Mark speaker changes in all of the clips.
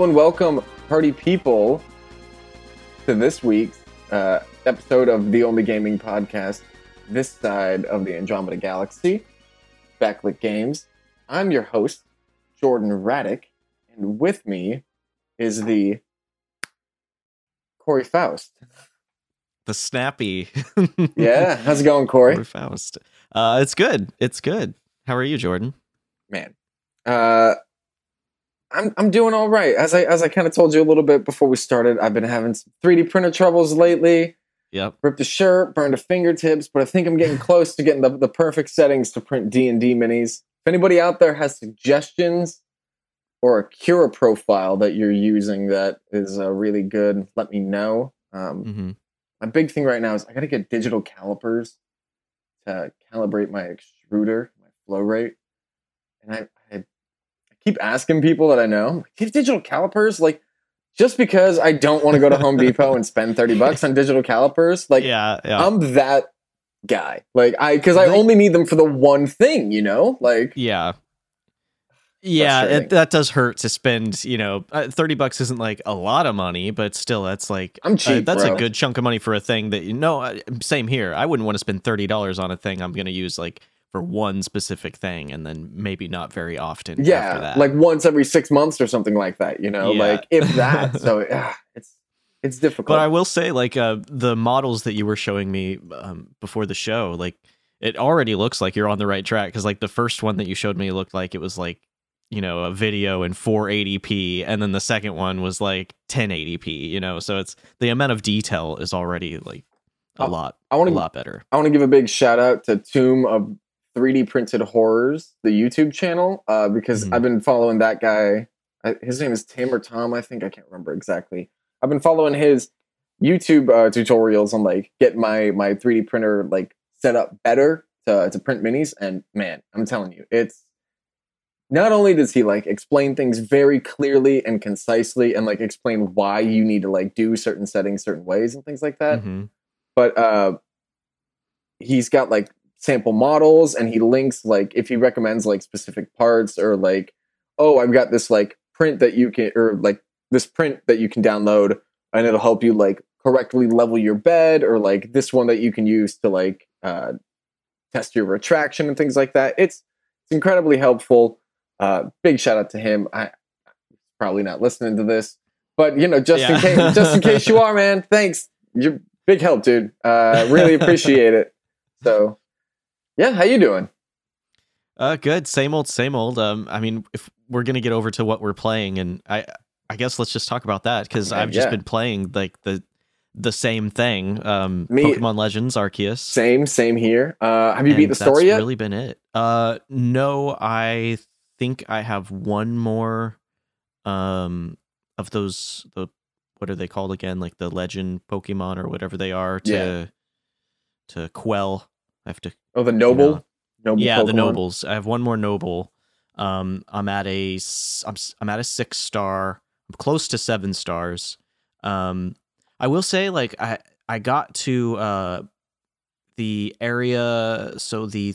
Speaker 1: Hello and welcome, party people, to this week's uh, episode of the Only Gaming Podcast, this side of the Andromeda Galaxy, Backlit Games. I'm your host, Jordan Raddick, and with me is the Corey Faust.
Speaker 2: the snappy.
Speaker 1: Yeah, how's it going, Corey?
Speaker 2: Corey Faust. Uh, it's good. It's good. How are you, Jordan?
Speaker 1: Man, uh, I'm I'm doing all right. As I as I kind of told you a little bit before we started, I've been having some 3D printer troubles lately.
Speaker 2: Yep.
Speaker 1: ripped a shirt, burned a fingertips, but I think I'm getting close to getting the, the perfect settings to print D and D minis. If anybody out there has suggestions or a Cura profile that you're using that is uh, really good, let me know. Um,
Speaker 2: hmm
Speaker 1: my big thing right now is I got to get digital calipers to calibrate my extruder, my flow rate, and I, I, I keep asking people that I know, "Do have digital calipers? Like, just because I don't want to go to Home Depot and spend thirty bucks on digital calipers, like
Speaker 2: yeah. Yeah.
Speaker 1: I'm that guy. Like I because I only need them for the one thing, you know? Like
Speaker 2: yeah. Yeah, it, that does hurt to spend. You know, uh, thirty bucks isn't like a lot of money, but still, that's like
Speaker 1: I'm
Speaker 2: uh,
Speaker 1: cheap,
Speaker 2: that's
Speaker 1: bro.
Speaker 2: a good chunk of money for a thing that you know. uh, Same here. I wouldn't want to spend thirty dollars on a thing I'm going to use like for one specific thing, and then maybe not very often. after
Speaker 1: yeah,
Speaker 2: that.
Speaker 1: like once every six months or something like that, you know?
Speaker 2: Yeah.
Speaker 1: Like if that. so yeah, it's it's difficult.
Speaker 2: But I will say, like uh, the models that you were showing me um, before the show, like it already looks like you're on the right track. Because like the first one that you showed me looked like it was like you know a video in 480p, and then the second one was like 1080p. You know, so it's the amount of detail is already like a
Speaker 1: Uh,
Speaker 2: lot,
Speaker 1: I
Speaker 2: a
Speaker 1: want to
Speaker 2: lot better.
Speaker 1: I want to give a big shout out to Tomb of 3D Printed Horrors, the YouTube channel, uh, because
Speaker 2: Mhm.
Speaker 1: I've been following that guy. I, his name is Tim or Tom, I think. I can't remember exactly. I've been following his YouTube uh, tutorials on like get my my 3D printer like set up better to to print minis, and man, I'm telling you, it's not only does he like explain things very clearly and concisely, and like explain why you need to like do certain settings certain ways and things like that
Speaker 2: Mhm.
Speaker 1: but uh he's got like sample models and he links like if he recommends like specific parts or like oh i've got this like print that you can or like this print that you can download and it'll help you like correctly level your bed or like this one that you can use to like uh test your retraction and things like that. It's it's incredibly helpful. Uh big shout out to him. I probably not listening to this but you know just in case just in case you are man thanks. You're big help dude. Uh really appreciate it. So yeah how you doing
Speaker 2: Uh, good. Same old, same old. Um, I mean, if we're gonna get over to what we're playing, and I, I guess let's just talk about that because I've just
Speaker 1: yeah.
Speaker 2: been playing like the, the same thing. Um,
Speaker 1: Me-
Speaker 2: Pokemon Legends Arceus.
Speaker 1: same same here uh have you beat the story
Speaker 2: that's
Speaker 1: yet
Speaker 2: Really been it. Uh, no, I think I have one more. Um, of those the what are they called again? Like the legend Pokemon or whatever they are to,
Speaker 1: Yeah.
Speaker 2: to quell. I have to
Speaker 1: oh the noble
Speaker 2: know.
Speaker 1: noble?
Speaker 2: Yeah the nobles. I have one more noble. Um i'm at a i'm, I'm at a six star. I'm close to seven stars. Um i will say like i i got to uh the area so the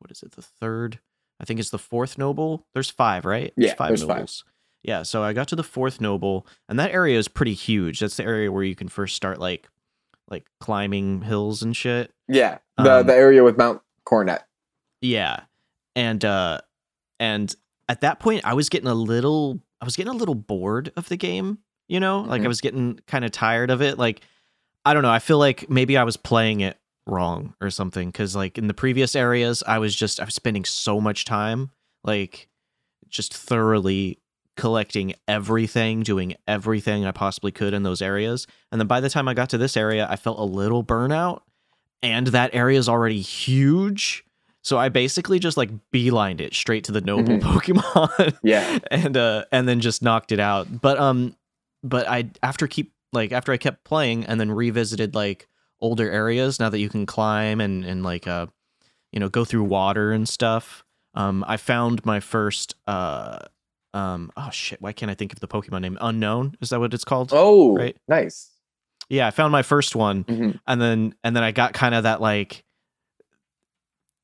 Speaker 2: what is it? The third i think it's the fourth noble? There's five right?
Speaker 1: Yeah, five there's five.
Speaker 2: nobles. Yeah so i got to the fourth noble and that area is pretty huge. That's the area where you can first start like like climbing hills and shit
Speaker 1: yeah the
Speaker 2: Um,
Speaker 1: the area with mount coronet
Speaker 2: yeah. And uh and at that point I was getting a little I was getting a little bored of the game, you know? Like I
Speaker 1: Mhm.
Speaker 2: was getting kind of tired of it. Like I don't know, I feel like maybe I was playing it wrong or something cuz like in the previous areas I was just I was spending so much time like just thoroughly collecting everything, doing everything I possibly could in those areas. And then by the time I got to this area, I felt a little burnout and that area is already huge. So I basically just like beelined it straight to the noble
Speaker 1: Mhm.
Speaker 2: Pokemon
Speaker 1: yeah
Speaker 2: and uh and then just knocked it out. But um but I after keep like after I kept playing and then revisited like older areas now that you can climb and and like uh you know go through water and stuff. Um I found my first uh um oh shit, why can't I think of the Pokemon name? Unown, is that what it's called?
Speaker 1: oh
Speaker 2: Right.
Speaker 1: nice
Speaker 2: Yeah, I found my first one
Speaker 1: Mhm.
Speaker 2: and then and then I got kind of that like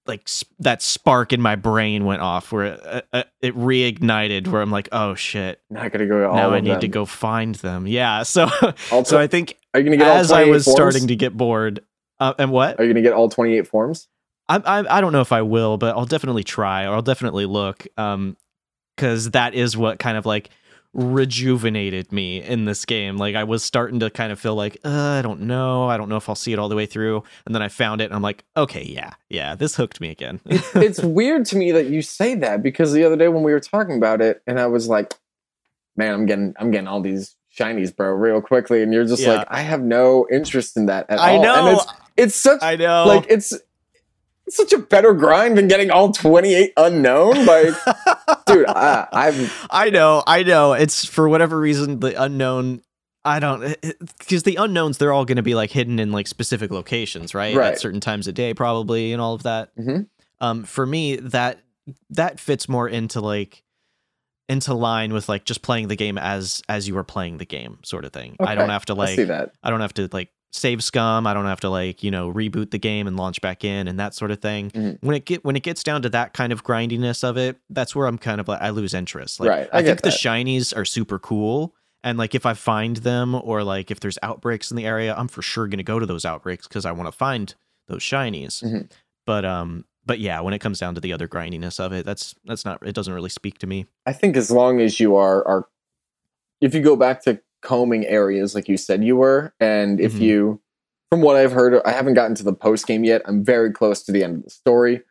Speaker 2: like s- that spark in my brain went off where it, uh, uh, it reignited where I'm like, oh shit,
Speaker 1: Now I gotta go. All
Speaker 2: now I need
Speaker 1: them.
Speaker 2: to go find them. Yeah, so
Speaker 1: All
Speaker 2: so I think
Speaker 1: Are you gonna get all
Speaker 2: as I was
Speaker 1: forms?
Speaker 2: starting to get bored, uh, and what
Speaker 1: Are you gonna get all twenty eight forms?
Speaker 2: I, I I don't know if I will, but I'll definitely try or I'll definitely look, um, because that is what kind of like rejuvenated me in this game. Like I was starting to kind of feel like uh, I don't know, I don't know if I'll see it all the way through, and then I found it, and I'm like, okay, yeah, yeah, this hooked me again.
Speaker 1: it's weird to me that you say that because the other day when we were talking about it, and I was like, "Man, I'm getting, I'm getting all these shinies, bro, real quickly," and you're just
Speaker 2: Yeah.
Speaker 1: like, "I have no interest in that at all.
Speaker 2: I
Speaker 1: all."
Speaker 2: know,
Speaker 1: and it's, it's such
Speaker 2: I know,
Speaker 1: like it's, it's such a better grind than getting all 28 unown. Like, dude, I, I've
Speaker 2: I know, I know. It's for whatever reason the unown. I don't because the unowns they're all going to be like hidden in like specific locations, right?
Speaker 1: Right.
Speaker 2: At certain times of day, probably, and all of that.
Speaker 1: Mhm.
Speaker 2: Um, for me, that that fits more into like into line with like just playing the game as as you are playing the game, sort of thing. I don't have to
Speaker 1: I see
Speaker 2: like
Speaker 1: that.
Speaker 2: I don't have to like save scum. I don't have to like you know reboot the game and launch back in and that sort of thing.
Speaker 1: Mhm.
Speaker 2: When it get when it gets down to that kind of grindiness of it, that's where I'm kind of like I lose interest. Like,
Speaker 1: Right, I
Speaker 2: I, think the shinies are super cool. And like if I find them or like if there's outbreaks in the area, I'm for sure gonna go to those outbreaks because I want to find those shinies.
Speaker 1: Mhm.
Speaker 2: But um, but yeah, when it comes down to the other grindiness of it, that's that's not it doesn't really speak to me.
Speaker 1: I think as long as you are are if you go back to combing areas like you said you were, and if
Speaker 2: Mhm.
Speaker 1: you from what I've heard, I haven't gotten to the post game yet. I'm very close to the end of the story.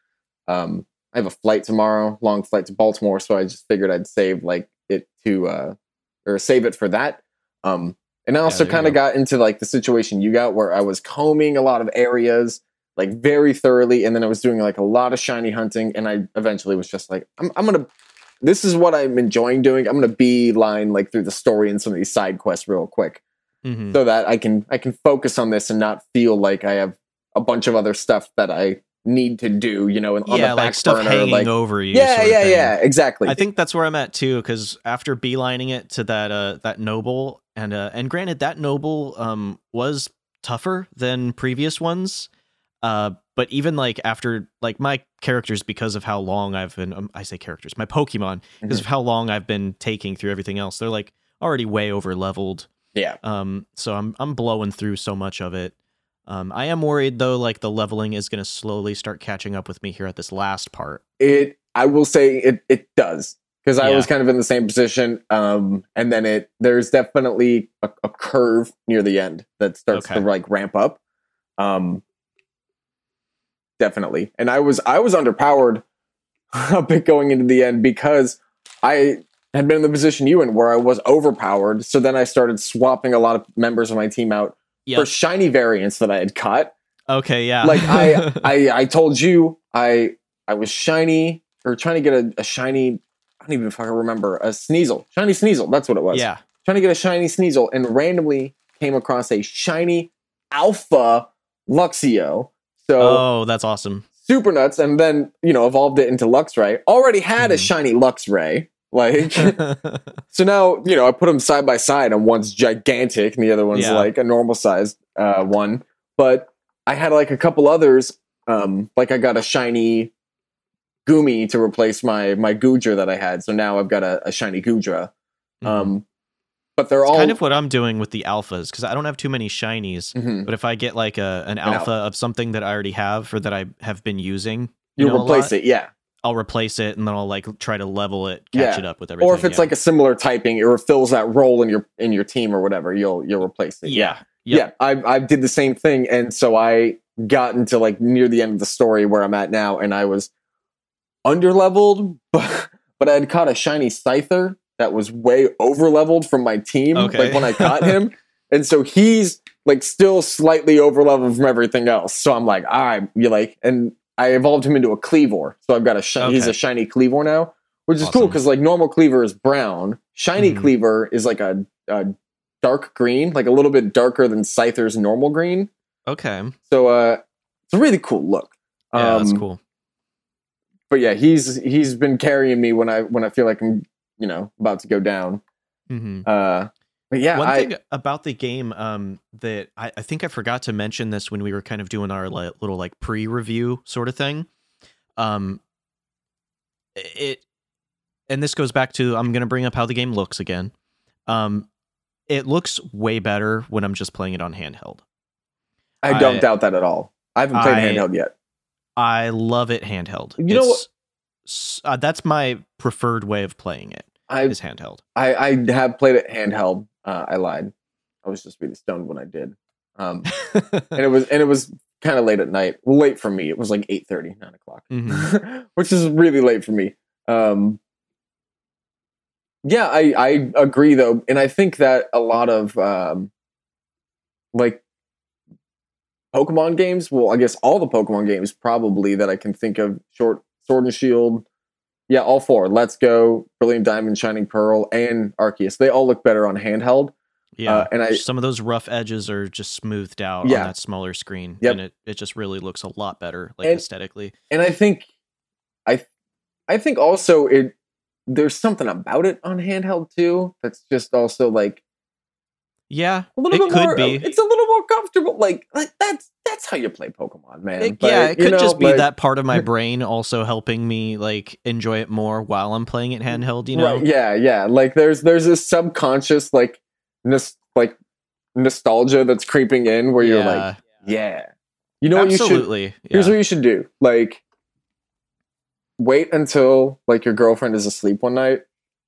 Speaker 1: Um, I have a flight tomorrow, long flight to Baltimore, so I just figured I'd save like it to uh or save it for that. Um and I also
Speaker 2: you
Speaker 1: kind of
Speaker 2: go.
Speaker 1: got into like the situation you got where I was combing a lot of areas like very thoroughly, and then I was doing like a lot of shiny hunting, and I eventually was just like, I'm, I'm gonna. This is what I'm enjoying doing. I'm gonna beeline like through the story and some of these side quests real quick,
Speaker 2: Mhm.
Speaker 1: so that I can I can focus on this and not feel like I have a bunch of other stuff that I need to do. You know, on
Speaker 2: yeah,
Speaker 1: the back
Speaker 2: like stuff
Speaker 1: burner,
Speaker 2: hanging
Speaker 1: like
Speaker 2: over you.
Speaker 1: yeah, yeah, yeah, exactly.
Speaker 2: I think that's where I'm at too, because after beelining it to that uh that noble and uh and granted that noble um was tougher than previous ones. Uh but even like after like my characters because of how long I've been um, I say characters, my Pokemon, because
Speaker 1: Mhm.
Speaker 2: of how long I've been taking through everything else, they're like already way over leveled.
Speaker 1: yeah,
Speaker 2: Um so I'm I'm blowing through so much of it. Um I am worried though like the leveling is going to slowly start catching up with me here at this last part.
Speaker 1: it. I will say it. It does because I
Speaker 2: Yeah.
Speaker 1: was kind of in the same position. Um, and then it there's definitely a, a curve near the end that starts
Speaker 2: Okay.
Speaker 1: to like ramp up. Um, definitely. And I was I was underpowered a bit going into the end because I had been in the position you in where I was overpowered. So then I started swapping a lot of members of my team out
Speaker 2: Yep.
Speaker 1: for shiny variants that I had caught.
Speaker 2: Okay, yeah.
Speaker 1: Like I I I told you I I was shiny or trying to get a, a shiny I don't even fucking remember a Sneasel. Shiny Sneasel, that's what it was.
Speaker 2: yeah.
Speaker 1: Trying to get a shiny Sneasel and randomly came across a shiny alpha Luxio. So
Speaker 2: Oh, that's awesome.
Speaker 1: super nuts and then, you know, evolved it into Luxray. Already had a
Speaker 2: Mhm.
Speaker 1: shiny Luxray. Like so now, you know, I put them side by side and one's gigantic and the other one's
Speaker 2: Yeah.
Speaker 1: like a normal sized uh, one. But I had like a couple others. Um, like I got a shiny Goomy to replace my my Goodra that I had. So now I've got a, a shiny Goodra.
Speaker 2: Mhm.
Speaker 1: Um, but they're
Speaker 2: It's
Speaker 1: all
Speaker 2: kind of what I'm doing with the alphas because I don't have too many shinies.
Speaker 1: Mhm.
Speaker 2: But if I get like a an
Speaker 1: al-
Speaker 2: alpha of something that I already have or that I have been using, you
Speaker 1: you
Speaker 2: know,
Speaker 1: replace
Speaker 2: lot,
Speaker 1: it, yeah.
Speaker 2: I'll replace it and then I'll like try to level it, catch
Speaker 1: Yeah.
Speaker 2: it up with everything.
Speaker 1: Or if it's
Speaker 2: yeah.
Speaker 1: like a similar typing, it fills that role in your in your team or whatever, you'll you'll replace it.
Speaker 2: yeah,
Speaker 1: yeah
Speaker 2: Yep.
Speaker 1: I, I did the same thing and so i got into like near the end of the story where i'm at now and i was under leveled but but i had caught a shiny scyther that was way over leveled from my team
Speaker 2: Okay.
Speaker 1: like when i caught him. And so he's like still slightly over leveled from everything else. So i'm like all right you like and i evolved him into a Kleavor. So i've got a shi- he's a shiny Kleavor now which is cool because like normal Kleavor is brown. Shiny
Speaker 2: Mhm.
Speaker 1: Kleavor is like a, a dark green like a little bit darker than scyther's normal green.
Speaker 2: Okay,
Speaker 1: so uh it's a really cool look.
Speaker 2: Yeah, that's
Speaker 1: Um,
Speaker 2: cool.
Speaker 1: but yeah he's he's been carrying me when i when i feel like i'm you know about to go down
Speaker 2: hmm
Speaker 1: uh but yeah
Speaker 2: One
Speaker 1: I,
Speaker 2: thing about the game um, that I, I think I forgot to mention this when we were kind of doing our like, little like pre-review sort of thing. um it and this goes back to I'm going to bring up how the game looks again. Um it looks way better when I'm just playing it on handheld.
Speaker 1: I don't
Speaker 2: I-
Speaker 1: doubt that at all. I haven't played
Speaker 2: I-
Speaker 1: handheld yet.
Speaker 2: I love it handheld.
Speaker 1: You know what-
Speaker 2: It's Uh, that's my preferred way of playing it.
Speaker 1: I
Speaker 2: Is handheld.
Speaker 1: I, I have played it handheld. Uh, I lied. I was just really stoned when I did. Um, and it was and it was kind of late at night. Well, late for me. It was like 8 9 o'clock,
Speaker 2: Mhm.
Speaker 1: which is really late for me. Um, yeah, I I agree though, and I think that a lot of um, like Pokemon games. Well, I guess all the Pokemon games probably that I can think of. Short Sword and Shield. Yeah, all four. Let's Go, Brilliant Diamond, Shining Pearl, and Arceus. They all look better on handheld.
Speaker 2: Yeah,
Speaker 1: Uh, and I-
Speaker 2: some of those rough edges are just smoothed out
Speaker 1: Yeah.
Speaker 2: on that smaller screen,
Speaker 1: Yep.
Speaker 2: and it, it just really looks a lot better, like
Speaker 1: And-
Speaker 2: aesthetically.
Speaker 1: and I think I I think also it there's something about it on handheld too that's just also like
Speaker 2: Yeah,
Speaker 1: a little
Speaker 2: it
Speaker 1: bit
Speaker 2: could
Speaker 1: more
Speaker 2: be.
Speaker 1: it's a little more comfortable like like that's that's how you play Pokemon man
Speaker 2: It-
Speaker 1: But,
Speaker 2: yeah, it could
Speaker 1: know,
Speaker 2: just be
Speaker 1: like-
Speaker 2: that part of my brain also helping me like enjoy it more while I'm playing it handheld. You know,
Speaker 1: right, yeah yeah like there's there's this subconscious like nos- like nostalgia that's creeping in where you're like yeah you know what you should
Speaker 2: absolutely.
Speaker 1: here's what you should do like wait until like your girlfriend is asleep one night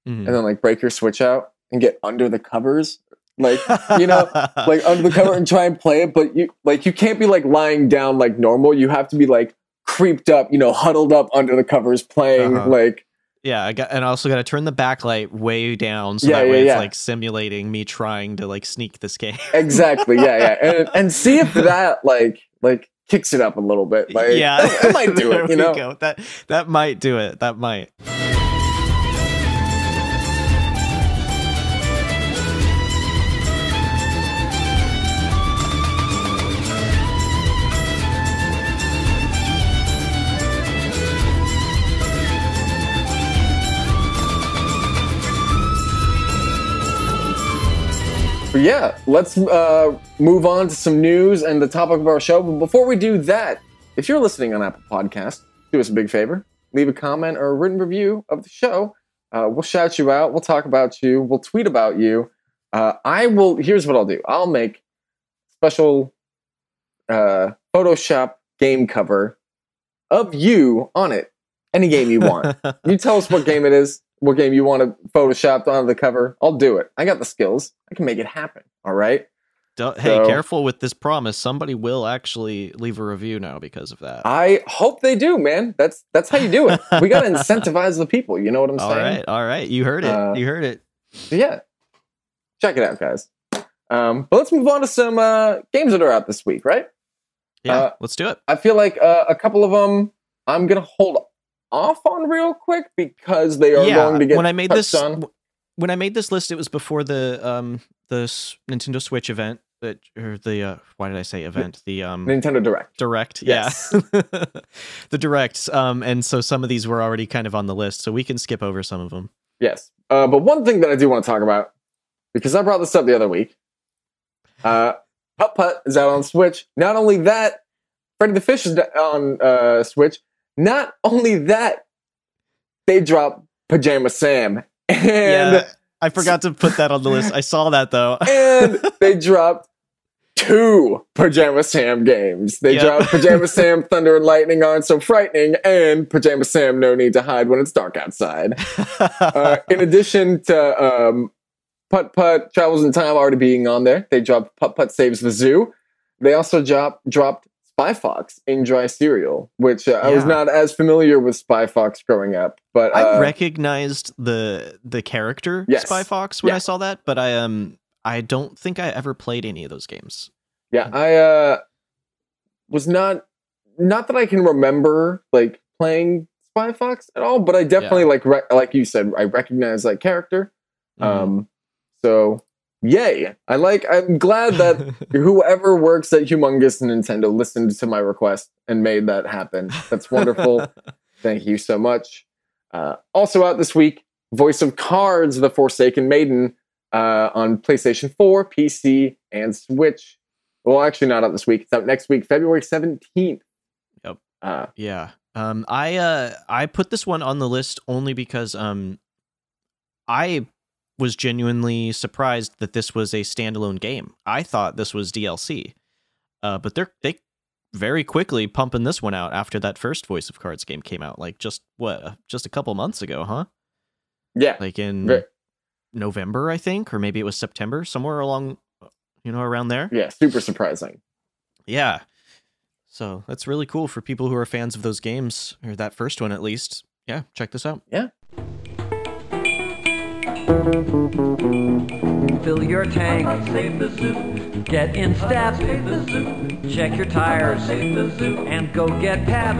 Speaker 2: Mhm.
Speaker 1: and then like break your switch out and get under the covers like you know like under the cover and try and play it but you like you can't be like lying down like normal you have to be like creeped up you know huddled up under the covers playing
Speaker 2: Uh-huh.
Speaker 1: like
Speaker 2: yeah, I got, and I also got to turn the backlight way down so
Speaker 1: Yeah,
Speaker 2: that way
Speaker 1: yeah,
Speaker 2: it's
Speaker 1: yeah.
Speaker 2: like simulating me trying to like sneak this game.
Speaker 1: exactly yeah yeah and, and see if that like like kicks it up a little bit like
Speaker 2: yeah,
Speaker 1: it might do it you know
Speaker 2: go. That that might do it. That might.
Speaker 1: But yeah, let's uh, move on to some news and the topic of our show. But before we do that, if you're listening on Apple Podcast, do us a big favor: leave a comment or a written review of the show. Uh, we'll shout you out. We'll talk about you. We'll tweet about you. Uh, I will. Here's what I'll do. I'll make special uh, Photoshop game cover of you on it. Any game you want. you tell us what game it is, what game you want to photoshopped onto the cover. I'll do it. I got the skills. I can make it happen. All right.
Speaker 2: Don't, hey,
Speaker 1: So-
Speaker 2: careful with this promise. Somebody will actually leave a review now because of that.
Speaker 1: I hope they do, man. That's that's how you do it. We got to incentivize the people. You know what I'm
Speaker 2: all
Speaker 1: saying?
Speaker 2: right, all right. You heard it.
Speaker 1: Uh,
Speaker 2: you heard it.
Speaker 1: Yeah, check it out, guys. Um, but let's move on to some uh, games that are out this week, right?
Speaker 2: Yeah,
Speaker 1: uh,
Speaker 2: let's do it.
Speaker 1: I feel like uh, a couple of them I'm gonna hold off on real quick because they are
Speaker 2: yeah,
Speaker 1: going to get
Speaker 2: when I made this
Speaker 1: on.
Speaker 2: when I made this list, it was before the um the Nintendo Switch event, but or the uh, why did I say event? The um
Speaker 1: Nintendo Direct.
Speaker 2: direct,
Speaker 1: Yes.
Speaker 2: yeah, the directs. Um, and so some of these were already kind of on the list, so we can skip over some of them.
Speaker 1: Yes. Uh, but one thing that I do want to talk about, because I brought this up the other week, uh, Putt Putt is out on Switch. Not only that, Freddy the Fish is on uh, Switch. Not only that, they dropped Pajama Sam. And,
Speaker 2: yeah, I forgot to put that on the list. I saw that though.
Speaker 1: and they dropped two Pajama Sam games. They
Speaker 2: Yep.
Speaker 1: dropped Pajama Sam Thunder and Lightning aren't so frightening, and Pajama Sam No Need to Hide When It's Dark Outside. uh, in addition to um, Putt Putt Travels in Time already being on there, they dropped Putt Putt Saves the Zoo. They also drop, dropped Spy Fox in Dry Cereal, which uh, I was not as familiar with Spy Fox growing up. But uh,
Speaker 2: I recognized the the character
Speaker 1: Yes.
Speaker 2: Spy Fox when
Speaker 1: Yeah.
Speaker 2: I saw that, but I um I don't think I ever played any of those games.
Speaker 1: yeah, I uh, was not not that I can remember like playing Spy Fox at all, but I definitely like re- like you said, I recognize that character.
Speaker 2: Mhm.
Speaker 1: Um, so yay! I like. I'm glad that whoever works at Humongous Nintendo listened to my request and made that happen. That's wonderful. Thank you so much. Uh, also out this week, Voice of Cards: The Forsaken Maiden uh, on PlayStation 4, PC, and Switch. Well, actually, not out this week. It's out next week, February 17th.
Speaker 2: Yep.
Speaker 1: Uh,
Speaker 2: yeah. Um, I uh, I put this one on the list only because um, I was genuinely surprised that this was a standalone game. I thought this was DLC, uh, but they're they very quickly pumping this one out after that first Voice of Cards game came out, like just what, just a couple months ago, huh?
Speaker 1: Yeah,
Speaker 2: Like in
Speaker 1: Ve-
Speaker 2: November, I think, or maybe it was September, somewhere along, you know, around there.
Speaker 1: yeah, super surprising.
Speaker 2: Yeah. So that's really cool for people who are fans of those games, or that first one at least. Yeah, check this out.
Speaker 3: Fill your tank. Get in step. Check your tires. And go get Pep.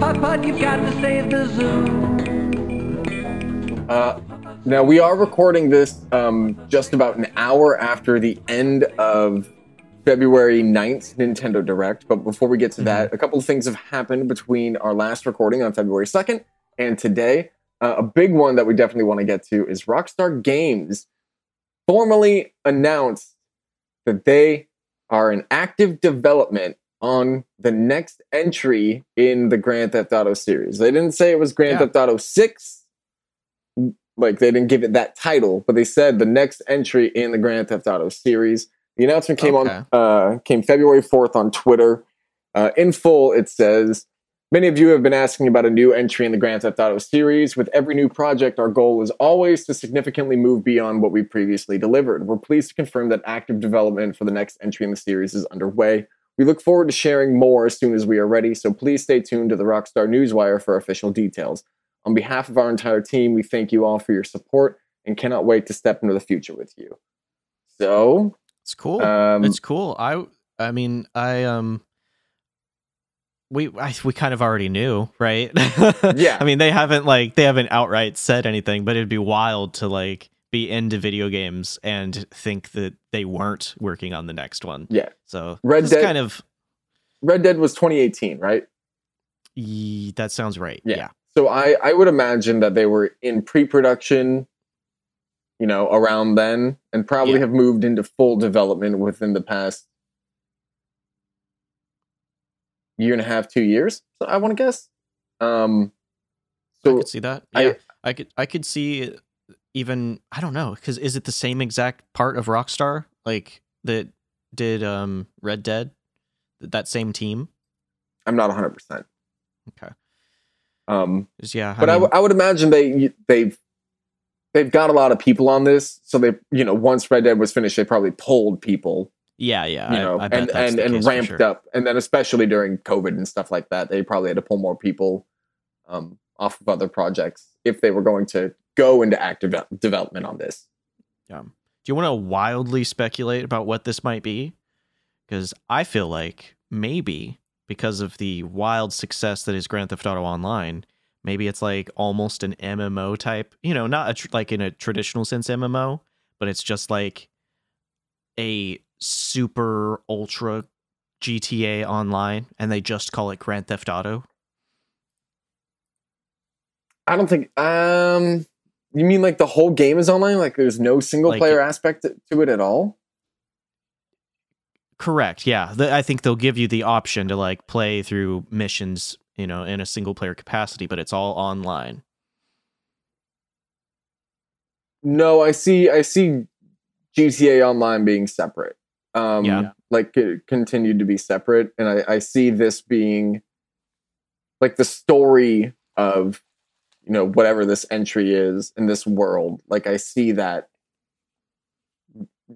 Speaker 3: Putt putt, you've got to save the zoo.
Speaker 1: Uh, now we are recording this um, just about an hour after the end of February 9th Nintendo Direct. But before we get to that, a couple of things have happened between our last recording on February 2nd and today. Uh, a big one that we definitely want to get to is Rockstar Games formally announced that they are in active development on the next entry in the Grand Theft Auto series. They didn't say it was Grand
Speaker 2: Yeah.
Speaker 1: Theft Auto 6, like they didn't give it that title, but they said the next entry in the Grand Theft Auto series. The announcement came
Speaker 2: Okay.
Speaker 1: on uh, came February 4th on Twitter. Uh, in full, it says Many of you have been asking about a new entry in the Grand Theft Auto series. With every new project, our goal is always to significantly move beyond what we previously delivered. We're pleased to confirm that active development for the next entry in the series is underway. We look forward to sharing more as soon as we are ready, so please stay tuned to the Rockstar Newswire for official details. On behalf of our entire team, we thank you all for your support and cannot wait to step into the future with you. So,
Speaker 2: It's cool.
Speaker 1: um,
Speaker 2: it's cool. I I mean, I um we I, we kind of already knew, right?
Speaker 1: Yeah.
Speaker 2: I mean, they haven't like they haven't outright said anything, but it'd be wild to like be into video games and think that they weren't working on the next one.
Speaker 1: yeah.
Speaker 2: So
Speaker 1: Red Dead-
Speaker 2: kind of
Speaker 1: Red Dead was 2018, right?
Speaker 2: ye- that sounds right.
Speaker 1: Yeah.
Speaker 2: Yeah.
Speaker 1: So I, I would imagine that they were in pre-production, you know, around then, and probably
Speaker 2: Yeah.
Speaker 1: have moved into full development within the past year and a half, two years. So I want to guess. Um,
Speaker 2: I could see that.
Speaker 1: I-
Speaker 2: Yeah. I, could I could see even I don't know cuz is it the same exact part of Rockstar like that did um Red Dead that same team?
Speaker 1: I'm not 100. percent
Speaker 2: Okay.
Speaker 1: Um,
Speaker 2: yeah,
Speaker 1: but I,
Speaker 2: I
Speaker 1: w-
Speaker 2: mean,
Speaker 1: I would imagine they they've they've got a lot of people on this, so they you know once Red Dead was finished, they probably pulled people
Speaker 2: yeah, yeah,
Speaker 1: you know,
Speaker 2: I, bet
Speaker 1: and and and ramped
Speaker 2: sure.
Speaker 1: up, and then especially during COVID and stuff like that, they probably had to pull more people um, off of other projects if they were going to go into active de- development on this. Yeah.
Speaker 2: Do you want to wildly speculate about what this might be? Because I feel like maybe because of the wild success that is Grand Theft Auto Online, maybe it's like almost an MMO type. You know, not a tr- like in a traditional sense MMO, but it's just like a super ultra GTA Online, and they just call it Grand Theft Auto.
Speaker 1: I don't think. Um, you mean like the whole game is online? Like there's no single
Speaker 2: Like-
Speaker 1: player aspect to- to it at all?
Speaker 2: Correct. Yeah, The- I think they'll give you the option to like play through missions, you know, in a single player capacity, but it's all online.
Speaker 1: No, I see. I see GTA Online being separate. Um,
Speaker 2: Yeah.
Speaker 1: like it continued to be separate, and I, I see this being like the story of you know whatever this entry is in this world. Like I see that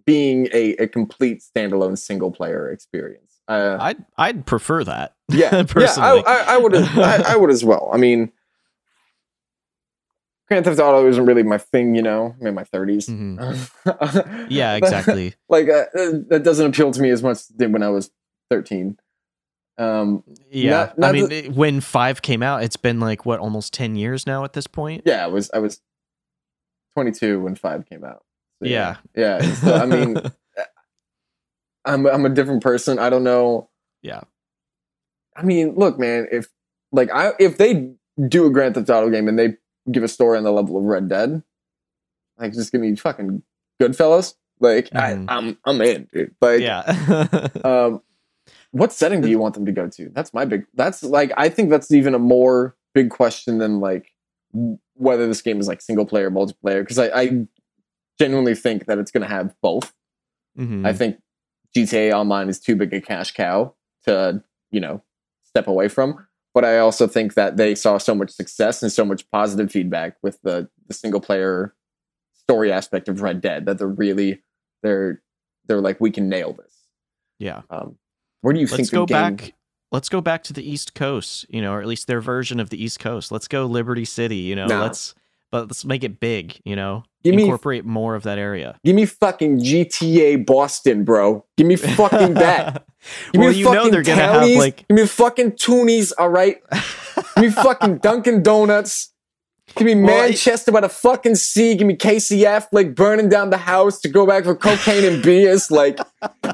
Speaker 1: being a, a complete standalone single player experience. Uh,
Speaker 2: I'd I'd prefer that.
Speaker 1: yeah, yeah, I. I, I would, I, I would as well. I mean, Grand Theft Auto isn't really my thing, you know. I'm in my 30s.
Speaker 2: Mhm. Yeah, exactly.
Speaker 1: like uh, uh, that doesn't appeal to me as much as it did when I was 13. Um,
Speaker 2: Yeah,
Speaker 1: Not- not
Speaker 2: I mean, when five came out, it's been like what almost ten years now at this point.
Speaker 1: yeah, I was I was 22 when five came out. So,
Speaker 2: Yeah.
Speaker 1: yeah. So, I mean, I'm I'm a different person. I don't know.
Speaker 2: Yeah.
Speaker 1: I mean, look, man. If like I if they do a Grand Theft Auto game and they give a story on the level of Red Dead, like just give me fucking Goodfellas. Like
Speaker 2: Mhm.
Speaker 1: I, I'm I'm in, dude. Like
Speaker 2: yeah.
Speaker 1: um what setting do you want them to go to? That's my big that's like I think that's even a more big question than like whether this game is like single player multiplayer because I, I genuinely think that it's going to have both.
Speaker 2: Mhm.
Speaker 1: I think GTA Online is too big a cash cow to, you know, step away from. But I also think that they saw so much success and so much positive feedback with the, the single player story aspect of Red Dead that they're really they're they're like we can nail this.
Speaker 2: yeah.
Speaker 1: Um, where do you
Speaker 2: Let's
Speaker 1: think
Speaker 2: go
Speaker 1: game-
Speaker 2: back. Let's go back to the East Coast, you know, or at least their version of the East Coast. Let's go Liberty City, you know.
Speaker 1: Nah.
Speaker 2: Let's but let's make it big, you know.
Speaker 1: Give me
Speaker 2: Incorporate more of that area.
Speaker 1: give me fucking GTA Boston, bro. Give me fucking that. Give
Speaker 2: well,
Speaker 1: me
Speaker 2: you know
Speaker 1: fucking
Speaker 2: they're gonna
Speaker 1: townies.
Speaker 2: have like
Speaker 1: Give me fucking toonies, all right? Give me fucking Dunkin' Donuts. Give me
Speaker 2: Well,
Speaker 1: Manchester by the fucking sea. Give me KCF like burning down the house to go back for cocaine and beers. Like,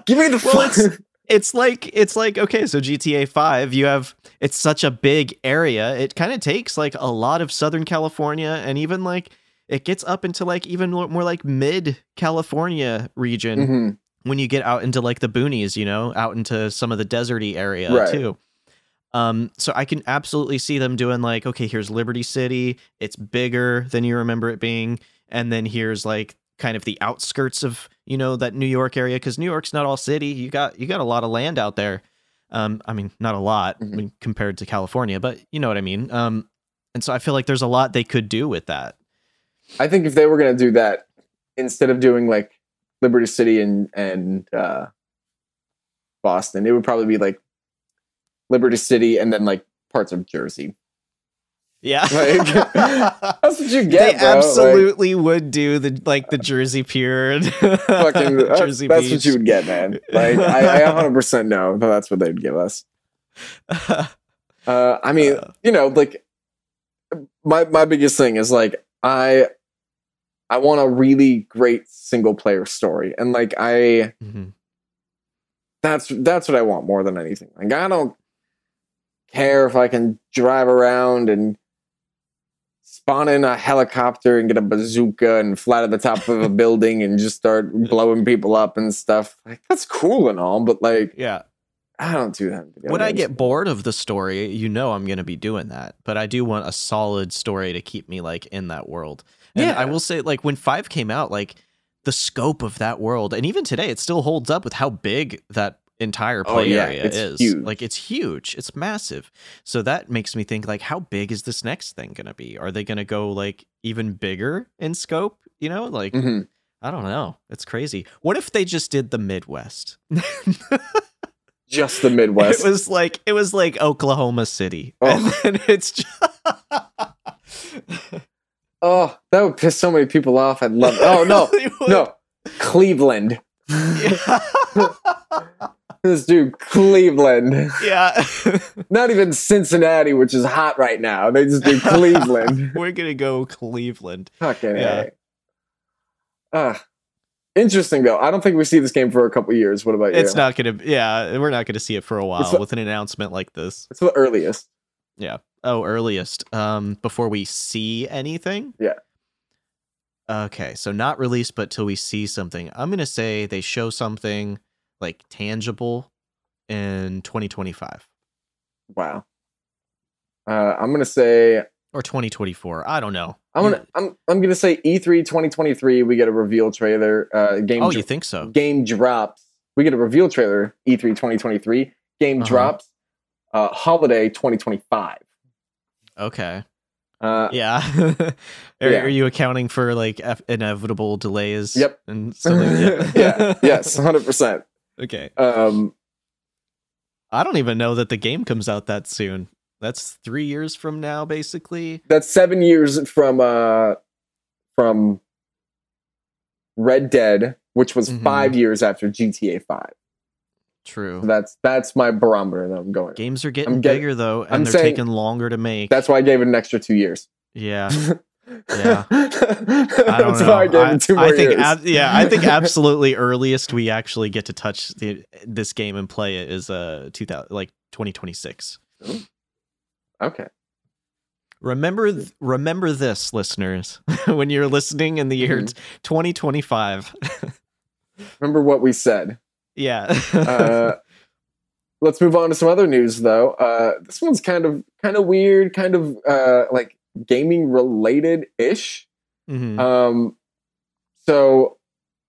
Speaker 1: give me the
Speaker 2: Well,
Speaker 1: fuck.
Speaker 2: It's like it's like okay so gta 5 you have it's such a big area it kind of takes like a lot of southern california and even like it gets up into like even more like mid california region
Speaker 1: Mhm.
Speaker 2: when you get out into like the boonies you know out into some of the deserty area
Speaker 1: Right.
Speaker 2: too um so i can absolutely see them doing like okay here's liberty city it's bigger than you remember it being and then here's like kind of the outskirts of you know that new york area because new york's not all city you got you got a lot of land out there um i mean not a lot
Speaker 1: Mhm.
Speaker 2: when compared to california but you know what i mean um and so i feel like there's a lot they could do with that
Speaker 1: I think if they were gonna do that, instead of doing like Liberty City and and uh, Boston, it would probably be like Liberty City and then like parts of Jersey.
Speaker 2: Yeah
Speaker 1: Like, That's what you
Speaker 2: they
Speaker 1: get, bro. Like,
Speaker 2: absolutely would do the like the Jersey Pier and
Speaker 1: fucking that's,
Speaker 2: Jersey
Speaker 1: that's
Speaker 2: Beach.
Speaker 1: what you would get, man. Like I, I 100% know that that's what they'd give us. Uh, I mean,
Speaker 2: Uh.
Speaker 1: you know, like my my biggest thing is like I I want a really great single player story, and like I
Speaker 2: Mhm.
Speaker 1: that's that's what I want more than anything. Like I don't care if I can drive around and spawn in a helicopter and get a bazooka and fly to the top of a building and just start blowing people up and stuff. Like that's cool and all, but like
Speaker 2: yeah
Speaker 1: I don't do that.
Speaker 2: when I get bored of the story, you know I'm going to be doing that. But I do want a solid story to keep me like in that world. And
Speaker 1: Yeah.
Speaker 2: I will say like when 5 came out, like the scope of that world and even today it still holds up with how big that entire
Speaker 1: Oh,
Speaker 2: play
Speaker 1: yeah,
Speaker 2: area
Speaker 1: it's
Speaker 2: is.
Speaker 1: huge.
Speaker 2: Like it's huge. It's massive. So that makes me think like how big is this next thing going to be? Are they going to go like even bigger in scope, you know? Like
Speaker 1: Mhm.
Speaker 2: I don't know. It's crazy. What if they just did the Midwest?
Speaker 1: just the Midwest.
Speaker 2: It was like it was like Oklahoma City,
Speaker 1: Oh.
Speaker 2: and then it's just
Speaker 1: Oh, that would piss so many people off. I'd love. Oh no, no, Cleveland. Let's do Cleveland.
Speaker 2: yeah.
Speaker 1: Not even Cincinnati, which is hot right now. They just do Cleveland.
Speaker 2: We're gonna go Cleveland.
Speaker 1: Fucking
Speaker 2: Yeah.
Speaker 1: A. Ah, interesting though. I don't think we see this game for a couple years. What about you?
Speaker 2: It's not gonna. Yeah, we're not gonna see it for a while
Speaker 1: the-
Speaker 2: with an announcement like this.
Speaker 1: It's the earliest. Yeah.
Speaker 2: Oh, earliest. Um, before we see anything.
Speaker 1: Yeah.
Speaker 2: Okay, so not released, but till we see something. I'm gonna say they show something like tangible in 2025
Speaker 1: Wow. Uh, I'm gonna say
Speaker 2: or 2024. I don't know.
Speaker 1: I'm gonna I'm I'm gonna say E E3 2023. We get a reveal trailer. Uh, game
Speaker 2: Oh,
Speaker 1: dro-
Speaker 2: you think so?
Speaker 1: game drops. We get a reveal trailer. E E3 2023. Game
Speaker 2: Uh-huh.
Speaker 1: drops. Uh, holiday 2025.
Speaker 2: Okay.
Speaker 1: Uh,
Speaker 2: Yeah. are,
Speaker 1: Yeah.
Speaker 2: are you accounting for like F- inevitable delays?
Speaker 1: Yep.
Speaker 2: And like that?
Speaker 1: yeah. Yes. 100. percent
Speaker 2: Okay.
Speaker 1: Um.
Speaker 2: I don't even know that the game comes out that soon. That's three years from now, basically.
Speaker 1: That's seven years from uh from Red Dead, which was
Speaker 2: Mhm.
Speaker 1: five years after GTA 5.
Speaker 2: True.
Speaker 1: That's that's my barometer that I'm going.
Speaker 2: Games are getting
Speaker 1: I'm
Speaker 2: bigger though, and
Speaker 1: I'm
Speaker 2: they're
Speaker 1: saying-
Speaker 2: taking longer to make.
Speaker 1: That's why I gave it an extra two years.
Speaker 2: yeah. Yeah. I don't know.
Speaker 1: why I two more
Speaker 2: I think ab- yeah, I think absolutely earliest we actually get to touch the, this game and play it is uh 2000 like 2026.
Speaker 1: okay.
Speaker 2: Remember th- remember this listeners when you're listening in the year
Speaker 1: Mhm.
Speaker 2: 2025
Speaker 1: remember what we said.
Speaker 2: Yeah.
Speaker 1: Uh, let's move on to some other news, though. Uh, this one's kind of kind of weird, kind of uh, like gaming related ish.
Speaker 2: Mhm.
Speaker 1: Um, so,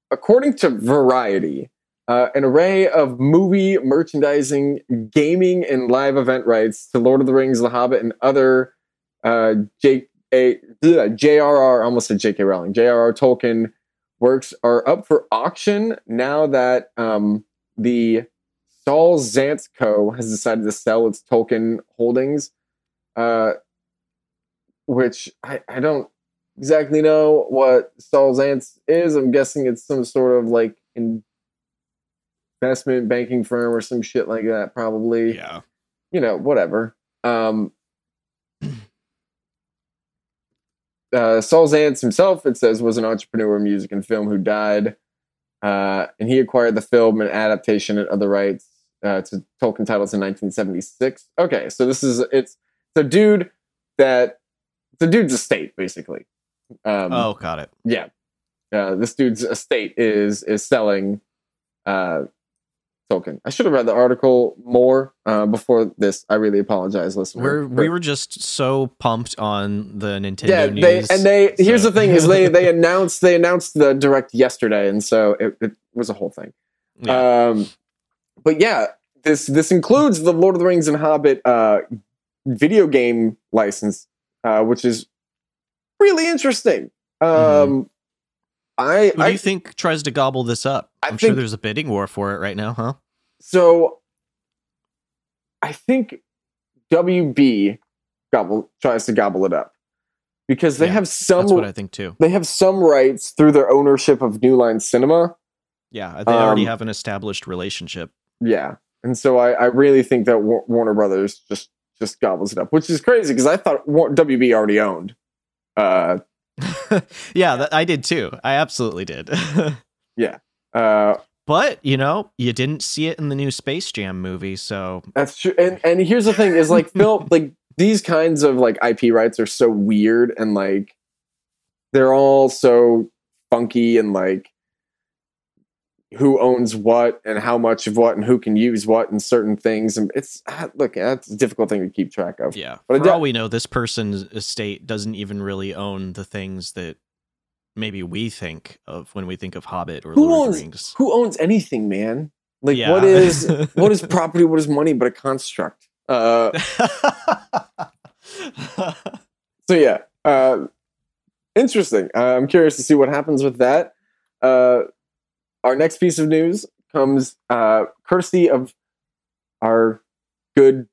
Speaker 1: according to Variety, uh, an array of movie merchandising, gaming, and live event rights to Lord of the Rings, The Hobbit, and other uh, J- a, ugh, JRR, almost said J.K. Rowling, J.R.R. Tolkien works are up for auction now that um, the Saul Zaentz Co. has decided to sell its Tolkien holdings, uh, which I, I don't exactly know what Saul Zaentz is. I'm guessing it's some sort of like investment banking firm or some shit like that, probably.
Speaker 2: yeah.
Speaker 1: You know, whatever. Um, uh, Saul Zaentz himself, it says, was an entrepreneur in music and film who died. Uh, and he acquired the film and adaptation and other rights uh, to Tolkien titles in 1976. Okay, so this is it's it's a dude that a dude's estate basically. Um,
Speaker 2: Oh, got it.
Speaker 1: yeah, uh, this dude's estate is is selling uh, Tolkien. I should have read the article more uh, before this. I really apologize, listener.
Speaker 2: We're we were just so pumped on the Nintendo
Speaker 1: yeah,
Speaker 2: news.
Speaker 1: they and they. Here's the thing: is they they announced they announced the direct yesterday, and so it, it was a whole thing.
Speaker 2: Yeah.
Speaker 1: Um, but yeah, this this includes the Lord of the Rings and Hobbit uh, video game license, uh, which is really interesting. Um, I,
Speaker 2: Who do
Speaker 1: I
Speaker 2: you think tries to gobble this up? I'm sure there's a bidding war for it right now, huh?
Speaker 1: so I think WB gobble tries to gobble it up because they
Speaker 2: Yeah,
Speaker 1: have some
Speaker 2: That's what I think too.
Speaker 1: they have some rights through their ownership of New Line Cinema.
Speaker 2: Yeah, they already
Speaker 1: Um,
Speaker 2: have an established relationship.
Speaker 1: Yeah, and so I, I really think that Wa- Warner Brothers just just gobbles it up, which is crazy because I thought WB already owned. Uh,
Speaker 2: yeah, that, I did too. I absolutely did. Yeah.
Speaker 1: Uh,
Speaker 2: but you know, you didn't see it in the new Space Jam movie, so
Speaker 1: that's true. And and here's the thing: is like Phil, like these kinds of like IP rights are so weird and like they're all so funky and like who owns what and how much of what and who can use what and certain things and it's ah, look that's a difficult thing to keep track of
Speaker 2: yeah.
Speaker 1: But
Speaker 2: For
Speaker 1: do-
Speaker 2: all we know, this person's estate doesn't even really own the things that maybe we think of when we think of Hobbit or
Speaker 1: Who
Speaker 2: Lord
Speaker 1: owns-
Speaker 2: the Rings.
Speaker 1: who owns anything man like
Speaker 2: Yeah.
Speaker 1: what is what is property what is money but a construct uh so yeah uh interesting uh, i'm curious to see what happens with that uh our next piece of news comes uh courtesy of our good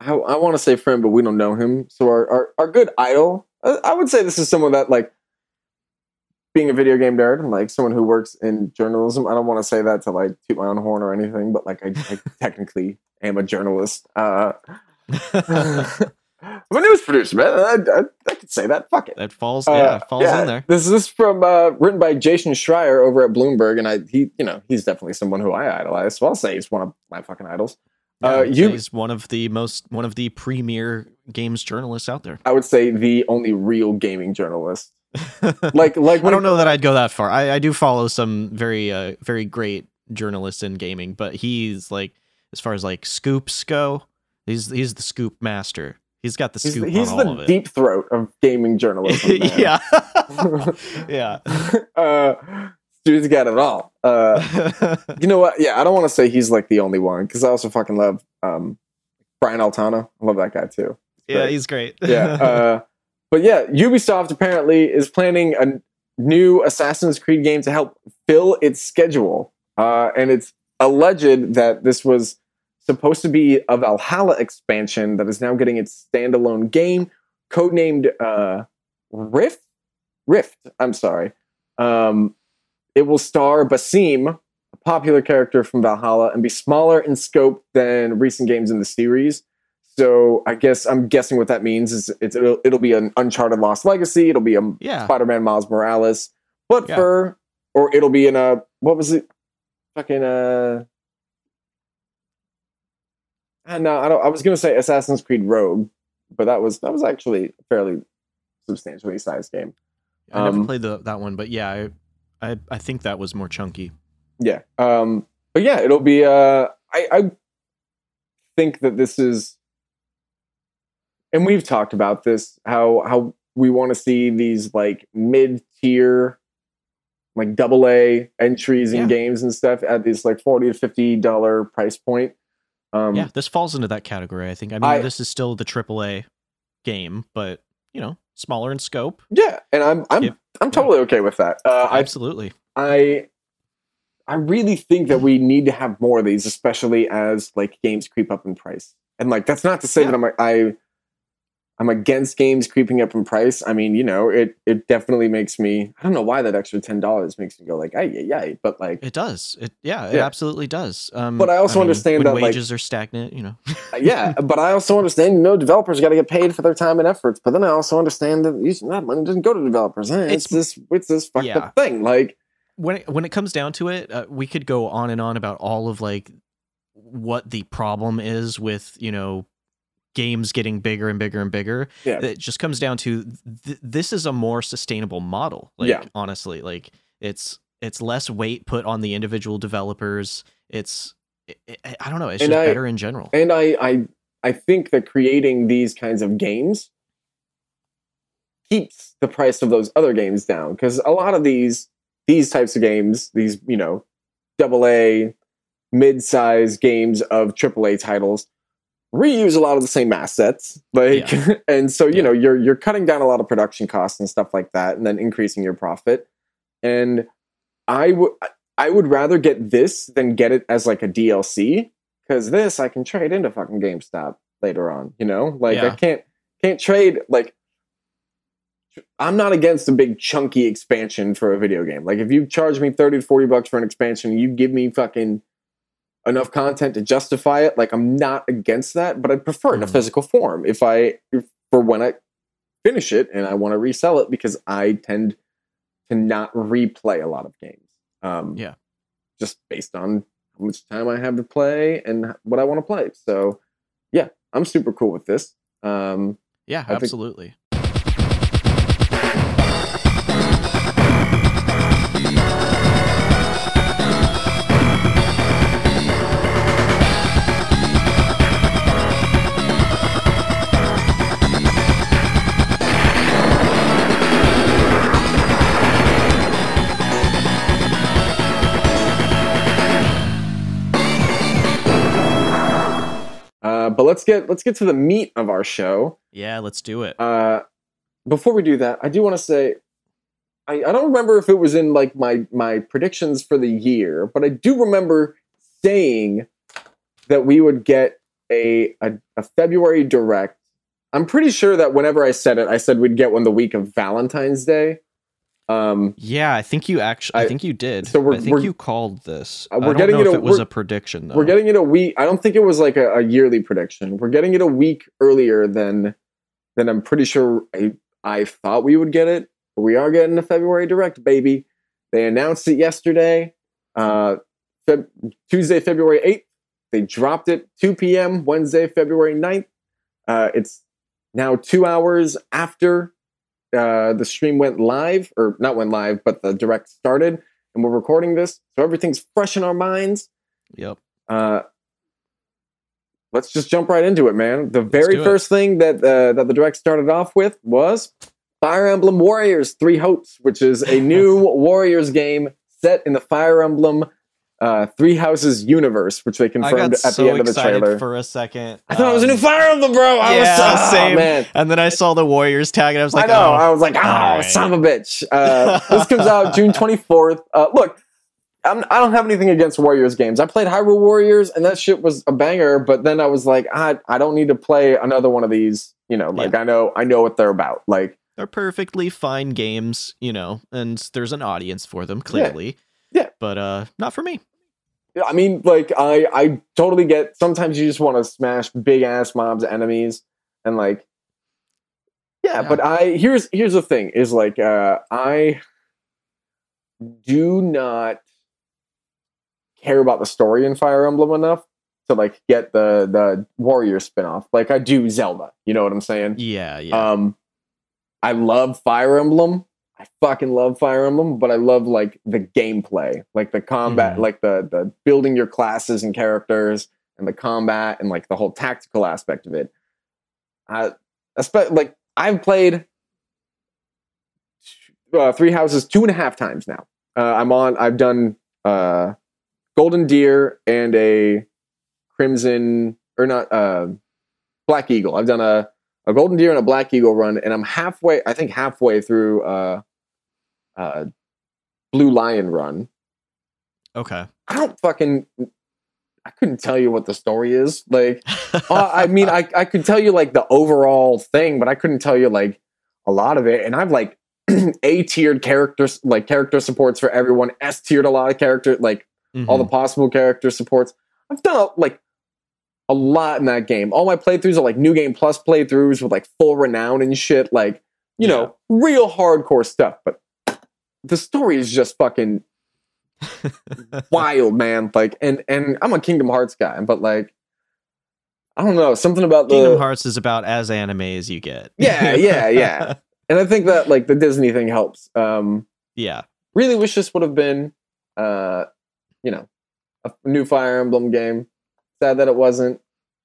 Speaker 1: i, I want to say friend but we don't know him. So our our, our good idol uh, i would say this is someone that like being a video game nerd and like someone who works in journalism i don't want to say that to like toot my own horn or anything but like i, I technically am a journalist uh I'm a news producer, man. I, I, I could say that. Fuck it.
Speaker 2: that falls,
Speaker 1: Uh,
Speaker 2: yeah, it falls
Speaker 1: yeah,
Speaker 2: in there.
Speaker 1: This is from uh, written by Jason Schreier over at Bloomberg, and I he you know he's definitely someone who I idolize. So I'll say he's one of my fucking idols.
Speaker 2: Yeah,
Speaker 1: uh,
Speaker 2: I would say
Speaker 1: you-
Speaker 2: he's one of the most one of the premier games journalists out there.
Speaker 1: I would say the only real gaming journalist. Like like
Speaker 2: I don't know that I'd go that far. I, I do follow some very uh very great journalists in gaming, but he's like as far as like scoops go, he's he's the scoop master. He's got the
Speaker 1: He's,
Speaker 2: scoop
Speaker 1: he's
Speaker 2: on all
Speaker 1: the
Speaker 2: of it.
Speaker 1: deep throat of gaming journalism.
Speaker 2: yeah. yeah.
Speaker 1: uh, dude's got it all. Uh, you know what? Yeah, I don't want to say he's like the only one because I also fucking love um, Brian Altano. I love that guy too.
Speaker 2: yeah, he's great.
Speaker 1: yeah. Uh, but yeah, Ubisoft apparently is planning a new Assassin's Creed game to help fill its schedule. Uh, and it's alleged that this was supposed to be a Valhalla expansion that is now getting its standalone game, codenamed uh, Rift. Rift. I'm sorry. Um, it will star Basim, a popular character from Valhalla, and be smaller in scope than recent games in the series. So I guess I'm guessing what that means is it's, it'll, it'll be an Uncharted Lost Legacy. It'll be a
Speaker 2: yeah.
Speaker 1: Spider-Man Miles Morales, but
Speaker 2: Yeah.
Speaker 1: for or it'll be in a what was it? Fucking uh. Uh, no, I don't. I was gonna say Assassin's Creed Rogue, but that was that was actually a fairly substantially sized game.
Speaker 2: I never
Speaker 1: um,
Speaker 2: played the, that one, but yeah, I, I I think that was more chunky.
Speaker 1: Yeah. Um, but yeah, it'll be. Uh, I, I think that this is, and we've talked about this how how we want to see these like mid tier, like double A entries in
Speaker 2: Yeah.
Speaker 1: games and stuff at these like forty to fifty dollar price point. Um,
Speaker 2: yeah, this falls into that category. I think. I mean,
Speaker 1: I-
Speaker 2: this is still the AAA game, but you know, smaller in scope.
Speaker 1: yeah, and I'm I'm
Speaker 2: Yep.
Speaker 1: I'm totally okay with that. Uh,
Speaker 2: Absolutely.
Speaker 1: I I really think that we need to have more of these, especially as like games creep up in price. And like that's not to say
Speaker 2: Yeah.
Speaker 1: that I'm a- I I'm against games creeping up in price. I mean, you know, it it definitely makes me I don't know why that extra ten dollars makes me go like, ay yeah, yeah. But like
Speaker 2: It does. It yeah, it
Speaker 1: Yeah.
Speaker 2: absolutely does. Um,
Speaker 1: But I also understand
Speaker 2: when
Speaker 1: that, like-
Speaker 2: wages are stagnant. You know.
Speaker 1: yeah, but I also understand, you know, developers got to get paid for their time and efforts. But then I also understand that using that money doesn't go to developers. Eh, it's,
Speaker 2: It's-
Speaker 1: this it's this fucked
Speaker 2: Yeah.
Speaker 1: up thing. Like
Speaker 2: when it, when it comes down to it, uh, we could go on and on about all of like what the problem is with you know games getting bigger and bigger and bigger.
Speaker 1: Yeah.
Speaker 2: It just comes down to th- this is a more sustainable model. Like
Speaker 1: Yeah.
Speaker 2: honestly, like it's it's less weight put on the individual developers. It's it, it- I don't know. It's
Speaker 1: And
Speaker 2: just
Speaker 1: I-
Speaker 2: better in general.
Speaker 1: and I, I I think that creating these kinds of games keeps the price of those other games down because a lot of these these types of games, these you know, double A, mid size games of triple A titles reuse a lot of the same assets like and so you
Speaker 2: Yeah.
Speaker 1: know you're you're cutting down a lot of production costs and stuff like that and then increasing your profit and i would i would rather get this than get it as like a dlc because this I can trade into fucking GameStop later on. You know, like I can't can't trade like. I'm not against a big chunky expansion for a video game. Like if you charge me 30 to 40 bucks for an expansion, you give me fucking enough content to justify it. Like I'm not against that, but I prefer it in a
Speaker 2: Mhm.
Speaker 1: physical form. If I if, for when I finish it and I want to resell it because I tend to not replay a lot of games. Um,
Speaker 2: Yeah.
Speaker 1: Just based on how much time I have to play and what I want to play. So, yeah, I'm super cool with this. Um,
Speaker 2: Yeah,
Speaker 1: think-
Speaker 2: absolutely.
Speaker 1: uh, but let's get let's get to the meat of our show.
Speaker 2: Yeah, let's do it.
Speaker 1: Uh, before we do that, I do want to say I, I don't remember if it was in like my my predictions for the year, but I do remember saying that we would get a a, a February direct. I'm pretty sure that whenever I said it, I said we'd get one the week of Valentine's Day. Um,
Speaker 2: Yeah, I think you actually. I,
Speaker 1: I-
Speaker 2: think you did.
Speaker 1: so we're-
Speaker 2: I think
Speaker 1: we're-
Speaker 2: you called this.
Speaker 1: Uh, we're
Speaker 2: don't
Speaker 1: getting
Speaker 2: know
Speaker 1: it
Speaker 2: if
Speaker 1: a-
Speaker 2: it was a prediction though.
Speaker 1: we're getting it a week. I don't think it was like a, a yearly prediction. We're getting it a week earlier than than I'm pretty sure I, I thought we would get it. But we are getting a February direct, baby. They announced it yesterday, uh, Feb- Tuesday, February 8th. They dropped it 2 p.m. Wednesday, February 9th. Uh, it's now two hours after uh, the stream went live, or not went live, but the direct started, and we're recording this, so everything's fresh in our minds.
Speaker 2: Yep.
Speaker 1: Uh, let's just jump right into it, man. The very
Speaker 2: do it.
Speaker 1: first thing that uh, that the direct started off with was Fire Emblem Warriors: Three Hopes, which is a new Warriors game set in the Fire Emblem uh, Three Houses universe, which they confirmed at
Speaker 2: so
Speaker 1: the end of the
Speaker 2: excited
Speaker 1: trailer.
Speaker 2: for a second.
Speaker 1: I thought it was a new
Speaker 2: um,
Speaker 1: Fire Emblem, bro. I
Speaker 2: yeah,
Speaker 1: was so,
Speaker 2: same.
Speaker 1: man.
Speaker 2: And then I saw the Warriors tag, and I was like,
Speaker 1: I know.
Speaker 2: oh,
Speaker 1: I was like, oh,
Speaker 2: alright.
Speaker 1: son of a bitch. Uh, this comes out June 24th. Uh, look, I'm, I don't have anything against Warriors games. I played Hyrule Warriors, and that shit was a banger. But then I was like, I, I don't need to play another one of these. You know, like I know, I know what they're about. Like,
Speaker 2: they're perfectly fine games, you know, and there's an audience for them clearly.
Speaker 1: Yeah.
Speaker 2: But uh, not for me.
Speaker 1: I mean, like I, I totally get. Sometimes you just want to smash big ass mobs, enemies, and like, yeah,
Speaker 2: Yeah.
Speaker 1: But I here's here's the thing: is like uh, I do not care about the story in Fire Emblem enough to like get the the Warrior spinoff. Like I do Zelda. You know what I'm saying?
Speaker 2: Yeah, yeah.
Speaker 1: Um, I love Fire Emblem. I fucking love Fire Emblem, but I love like the gameplay, like the combat,
Speaker 2: Mhm.
Speaker 1: like the the building your classes and characters and the combat and like the whole tactical aspect of it. I espe- like I've played uh, Three Houses two and a half times now. Uh, I'm on. I've done uh, Golden Deer and a Crimson or not uh, Black Eagle. I've done a a Golden Deer and a Black Eagle run, and I'm halfway. I think halfway through uh, uh, Blue Lion run.
Speaker 2: Okay.
Speaker 1: I don't fucking. I couldn't tell you what the story is. Like, uh, I mean, I I could tell you like the overall thing, but I couldn't tell you like a lot of it. And I've like A tiered characters, like character supports for everyone. S tiered a lot of character, like all the
Speaker 2: Mhm.
Speaker 1: possible character supports. I've done like a lot in that game. All my playthroughs are like new game plus playthroughs with like full renown and shit. Like you know, real hardcore stuff. But the story is just fucking wild, man. Like, and and I'm a Kingdom Hearts guy, but like, I don't know something about the
Speaker 2: Kingdom Hearts is about as anime as you get.
Speaker 1: Yeah, yeah, yeah. and I think that like the Disney thing helps. Um,
Speaker 2: yeah.
Speaker 1: really wish this would have been, uh, you know, a new Fire Emblem game. Sad that it wasn't,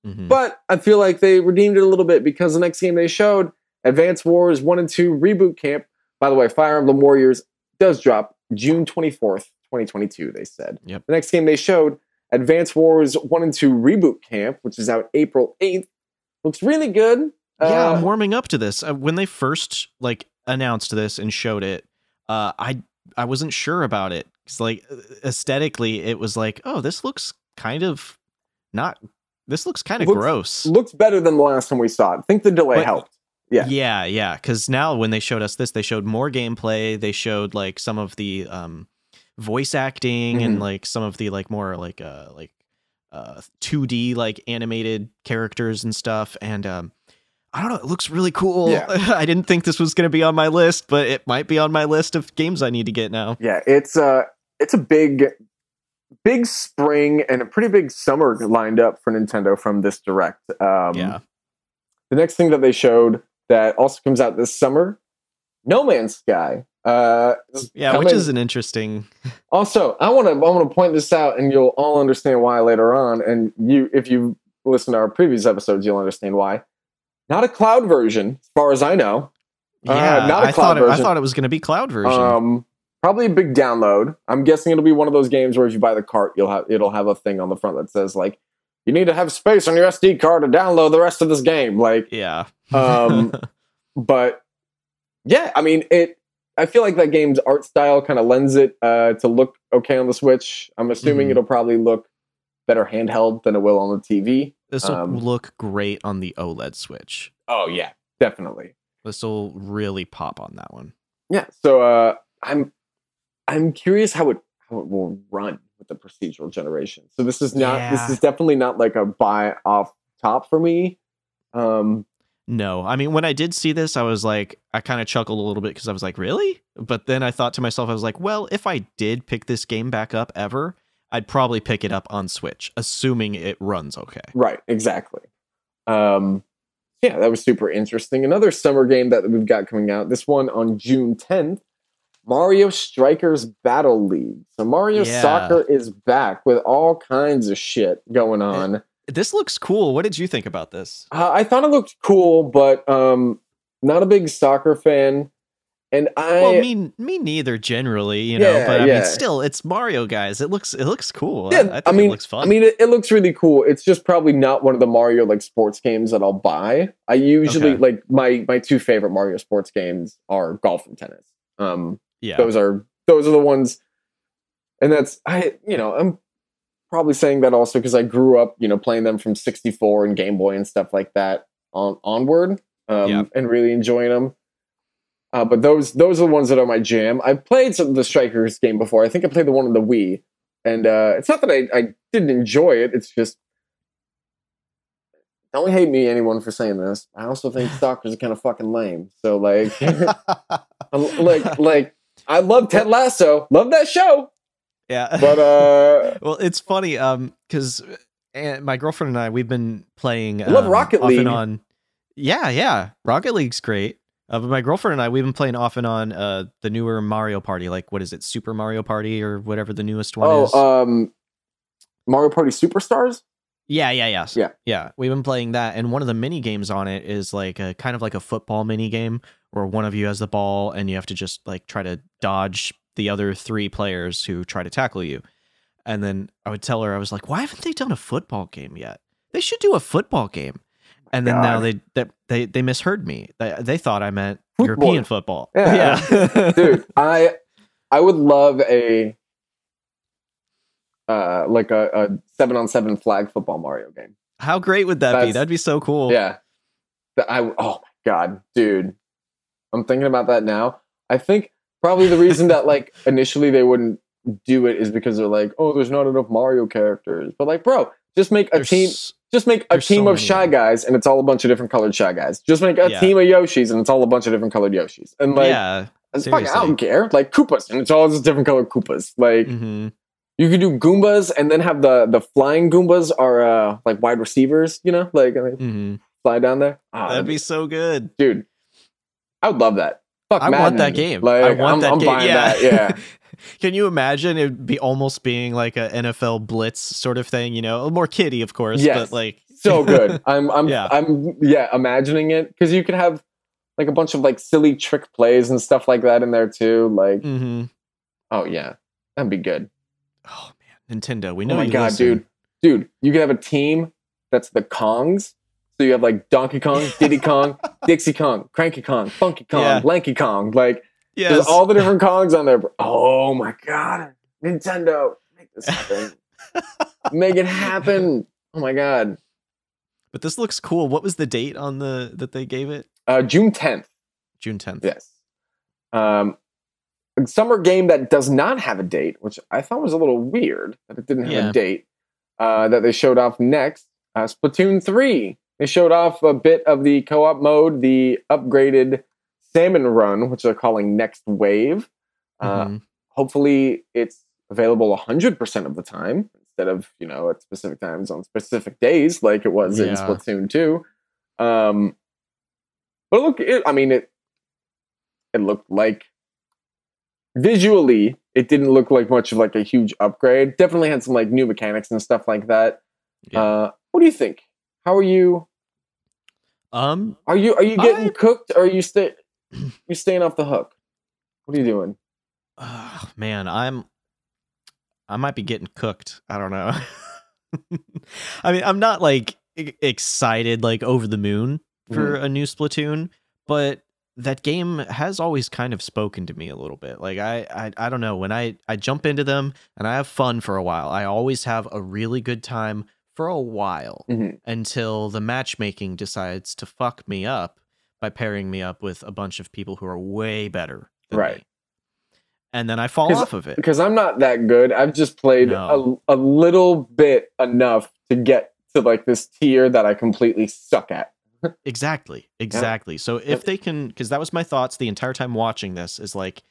Speaker 2: Mhm.
Speaker 1: but I feel like they redeemed it a little bit because the next game they showed, Advance Wars One and Two Reboot Camp. By the way, Fire Emblem Warriors does drop June twenty fourth, twenty twenty two. They said.
Speaker 2: Yep.
Speaker 1: The next game they showed, Advance Wars One and Two Reboot Camp, which is out April eighth, looks really good.
Speaker 2: yeah,
Speaker 1: Uh,
Speaker 2: I'm warming up to this. Uh, when they first like announced this and showed it, uh, I I wasn't sure about it. It's like uh, aesthetically, it was like, oh, this looks kind of not. This looks kind of
Speaker 1: Looks-
Speaker 2: gross.
Speaker 1: looks better than the last time we saw it. I think the delay
Speaker 2: But-
Speaker 1: helped. Yeah.
Speaker 2: yeah, yeah. Because now when they showed us this, they showed more gameplay. They showed like some of the um, voice acting and
Speaker 1: Mhm.
Speaker 2: like some of the like more like uh like uh 2D like animated characters and stuff. And um, I don't know. It looks really cool.
Speaker 1: Yeah.
Speaker 2: I didn't think this was going to be on my list, but it might be on my list of games I need to get now.
Speaker 1: Yeah, it's uh it's a big big spring and a pretty big summer lined up for Nintendo from this direct. Um
Speaker 2: yeah.
Speaker 1: the next thing that they showed that also comes out this summer, No Man's Sky. Uh
Speaker 2: Yeah, which
Speaker 1: coming-
Speaker 2: is an interesting.
Speaker 1: also I want to I want to point this out and you'll all understand why later on and you if you listen to our previous episodes you'll understand why. Not a cloud version as far as I know. Uh,
Speaker 2: Yeah,
Speaker 1: not a
Speaker 2: I
Speaker 1: cloud
Speaker 2: thought it, I thought it was going to be cloud version.
Speaker 1: Um, probably a big download. I'm guessing it'll be one of those games where if you buy the cart, you'll have it'll have a thing on the front that says like, "You need to have space on your SD card to download the rest of this game." Like,
Speaker 2: yeah.
Speaker 1: Um, but yeah, I mean it. I feel like that game's art style kind of lends it uh, to look okay on the Switch. I'm assuming
Speaker 2: Mhm.
Speaker 1: it'll probably look better handheld than it will on the TV.
Speaker 2: This will
Speaker 1: Um,
Speaker 2: look great on the OLED Switch.
Speaker 1: Oh yeah, definitely.
Speaker 2: This will really pop on that one.
Speaker 1: Yeah, so uh, I'm I'm curious how it how it will run with the procedural generation. So this is not
Speaker 2: Yeah.
Speaker 1: this is definitely not like a buy off top for me. Um,
Speaker 2: No, I mean, when I did see this, I was like, I kind of chuckled a little bit because I was like, really? But then I thought to myself, I was like, well, if I did pick this game back up ever, I'd probably pick it up on Switch, assuming it runs okay.
Speaker 1: right, exactly. Um, yeah, that was super interesting. Another summer game that we've got coming out. This one on June 10th. Mario Strikers Battle League. So Mario
Speaker 2: Yeah.
Speaker 1: Soccer is back with all kinds of shit going on.
Speaker 2: This looks cool. What did you think about this?
Speaker 1: Uh, I thought it looked cool, but um, not a big soccer fan. And I
Speaker 2: well, me, me neither. Generally, you know, but I
Speaker 1: yeah.
Speaker 2: mean, still, it's Mario, guys. It looks, it looks cool.
Speaker 1: Yeah,
Speaker 2: I, I think
Speaker 1: I mean-
Speaker 2: it looks fun.
Speaker 1: I mean, it, it looks really cool. It's just probably not one of the Mario like sports games that I'll buy. I usually
Speaker 2: Okay.
Speaker 1: like my my two favorite Mario sports games are golf and tennis. Um,
Speaker 2: yeah,
Speaker 1: those are those are the ones, and that's I you know I'm probably saying that also because I grew up you know playing them from 64 and Game Boy and stuff like that on onward, um,
Speaker 2: Yeah.
Speaker 1: and really enjoying them. Uh, but those those are the ones that are my jam. I've played some of the Strikers game before. I think I played the one on the Wii, and uh, it's not that I, I didn't enjoy it. It's just don't hate me, anyone, for saying this. I also think soccer's kind of fucking lame. So like, like like I love Ted Lasso, love that show,
Speaker 2: yeah.
Speaker 1: but uh,
Speaker 2: well, it's funny, um, because my girlfriend and I we've been playing.
Speaker 1: I love
Speaker 2: um,
Speaker 1: Rocket League.
Speaker 2: and on. Yeah, yeah, Rocket League's great. Uh, but my girlfriend and I, we've been playing off and on uh, the newer Mario Party. Like, what is it, Super Mario Party or whatever the newest one is?
Speaker 1: Oh, um, Mario Party Superstars.
Speaker 2: yeah, yeah, yeah,
Speaker 1: yeah.
Speaker 2: yeah. We've been playing that, and one of the mini games on it is like a kind of like a football mini game where one of you has the ball and you have to just like try to dodge the other three players who try to tackle you. And then I would tell her, I was like, why haven't they done a football game yet? They should do a football game. And then now they they they, they misheard me. They, they thought I meant
Speaker 1: Football.
Speaker 2: European football.
Speaker 1: Yeah.
Speaker 2: yeah.
Speaker 1: dude i i would love a uh like a, a seven on seven flag football mario game
Speaker 2: How great would that be? That'd be so cool.
Speaker 1: yeah i oh my god dude i'm thinking about that now i think probably the reason that like initially they wouldn't do it is because they're like oh there's not enough mario characters but like bro just make a
Speaker 2: There's
Speaker 1: team just make a
Speaker 2: there's so
Speaker 1: team of shy guys and it's all a bunch of different colored shy guys just make a
Speaker 2: Yeah.
Speaker 1: team of yoshis and it's all a bunch of different colored yoshis and like
Speaker 2: yeah.
Speaker 1: fucking, i don't care like koopas and it's all just different colored koopas like
Speaker 2: hmm
Speaker 1: you could do Goombas and then have the the flying Goombas are uh like wide receivers, you know, like they
Speaker 2: hmm
Speaker 1: fly down there. Ah,
Speaker 2: That'd be so good.
Speaker 1: dude. I would love that. Fuck,
Speaker 2: I want that game.
Speaker 1: Like
Speaker 2: I want
Speaker 1: I'm,
Speaker 2: that
Speaker 1: I'm
Speaker 2: game. yeah.
Speaker 1: that. Yeah,
Speaker 2: Can you imagine it be almost being like a NFL blitz sort of thing? You know, more kiddie, of course,
Speaker 1: Yes.
Speaker 2: but like
Speaker 1: so good. I'm I'm
Speaker 2: Yeah.
Speaker 1: I'm yeah imagining it because you could have like a bunch of like silly trick plays and stuff like that in there too. Like
Speaker 2: mm-hmm.
Speaker 1: oh yeah, that'd be good.
Speaker 2: Oh man, Nintendo, we know
Speaker 1: oh my
Speaker 2: you
Speaker 1: god,
Speaker 2: listen.
Speaker 1: dude, dude, you could have a team that's the Kongs. So you have like Donkey Kong, Diddy Kong, Dixie Kong, Cranky Kong, Funky Kong,
Speaker 2: Yeah.
Speaker 1: Lanky Kong. Like
Speaker 2: Yes.
Speaker 1: there's all the different Kongs on there. Oh my god, Nintendo, make this happen. make it happen. Oh my god.
Speaker 2: but this looks cool. What was the date on the that they gave it?
Speaker 1: Uh, June 10th.
Speaker 2: June 10th.
Speaker 1: Yes. Um, a summer game that does not have a date, which I thought was a little weird that it didn't have
Speaker 2: Yeah.
Speaker 1: a date. Uh, that they showed off next. Uh, Splatoon 3. They showed off a bit of the co-op mode, the upgraded Salmon Run, which they're calling Next Wave. Uh,
Speaker 2: Mhm.
Speaker 1: hopefully, it's available 100% of the time instead of you know at specific times on specific days like it was in Splatoon 2. Um, but look, it, I mean it. It looked like visually, it didn't look like much of like a huge upgrade. Definitely had some like new mechanics and stuff like that.
Speaker 2: Yeah.
Speaker 1: Uh, what do you think? How are you?
Speaker 2: um,
Speaker 1: Are you are you getting
Speaker 2: I-
Speaker 1: cooked? Or are you stay you staying off the hook? What are you doing?
Speaker 2: ah, man, I'm I might be getting cooked. I don't know. I mean, I'm not like excited like over the moon for a new Splatoon, but that game has always kind of spoken to me a little bit. Like I, I I don't know, when I I jump into them and I have fun for a while, I always have a really good time for a while
Speaker 1: Mhm.
Speaker 2: until the matchmaking decides to fuck me up by pairing me up with a bunch of people who are way better
Speaker 1: Right.
Speaker 2: me. And then I fall off of it.
Speaker 1: because I'm not that good. I've just played
Speaker 2: No.
Speaker 1: a, a little bit enough to get to like this tier that I completely suck at.
Speaker 2: Exactly. Exactly. So if they can because that was my thoughts the entire time watching this is like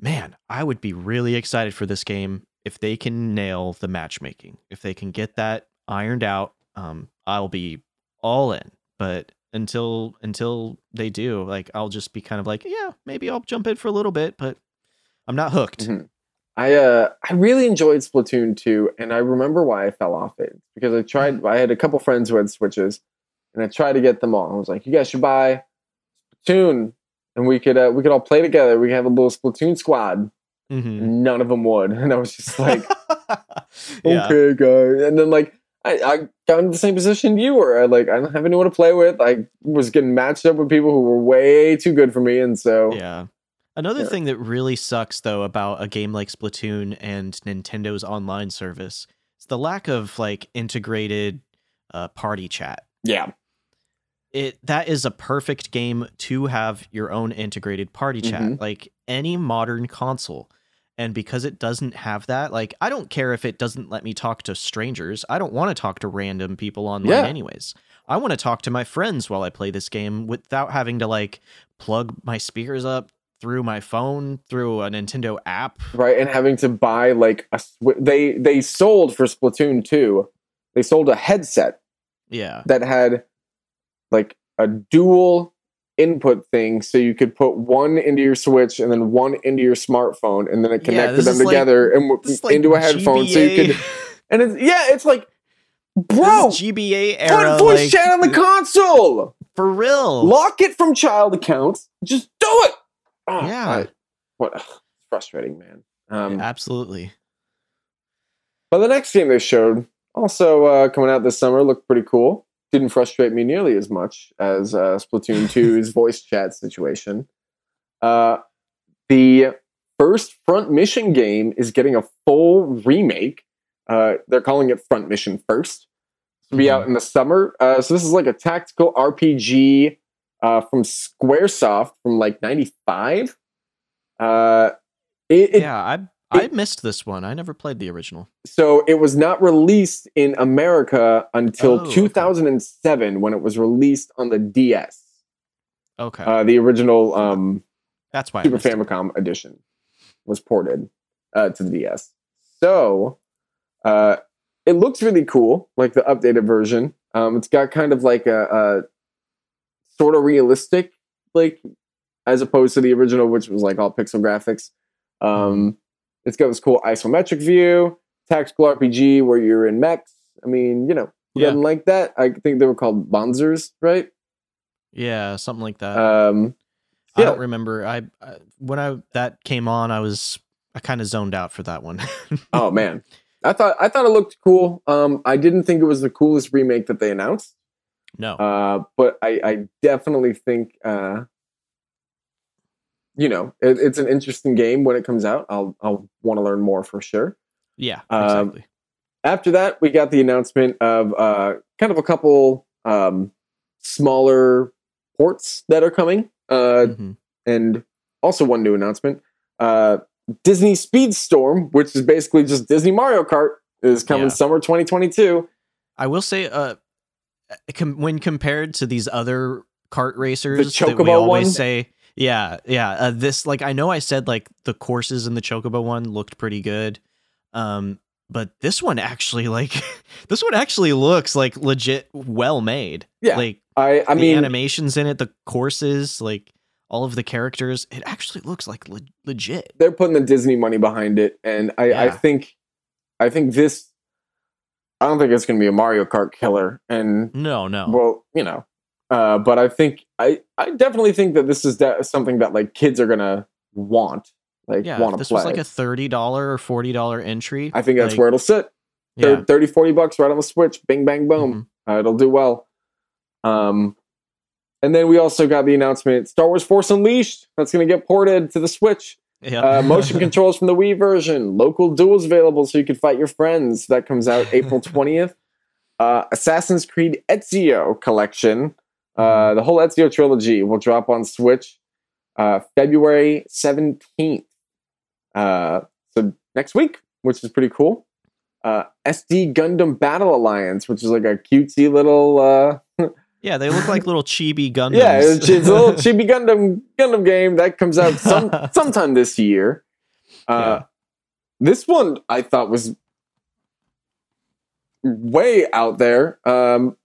Speaker 2: man, I would be really excited for this game if they can nail the matchmaking. If they can get that ironed out, um I'll be all in. But until until they do, like I'll just be kind of like, yeah, maybe I'll jump in for a little bit, but I'm not hooked.
Speaker 1: Mhm. I uh I really enjoyed Splatoon 2 and I remember why I fell off it because I tried I had a couple friends who had switches and I tried to get them all. I was like, you guys should buy Splatoon and we could uh, we could all play together. We could have a little Splatoon squad.
Speaker 2: Mhm.
Speaker 1: None of them would. And I was just like,
Speaker 2: yeah.
Speaker 1: okay, guys. And then like I, I got in the same position you were. I like I don't have anyone to play with. I was getting matched up with people who were way too good for me, and so
Speaker 2: Yeah. Another
Speaker 1: Yeah.
Speaker 2: thing that really sucks though about a game like Splatoon and Nintendo's online service is the lack of like integrated uh, party chat.
Speaker 1: yeah,
Speaker 2: It that is a perfect game to have your own integrated party chat,
Speaker 1: Mhm.
Speaker 2: like any modern console. And because it doesn't have that, like I don't care if it doesn't let me talk to strangers. I don't want to talk to random people online
Speaker 1: Yeah.
Speaker 2: anyways. I want to talk to my friends while I play this game without having to like plug my speakers up through my phone through a Nintendo app.
Speaker 1: right. And having to buy like a sw- they they sold for Splatoon two. They sold a headset
Speaker 2: Yeah.
Speaker 1: that had like a dual input thing so you could put one into your switch and then one into your smartphone and then it connected
Speaker 2: this
Speaker 1: them
Speaker 2: is like-
Speaker 1: together and w-
Speaker 2: like
Speaker 1: into a headphone so you could and it's yeah it's like bro
Speaker 2: GBA
Speaker 1: put
Speaker 2: era,
Speaker 1: voice
Speaker 2: like,
Speaker 1: chat on the console
Speaker 2: for real.
Speaker 1: lock it from child accounts just do it Oh,
Speaker 2: Yeah.
Speaker 1: I- what ugh, frustrating man um
Speaker 2: Absolutely.
Speaker 1: But the next game they showed, also uh, coming out this summer, looked pretty cool. Didn't frustrate me nearly as much as uh, Splatoon 2's voice chat situation. Uh, the first Front Mission game is getting a full remake. Uh, they're calling it Front Mission First. It'll be
Speaker 2: Mhm.
Speaker 1: out in the summer. Uh, so this is like a tactical RPG uh, from SquareSoft from like '95. Uh, it, it,
Speaker 2: yeah, I I missed this one. I never played the original.
Speaker 1: so it was not released in America until
Speaker 2: Oh, okay.
Speaker 1: 2007 when it was released on the DS,
Speaker 2: Okay,
Speaker 1: uh, the original um,
Speaker 2: that's why. I
Speaker 1: Super
Speaker 2: missed it.
Speaker 1: Famicom edition was ported uh, to the DS. So uh, it looks really cool, like the updated version. Um, it's got kind of like a, a sort of realistic, like as opposed to the original, which was like all pixel graphics. Um, it's got this cool isometric view, tactical RPG where you're in mechs. I mean, you know,
Speaker 2: Yeah.
Speaker 1: didn't like that. I think they were called Bonzers, right?
Speaker 2: Yeah, something like that.
Speaker 1: Um,
Speaker 2: I don't remember. I, I when I that came on, I was I kind of zoned out for that one.
Speaker 1: oh man, I thought I thought it looked cool. Um, I didn't think it was the coolest remake that they announced,
Speaker 2: no.
Speaker 1: uh, but I, I definitely think uh, you know it, it's an interesting game when it comes out. I'll I'll want to learn more for sure.
Speaker 2: yeah,
Speaker 1: um,
Speaker 2: exactly.
Speaker 1: After that, we got the announcement of uh, kind of a couple um, smaller ports that are coming, uh,
Speaker 2: Mhm.
Speaker 1: and also one new announcement. Uh, Disney Speedstorm, which is basically just Disney Mario Kart, is coming
Speaker 2: Yeah.
Speaker 1: summer 2022.
Speaker 2: I will say, uh, com- when compared to these other kart racers that we always
Speaker 1: one?
Speaker 2: say, yeah, yeah, uh, this like I know I said like the courses in the Chocobo one looked pretty good, um, but this one actually like this one actually looks like legit well made.
Speaker 1: Yeah,
Speaker 2: like
Speaker 1: I, I
Speaker 2: the
Speaker 1: mean,
Speaker 2: animations in it, the courses, like all of the characters, it actually looks like le- legit.
Speaker 1: they're putting the Disney money behind it, and I, I think, I think this. I don't think it's going to be a Mario Kart killer, and
Speaker 2: No, no,
Speaker 1: well, you know, uh, but I think I, I definitely think that this is de- something that like kids are gonna want, like
Speaker 2: yeah.
Speaker 1: want to
Speaker 2: this was like a thirty dollar or forty dollar entry,
Speaker 1: I think that's
Speaker 2: like,
Speaker 1: where it'll sit.
Speaker 2: yeah,
Speaker 1: Thir- 30, 40 bucks right on the Switch. Bing, bang, boom.
Speaker 2: Mhm.
Speaker 1: Uh, it'll do well. Um, and then we also got the announcement Star Wars Force Unleashed. That's going to get ported to the Switch.
Speaker 2: yeah.
Speaker 1: Uh, motion controls from the Wii version. Local duels available so you can fight your friends. That comes out April 20th. Uh, Assassin's Creed Ezio collection. Uh, the whole Ezio trilogy will drop on Switch uh, February 17th. Uh, so next week, which is pretty cool. Uh, SD Gundam Battle Alliance, which is like a cutesy little uh,
Speaker 2: Yeah, they look like little chibi Gundams.
Speaker 1: yeah, it's, it's a little chibi Gundam Gundam game that comes out some sometime this year. Uh,
Speaker 2: Yeah.
Speaker 1: This one I thought was way out there, um,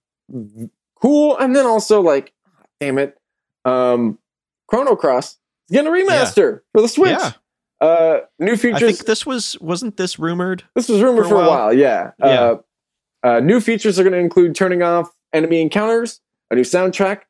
Speaker 1: cool, and then also like, damn it, um, Chrono Cross is getting a remaster for the Switch.
Speaker 2: Yeah.
Speaker 1: Uh, new
Speaker 2: I
Speaker 1: features.
Speaker 2: think this was wasn't this rumored?
Speaker 1: This was rumored
Speaker 2: for
Speaker 1: for
Speaker 2: a
Speaker 1: a
Speaker 2: while.
Speaker 1: while, yeah.
Speaker 2: Yeah.
Speaker 1: Uh, uh, new features are going to include turning off enemy encounters, a new soundtrack.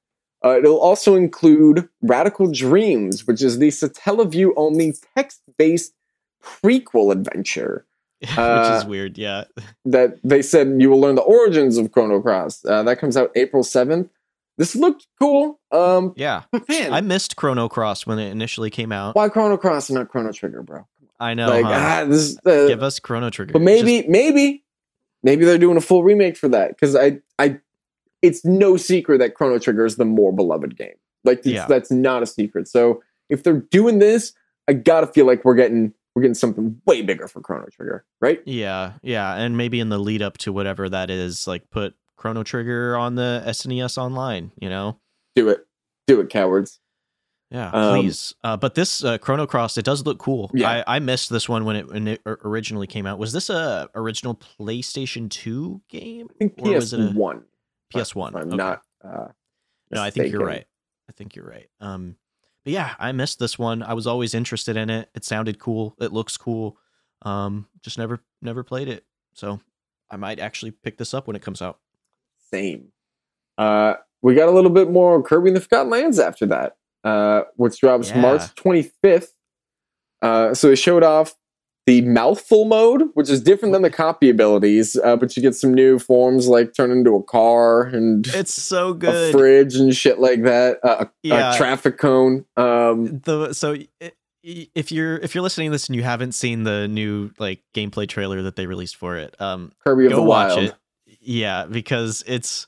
Speaker 1: Uh, it'll also include Radical Dreamers, which is the Satellaview only text based prequel adventure
Speaker 2: Which is
Speaker 1: Uh,
Speaker 2: weird. Yeah.
Speaker 1: that they said you will learn the origins of Chrono Cross. Uh, that comes out April 7th. This looked cool. Um,
Speaker 2: Yeah.
Speaker 1: man,
Speaker 2: I missed Chrono Cross when it initially came out.
Speaker 1: why Chrono Cross and not Chrono Trigger, bro?
Speaker 2: I know.
Speaker 1: like,
Speaker 2: huh?
Speaker 1: ah, this uh,
Speaker 2: Give us Chrono Trigger.
Speaker 1: But maybe, maybe, maybe they're doing a full remake for that because I, I, it's no secret that Chrono Trigger is the more beloved game. Like,
Speaker 2: Yeah.
Speaker 1: that's not a secret. So if they're doing this, I gotta feel like we're getting we're getting something way bigger for Chrono Trigger, right?
Speaker 2: Yeah, yeah, and maybe in the lead up to whatever that is, like put Chrono Trigger on the SNES Online. You know.
Speaker 1: Do it, do it, cowards.
Speaker 2: Yeah,
Speaker 1: Um,
Speaker 2: please. Uh, but this uh, Chrono Cross, it does look cool.
Speaker 1: Yeah.
Speaker 2: I, I missed this one when it when it originally came out. Was this a original PlayStation Two game?
Speaker 1: I think
Speaker 2: Or was
Speaker 1: PS
Speaker 2: it a-
Speaker 1: One.
Speaker 2: PS One.
Speaker 1: I'm
Speaker 2: okay.
Speaker 1: not. Uh,
Speaker 2: No, I think you're right. I think you're right. Um, but yeah, I missed this one. I was always interested in it. It sounded cool. It looks cool. Um, just never never played it. So I might actually pick this up when it comes out.
Speaker 1: Same. Uh, we got a little bit more Kirby and the Forgotten Lands after that, uh, which drops
Speaker 2: Yeah.
Speaker 1: March 25th. Uh, so it showed off the mouthful mode, which is different than the copy abilities, uh, but you get some new forms like turn into a car and
Speaker 2: It's so good, a
Speaker 1: fridge and shit like that. Uh, a,
Speaker 2: Yeah.
Speaker 1: a traffic cone. Um,
Speaker 2: the so if you're if you're listening to this and you haven't seen the new like gameplay trailer that they released for it, um,
Speaker 1: Kirby of
Speaker 2: go
Speaker 1: the
Speaker 2: watch
Speaker 1: Wild.
Speaker 2: it. Yeah, because it's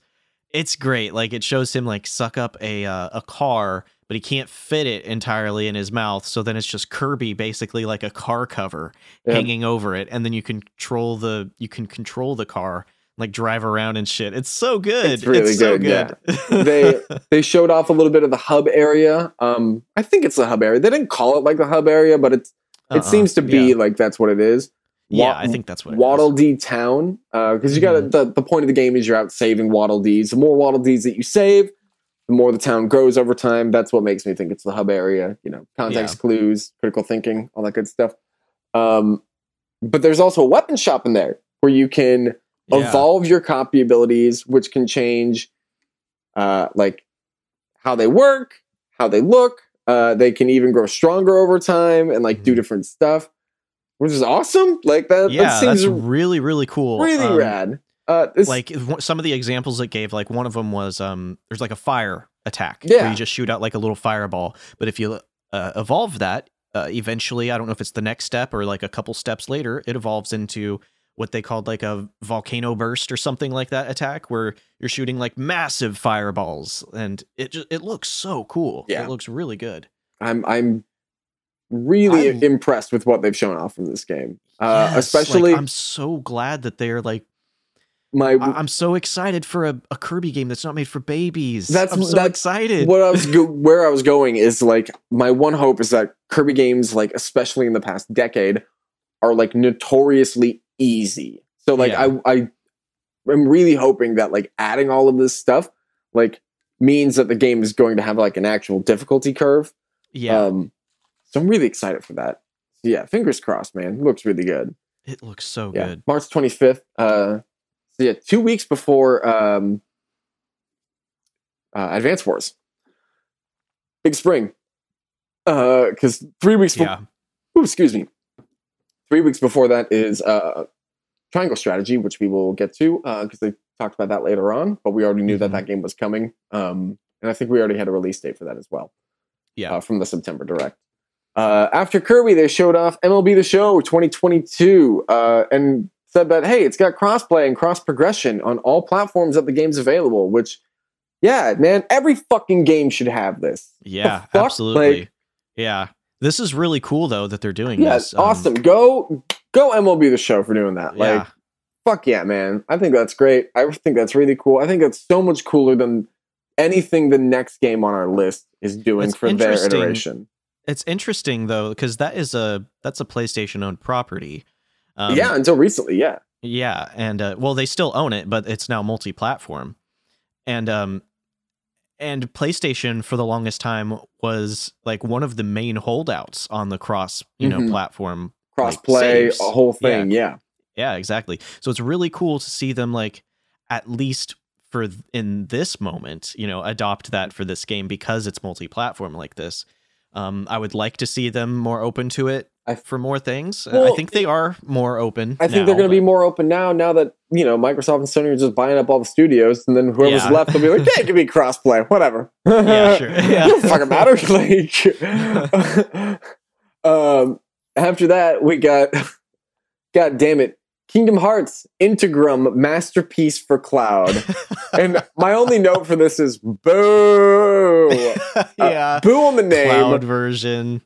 Speaker 2: it's great. Like it shows him like suck up a uh, a car, but he can't fit it entirely in his mouth. So then it's just Kirby, basically like a car cover
Speaker 1: Yeah.
Speaker 2: hanging over it, and then you control the you can control the car, like drive around and shit. It's so good.
Speaker 1: It's really
Speaker 2: so
Speaker 1: good,
Speaker 2: good.
Speaker 1: They- They showed off a little bit of the hub area. Um, I think it's the hub area. They didn't call it like the hub area, but it's it
Speaker 2: Uh-uh.
Speaker 1: seems to be
Speaker 2: Yeah.
Speaker 1: like that's what it is.
Speaker 2: Yeah,
Speaker 1: Wa-
Speaker 2: I think that's what it is.
Speaker 1: Waddle Dee Town, because you got
Speaker 2: Mhm.
Speaker 1: the the point of the game is you're out saving Waddle Dees. The more Waddle Dees that you save, the more the town grows over time. That's what makes me think it's the hub area. You know, context clues, critical thinking, all that good stuff. Um, but there's also a weapon shop in there where you can
Speaker 2: Yeah.
Speaker 1: evolve your copy abilities, which can change, uh, like how they work, how they look. Uh, they can even grow stronger over time and like do
Speaker 2: Mhm.
Speaker 1: different stuff, which is awesome. Like that,
Speaker 2: Yeah,
Speaker 1: that seems
Speaker 2: that's really really cool.
Speaker 1: really
Speaker 2: Um,
Speaker 1: rad. Uh, this,
Speaker 2: like some of the examples it gave like one of them was um there's like a fire attack where you just shoot out like a little fireball. But if you uh, evolve that uh, eventually i don't know if it's the next step or like a couple steps later it evolves into what they called like a volcano burst or something like that attack where you're shooting like massive fireballs. And it just it looks so cool.
Speaker 1: Yeah.
Speaker 2: it looks really good.
Speaker 1: I'm I'm really
Speaker 2: I'm-
Speaker 1: impressed with what they've shown off from this game. Uh,
Speaker 2: Yes, like,
Speaker 1: especially
Speaker 2: i'm so glad that they're like
Speaker 1: my
Speaker 2: I- i'm so excited for a, a kirby game that's not made for babies
Speaker 1: That's-
Speaker 2: i'm so
Speaker 1: that's
Speaker 2: excited
Speaker 1: what I was go- where I was going is like my one hope is that Kirby games, like especially in the past decade, are like notoriously easy. So like
Speaker 2: Yeah.
Speaker 1: I I am really hoping that like adding all of this stuff like means that the game is going to have like an actual difficulty curve.
Speaker 2: yeah
Speaker 1: Um, so I'm really excited for that. So yeah, fingers crossed, man. It looks really good.
Speaker 2: It looks so
Speaker 1: yeah,
Speaker 2: good.
Speaker 1: March 25th. Uh, yeah, two weeks before um, uh, Advance Wars. Big spring. Because three weeks.
Speaker 2: Yeah.
Speaker 1: Ooh, excuse me. Three weeks before that is uh, Triangle Strategy, which we will get to because they talked about that later on. But we already knew that
Speaker 2: Mhm.
Speaker 1: that game was coming, um, and I think we already had a release date for that as well.
Speaker 2: Yeah.
Speaker 1: uh, from the September Direct. Uh, after Kirby, they showed off MLB The Show 2022 uh, and said that hey, it's got crossplay and cross progression on all platforms that the game's available. Which, yeah, man, every fucking game should have this.
Speaker 2: Yeah, absolutely.
Speaker 1: Like-
Speaker 2: yeah. This is really cool though that they're doing
Speaker 1: Yeah,
Speaker 2: this. Um,
Speaker 1: awesome. Go, go MLB The Show for doing that. Like,
Speaker 2: yeah.
Speaker 1: fuck yeah, man. I think that's great. I think that's really cool. I think that's so much cooler than anything the next game on our list is doing
Speaker 2: It's
Speaker 1: for their iteration.
Speaker 2: It's interesting though because that is a that's a PlayStation owned property. Um,
Speaker 1: yeah, until recently, yeah.
Speaker 2: Yeah, and uh, well, they still own it, but it's now multi-platform, and um, and PlayStation for the longest time was like one of the main holdouts on the cross, you know,
Speaker 1: Mhm.
Speaker 2: platform. like,
Speaker 1: Crossplay,
Speaker 2: saves.
Speaker 1: a whole thing, yeah.
Speaker 2: Yeah, exactly. So it's really cool to see them like at least for in this moment, you know, adopt that for this game because it's multi-platform like this. Um, I would like to see them more open to it for more things. Uh, I think they are more open.
Speaker 1: I think
Speaker 2: now,
Speaker 1: they're going to be more open now. Now that you know Microsoft and Sony are just buying up all the studios, and then whoever's
Speaker 2: Yeah.
Speaker 1: left will be like, "Yeah, it give me crossplay, whatever."
Speaker 2: Yeah, sure. Yeah.
Speaker 1: it fucking matter. like, um, after that, we got, God damn it, Kingdom Hearts Integrum Masterpiece for Cloud. and my only note for this is boo.
Speaker 2: yeah.
Speaker 1: Uh, boo on the name.
Speaker 2: Cloud version.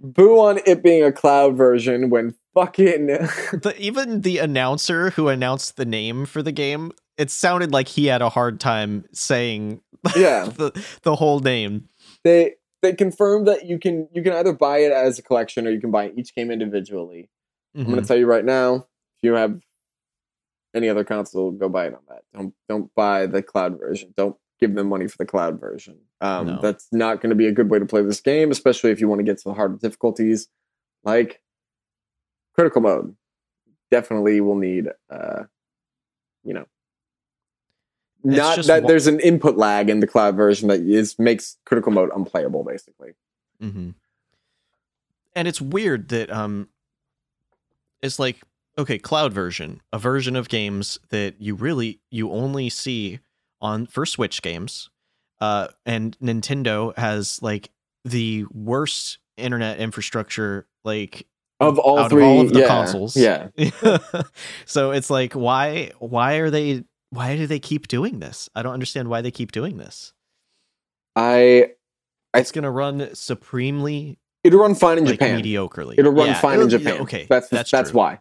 Speaker 1: Boo on it being a cloud version when fucking
Speaker 2: The, even the announcer who announced the name for the game, it sounded like he had a hard time saying
Speaker 1: yeah.
Speaker 2: the the whole name.
Speaker 1: they they confirmed that you can you can either buy it as a collection or you can buy each game individually. I'm
Speaker 2: Mhm.
Speaker 1: going to tell you right now, if you have any other console, go buy it on that. Don't don't buy the cloud version. Don't give them money for the cloud version. Um,
Speaker 2: No.
Speaker 1: That's not going to be a good way to play this game, especially if you want to get to the harder difficulties, like critical mode. Definitely will need, uh, you know,
Speaker 2: It's
Speaker 1: not that
Speaker 2: wa-
Speaker 1: there's an input lag in the cloud version that is makes critical mode unplayable, basically.
Speaker 2: hmm And it's weird that um, it's like okay, cloud version, a version of games that you really you only see on for Switch games, uh, and Nintendo has like the worst internet infrastructure like
Speaker 1: Of all
Speaker 2: out of
Speaker 1: three,
Speaker 2: all of the
Speaker 1: yeah,
Speaker 2: consoles.
Speaker 1: yeah.
Speaker 2: so it's like why why are they why do they keep doing this? I don't understand why they keep doing this.
Speaker 1: I
Speaker 2: It's gonna run supremely
Speaker 1: it'll run fine in
Speaker 2: like
Speaker 1: Japan.
Speaker 2: mediocrely.
Speaker 1: It'll run
Speaker 2: Yeah,
Speaker 1: fine in
Speaker 2: it'll- yeah,
Speaker 1: Japan.
Speaker 2: Okay,
Speaker 1: that's
Speaker 2: that's
Speaker 1: that's, why.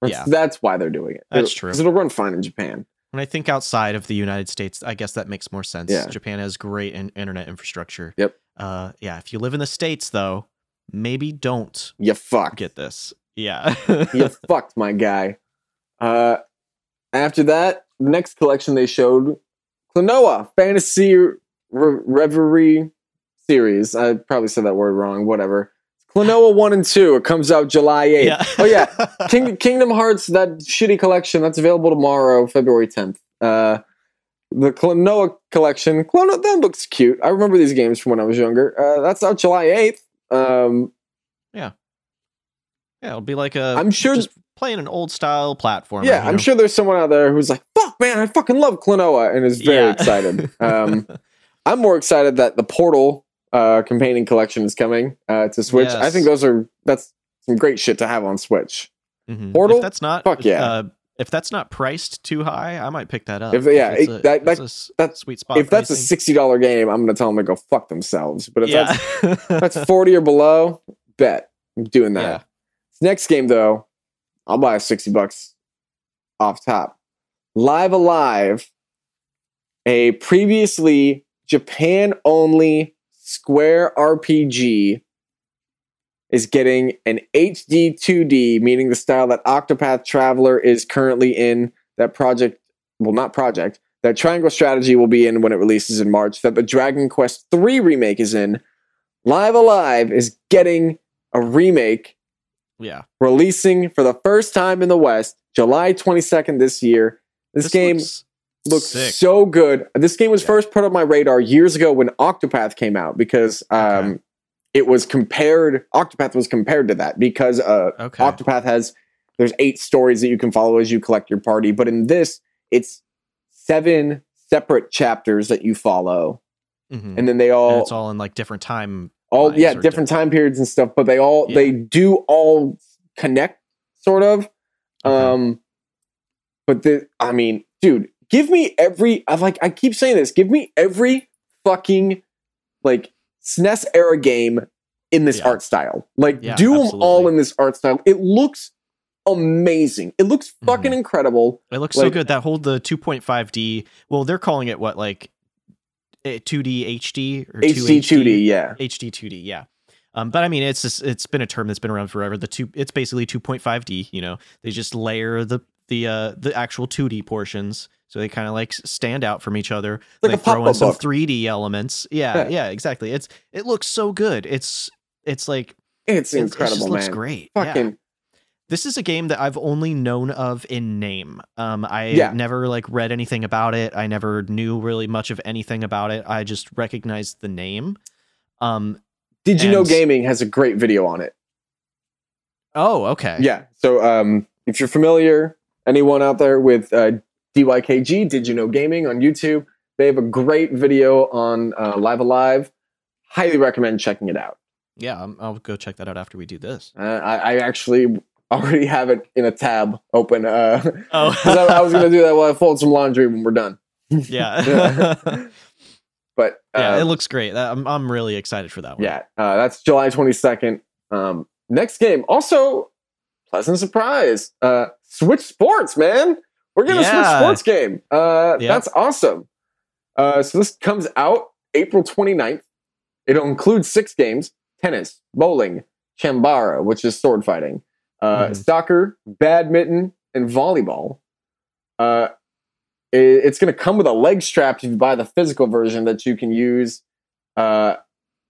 Speaker 1: That's,
Speaker 2: Yeah.
Speaker 1: that's why they're doing it.
Speaker 2: That's
Speaker 1: It'll-
Speaker 2: true.
Speaker 1: 'cause It'll run fine in Japan.
Speaker 2: And I think outside of the United States, I guess that makes more sense.
Speaker 1: Yeah.
Speaker 2: Japan has great in- internet infrastructure.
Speaker 1: Yep.
Speaker 2: Uh, yeah. If you live in the states, though, maybe don't
Speaker 1: You fuck.
Speaker 2: get this. Yeah.
Speaker 1: you fucked my guy. Uh, after that, the next collection they showed, Klonoa Phantasy Re- Reverie series. I probably said that word wrong. Whatever. Klonoa one and two. It comes out July eighth.
Speaker 2: yeah.
Speaker 1: Oh yeah, King, Kingdom Hearts, that shitty collection, that's available tomorrow, February 10th. Uh, the Klonoa collection, Klonoa, that looks cute. I remember these games from when I was younger. Uh, that's out July 8th. Um,
Speaker 2: Yeah, yeah, it'll be like a.
Speaker 1: I'm sure-
Speaker 2: just playing an old style platform.
Speaker 1: yeah, I'm sure there's someone out there who's like, fuck, man, I fucking love Klonoa, and is very excited. Um, I'm more excited that the Portal uh, companion collection is coming uh, to Switch. I think those are, that's some great shit to have on Switch.
Speaker 2: Mhm.
Speaker 1: Portal?
Speaker 2: If that's not.
Speaker 1: Fuck yeah.
Speaker 2: Uh, if that's not priced too high, I might pick that up.
Speaker 1: If- yeah,
Speaker 2: it's a-
Speaker 1: that- that-
Speaker 2: a s-
Speaker 1: that-
Speaker 2: sweet spot.
Speaker 1: if that's a $60 game, I'm to tell them to go fuck themselves. But if
Speaker 2: yeah.
Speaker 1: that's that's 40 or below, bet. I'm doing that.
Speaker 2: Yeah.
Speaker 1: Next game though, I'll buy a 60 bucks off top. Live A Live, a previously Japan only Square RPG is getting an HD 2D, meaning the style that Octopath Traveler is currently in. That project, well, not project, that Triangle Strategy will be in when it releases in March. That the Dragon Quest 3 remake is in. Live A Live is getting a remake
Speaker 2: yeah.
Speaker 1: releasing for the first time in the West, July 22nd this year. This, game
Speaker 2: looks
Speaker 1: looks
Speaker 2: sick.
Speaker 1: so good. This game was
Speaker 2: Yeah.
Speaker 1: first put on my radar years ago when Octopath came out because um,
Speaker 2: Okay.
Speaker 1: it was compared. Octopath was compared to that because uh,
Speaker 2: Okay.
Speaker 1: Octopath has there's eight stories that you can follow as you collect your party, but in this it's seven separate chapters that you follow,
Speaker 2: Mhm.
Speaker 1: and then they
Speaker 2: And
Speaker 1: all
Speaker 2: it's all in like different time.
Speaker 1: all yeah different time periods and stuff but they all
Speaker 2: Yeah.
Speaker 1: they do all connect sort of
Speaker 2: Okay.
Speaker 1: um but the i mean dude give me every i like i keep saying this give me every fucking like snes era game in this
Speaker 2: Yeah.
Speaker 1: art style like
Speaker 2: Yeah,
Speaker 1: do them all in this art style it looks amazing it looks fucking
Speaker 2: Mhm.
Speaker 1: incredible
Speaker 2: It looks so good. That whole the 2.5D. Well, they're calling it what like eh, 2D HD or
Speaker 1: hd 2d yeah
Speaker 2: HD 2D. Yeah. Um, but I mean, it's just, it's been a term that's been around forever. The two, it's basically 2.5D. You know, they just layer the the uh the actual 2D portions, so they kind of like stand out from each other.
Speaker 1: like
Speaker 2: they throw in some
Speaker 1: book
Speaker 2: 3D elements. Yeah,
Speaker 1: Yeah.
Speaker 2: yeah, exactly. It's it looks so good. It's it's like
Speaker 1: it's
Speaker 2: it's- it
Speaker 1: incredible man
Speaker 2: looks great. Yeah.
Speaker 1: fucking
Speaker 2: This is a game that I've only known of in name. Um, I
Speaker 1: Yeah.
Speaker 2: never like read anything about it. I never knew really much of anything about it. I just recognized the name. Um.
Speaker 1: did you know gaming has a great video on it
Speaker 2: Oh, okay.
Speaker 1: Yeah. So um, if you're familiar, anyone out there with uh, DYKG, Did You Know Gaming on YouTube, they have a great video on uh, Live A Live. Highly recommend checking it out.
Speaker 2: Yeah. I'm, I'll go check that out after we do this.
Speaker 1: Uh, I, I actually already have it in a tab open. Uh,
Speaker 2: Oh,
Speaker 1: I, I was going to do that while I fold some laundry when we're done.
Speaker 2: yeah.
Speaker 1: But uh,
Speaker 2: yeah, it looks great. I'm I'm really excited for that one.
Speaker 1: yeah, uh, that's July 22nd. Um, next game, also pleasant surprise. Switch Sports, man. We're getting a Switch Sports game. Uh,
Speaker 2: Yep.
Speaker 1: That's awesome. Uh, so this comes out April 29th. It'll include six games tennis, bowling, chambara, which is sword fighting, uh,
Speaker 2: Mhm.
Speaker 1: soccer, badminton, and volleyball. Uh, i- it's going to come with a leg strap if you buy the physical version that you can use uh,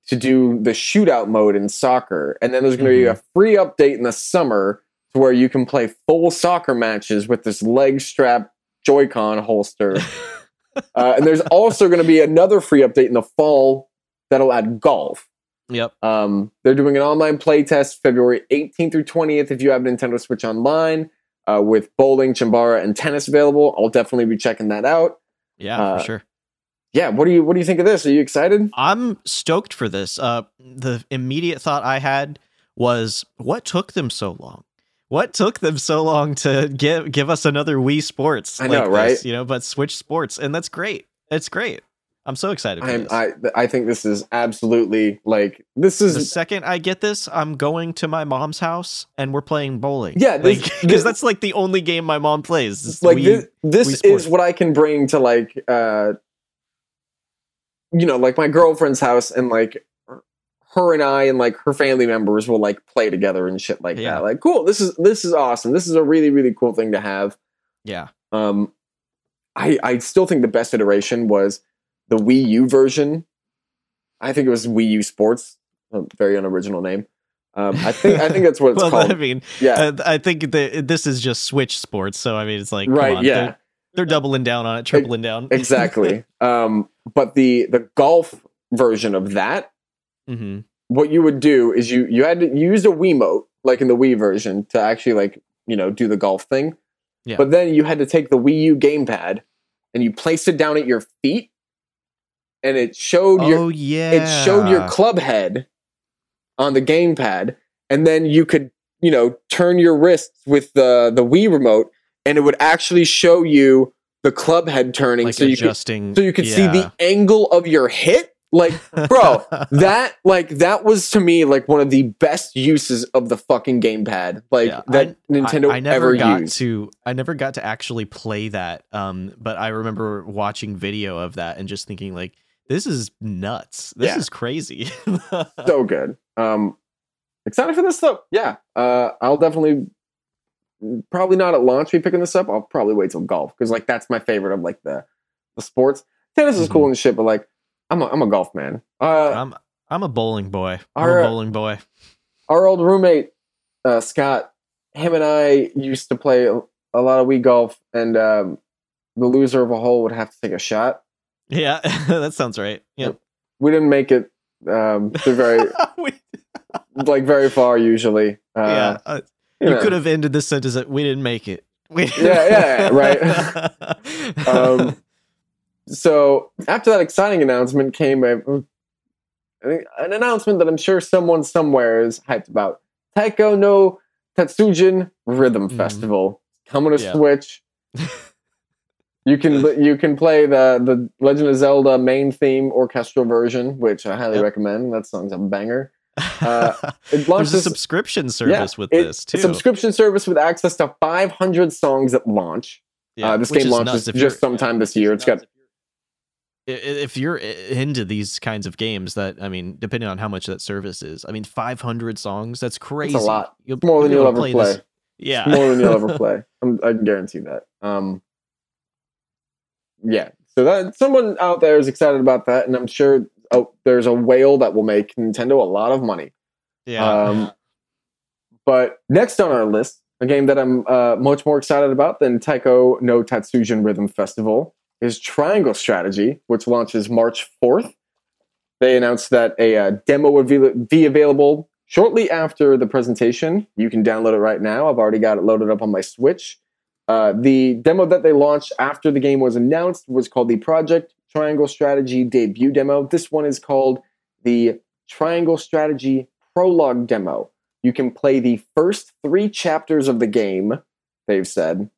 Speaker 1: to do the shootout mode in soccer. And then there's going to be a free update in the summer to where you can play full soccer matches with this leg strap Joy-Con holster. uh, and there's also going to be another free update in the fall that'll add golf.
Speaker 2: Yep.
Speaker 1: Um, they're doing an online play test February 18th through 20th if you have Nintendo Switch Online uh, with bowling, chambara, and tennis available. I'll definitely be checking that out.
Speaker 2: Yeah,
Speaker 1: Uh,
Speaker 2: for sure.
Speaker 1: Yeah, what do you what do you think of this? Are you excited?
Speaker 2: I'm stoked for this. Uh, the immediate thought I had was, what took them so long? What took them so long to give give us another Wii Sports?
Speaker 1: I know,
Speaker 2: this,
Speaker 1: right?
Speaker 2: You know, but Switch Sports, and that's great. It's great. I'm so excited for
Speaker 1: I'm,
Speaker 2: this.
Speaker 1: I I think this is absolutely like this is the
Speaker 2: second I get this, I'm going to my mom's house and we're playing bowling.
Speaker 1: Yeah,
Speaker 2: because
Speaker 1: this-
Speaker 2: that's like the only game my mom plays.
Speaker 1: like
Speaker 2: Wii-
Speaker 1: this, this
Speaker 2: Wii
Speaker 1: is what I can bring to like uh you know like my girlfriend's house and like her and I and like her family members will like play together and shit like
Speaker 2: Yeah.
Speaker 1: that. Like cool, this is this is awesome. This is a really really cool thing to have.
Speaker 2: yeah,
Speaker 1: Um, I I still think the best iteration was the Wii U version. I think it was Wii U Sports, a very unoriginal name. Um, I think I think that's what it's
Speaker 2: well,
Speaker 1: called.
Speaker 2: I mean,
Speaker 1: yeah,
Speaker 2: uh, I think the, this is just Switch Sports, so I mean, it's like
Speaker 1: right.
Speaker 2: on,
Speaker 1: yeah,
Speaker 2: they're, they're doubling down on it, tripling down.
Speaker 1: exactly. um, but the the golf version of that,
Speaker 2: hmm
Speaker 1: what you would do is you you had to you used a Wiimote like in the Wii version to actually like you know do the golf thing.
Speaker 2: Yeah.
Speaker 1: But then you had to take the Wii U gamepad and you placed it down at your feet, and it showed your
Speaker 2: Oh yeah,
Speaker 1: it showed your club head on the gamepad, and then you could, you know, turn your wrists with the the Wii remote, and it would actually show you the club head turning,
Speaker 2: like
Speaker 1: so you could so you could see the angle of your hit. Like, bro, that like that was to me like one of the best uses of the fucking gamepad, like
Speaker 2: Yeah,
Speaker 1: that
Speaker 2: I-
Speaker 1: Nintendo
Speaker 2: I, I never
Speaker 1: ever
Speaker 2: got
Speaker 1: used.
Speaker 2: to I never got to actually play that. Um, but I remember watching video of that and just thinking like, this is nuts. This
Speaker 1: Yeah.
Speaker 2: is crazy.
Speaker 1: so good. Um, excited for this though. Yeah, uh, I'll definitely probably not at launch be picking this up. I'll probably wait till golf because like that's my favorite of like the the sports. Tennis is cool and shit, but like I'm a, I'm a golf man. Uh,
Speaker 2: I'm I'm a bowling boy. I'm
Speaker 1: Our-
Speaker 2: a bowling boy.
Speaker 1: our old roommate uh, Scott, him and I used to play a, a lot of Wii golf, and um, the loser of a hole would have to take a shot.
Speaker 2: Yeah, that sounds right. Yep.
Speaker 1: We didn't make it um, to very like very far usually. Uh,
Speaker 2: yeah, uh,
Speaker 1: you know.
Speaker 2: could have ended this sentence that we didn't make it. We-
Speaker 1: Yeah, yeah, right. Um, so after that exciting announcement came a, think an announcement that I'm sure someone somewhere is hyped about. Taiko no Tatsujin Rhythm
Speaker 2: Mhm.
Speaker 1: Festival coming to
Speaker 2: Yeah.
Speaker 1: Switch. You can you can play the the Legend of Zelda main theme orchestral version, which I highly
Speaker 2: Yep.
Speaker 1: recommend. That song's a banger. Uh, it
Speaker 2: There's a subscription service with
Speaker 1: it-
Speaker 2: this too.
Speaker 1: A subscription service with access to 500 songs at launch.
Speaker 2: Yeah,
Speaker 1: uh, this game launches just sometime this year. It's got
Speaker 2: if you're into these kinds of games that i mean depending on how much that service is i mean 500 songs that's crazy
Speaker 1: lot.
Speaker 2: you'll,
Speaker 1: more than
Speaker 2: be
Speaker 1: you'll ever play.
Speaker 2: this- yeah
Speaker 1: more than you'll ever play. I'm, I can guarantee that. Um, yeah. So that someone out there is excited about that, and I'm sure oh, there's a whale that will make Nintendo a lot of money.
Speaker 2: yeah
Speaker 1: Um, but next on our list, a game that I'm uh, much more excited about than Taiko no Tatsujin Rhythm Festival is Triangle Strategy, which launches March 4th. They announced that a uh, demo would be, available shortly after the presentation. You can download it right now. I've already got it loaded up on my Switch. Uh, the demo that they launched after the game was announced was called the Project Triangle Strategy debut demo. This one is called the Triangle Strategy Prologue demo. You can play the first three chapters of the game, they've said,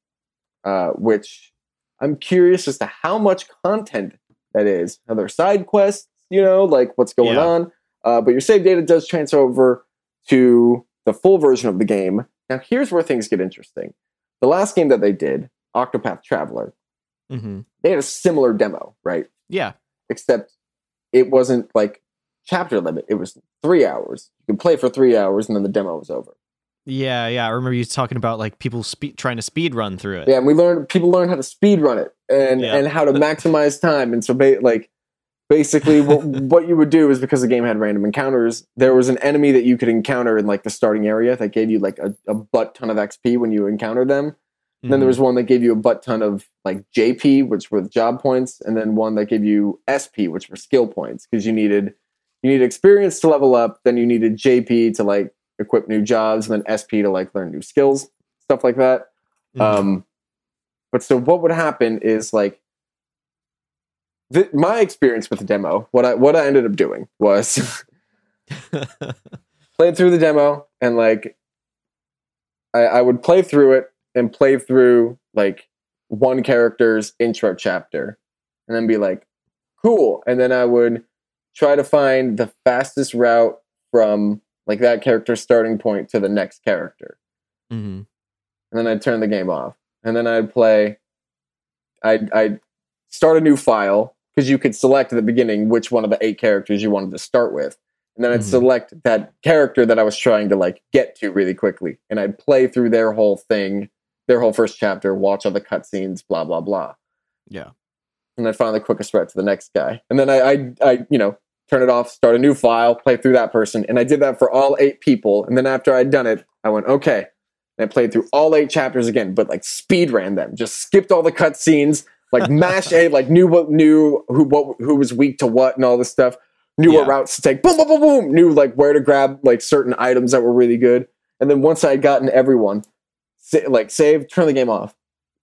Speaker 1: uh, which I'm curious as to how much content that is. Are there side quests, you know, like what's going
Speaker 2: Yeah.
Speaker 1: on? Uh, but your save data does transfer over to the full version of the game. Now, here's where things get interesting. The last game that they did, Octopath Traveler,
Speaker 2: hmm
Speaker 1: they had a similar demo, right?
Speaker 2: yeah
Speaker 1: except it wasn't like chapter limit. It was three hours. You could play for three hours and then the demo was over.
Speaker 2: Yeah, yeah. I remember you talking about like people speed trying to speed run through it.
Speaker 1: Yeah, and we learned people learn how to speed run it and
Speaker 2: Yeah.
Speaker 1: and how to maximize time. And so, ba- like, basically, what what you would do is because the game had random encounters, there was an enemy that you could encounter in like the starting area that gave you like a, a butt ton of XP when you encountered them. And then there
Speaker 2: Mhm.
Speaker 1: was one that gave you a butt ton of like JP, which were job points, and then one that gave you SP, which were skill points, because you needed you needed experience to level up, then you needed JP to like equip new jobs, and then SP to like learn new skills, stuff like that.
Speaker 2: Mhm.
Speaker 1: Um, but so what would happen is like the, my experience with the demo. What I what I ended up doing was played through the demo and like I, I would play through it and play through like one character's intro chapter and then be like cool and then i would try to find the fastest route from like that character's starting point to the next character
Speaker 2: Mhm.
Speaker 1: and then I'd turn the game off. And then I'd play. I'd, I'd start a new file because you could select at the beginning which one of the eight characters you wanted to start with. And then I'd
Speaker 2: Mhm.
Speaker 1: select that character that I was trying to like get to really quickly. And I'd play through their whole thing, their whole first chapter, watch all the cutscenes, blah, blah, blah.
Speaker 2: Yeah.
Speaker 1: And I'd find the quickest route to the next guy. And then I, I, I, you know, turn it off, start a new file, play through that person. And I did that for all eight people. And then after I'd done it, I went, okay. And I played through all eight chapters again, but like speed ran them, just skipped all the cutscenes, like mashed A, like knew what knew who what who was weak to what and all this stuff. Knew what routes to take. Boom, boom, boom, boom. Knew like where to grab like certain items that were really good. And then once I had gotten everyone, sa- like save, turn the game off,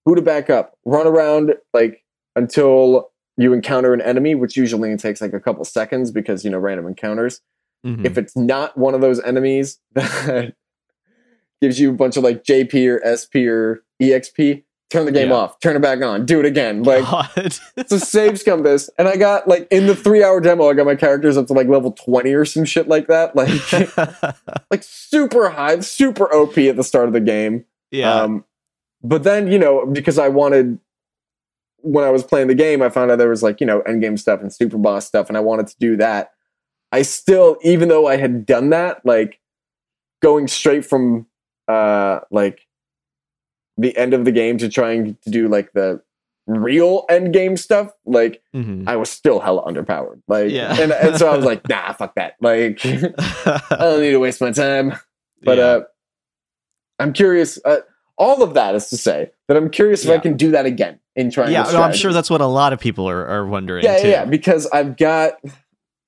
Speaker 1: boot it back up, run around like until you encounter an enemy, which usually takes like a couple seconds because you know random encounters.
Speaker 2: Mhm.
Speaker 1: If it's not one of those enemies that gives you a bunch of like JP or SP or EXP, turn the game
Speaker 2: Yeah.
Speaker 1: off, turn it back on, do it again. Like it's a save scum this. And I got like in the three hour demo, I got my characters up to like level 20 or some shit like that. Like like super high, super OP at the start of the game.
Speaker 2: yeah.
Speaker 1: Um, but then, you know, because I wanted, when I was playing the game, I found out there was like, you know, endgame stuff and super boss stuff, and I wanted to do that. I still, even though I had done that, like going straight from uh like the end of the game to trying to do like the real end game stuff, like
Speaker 2: Mhm.
Speaker 1: I was still hella underpowered. Like,
Speaker 2: Yeah.
Speaker 1: and, and so I was like, nah, fuck that. Like, I don't need to waste my time. But
Speaker 2: Yeah.
Speaker 1: uh, I'm curious. Uh, all of that is to say that I'm curious if I can do that again in trying.
Speaker 2: yeah, no, I'm sure that's what a lot of people are, are wondering.
Speaker 1: yeah,
Speaker 2: too.
Speaker 1: yeah, yeah. Because I've got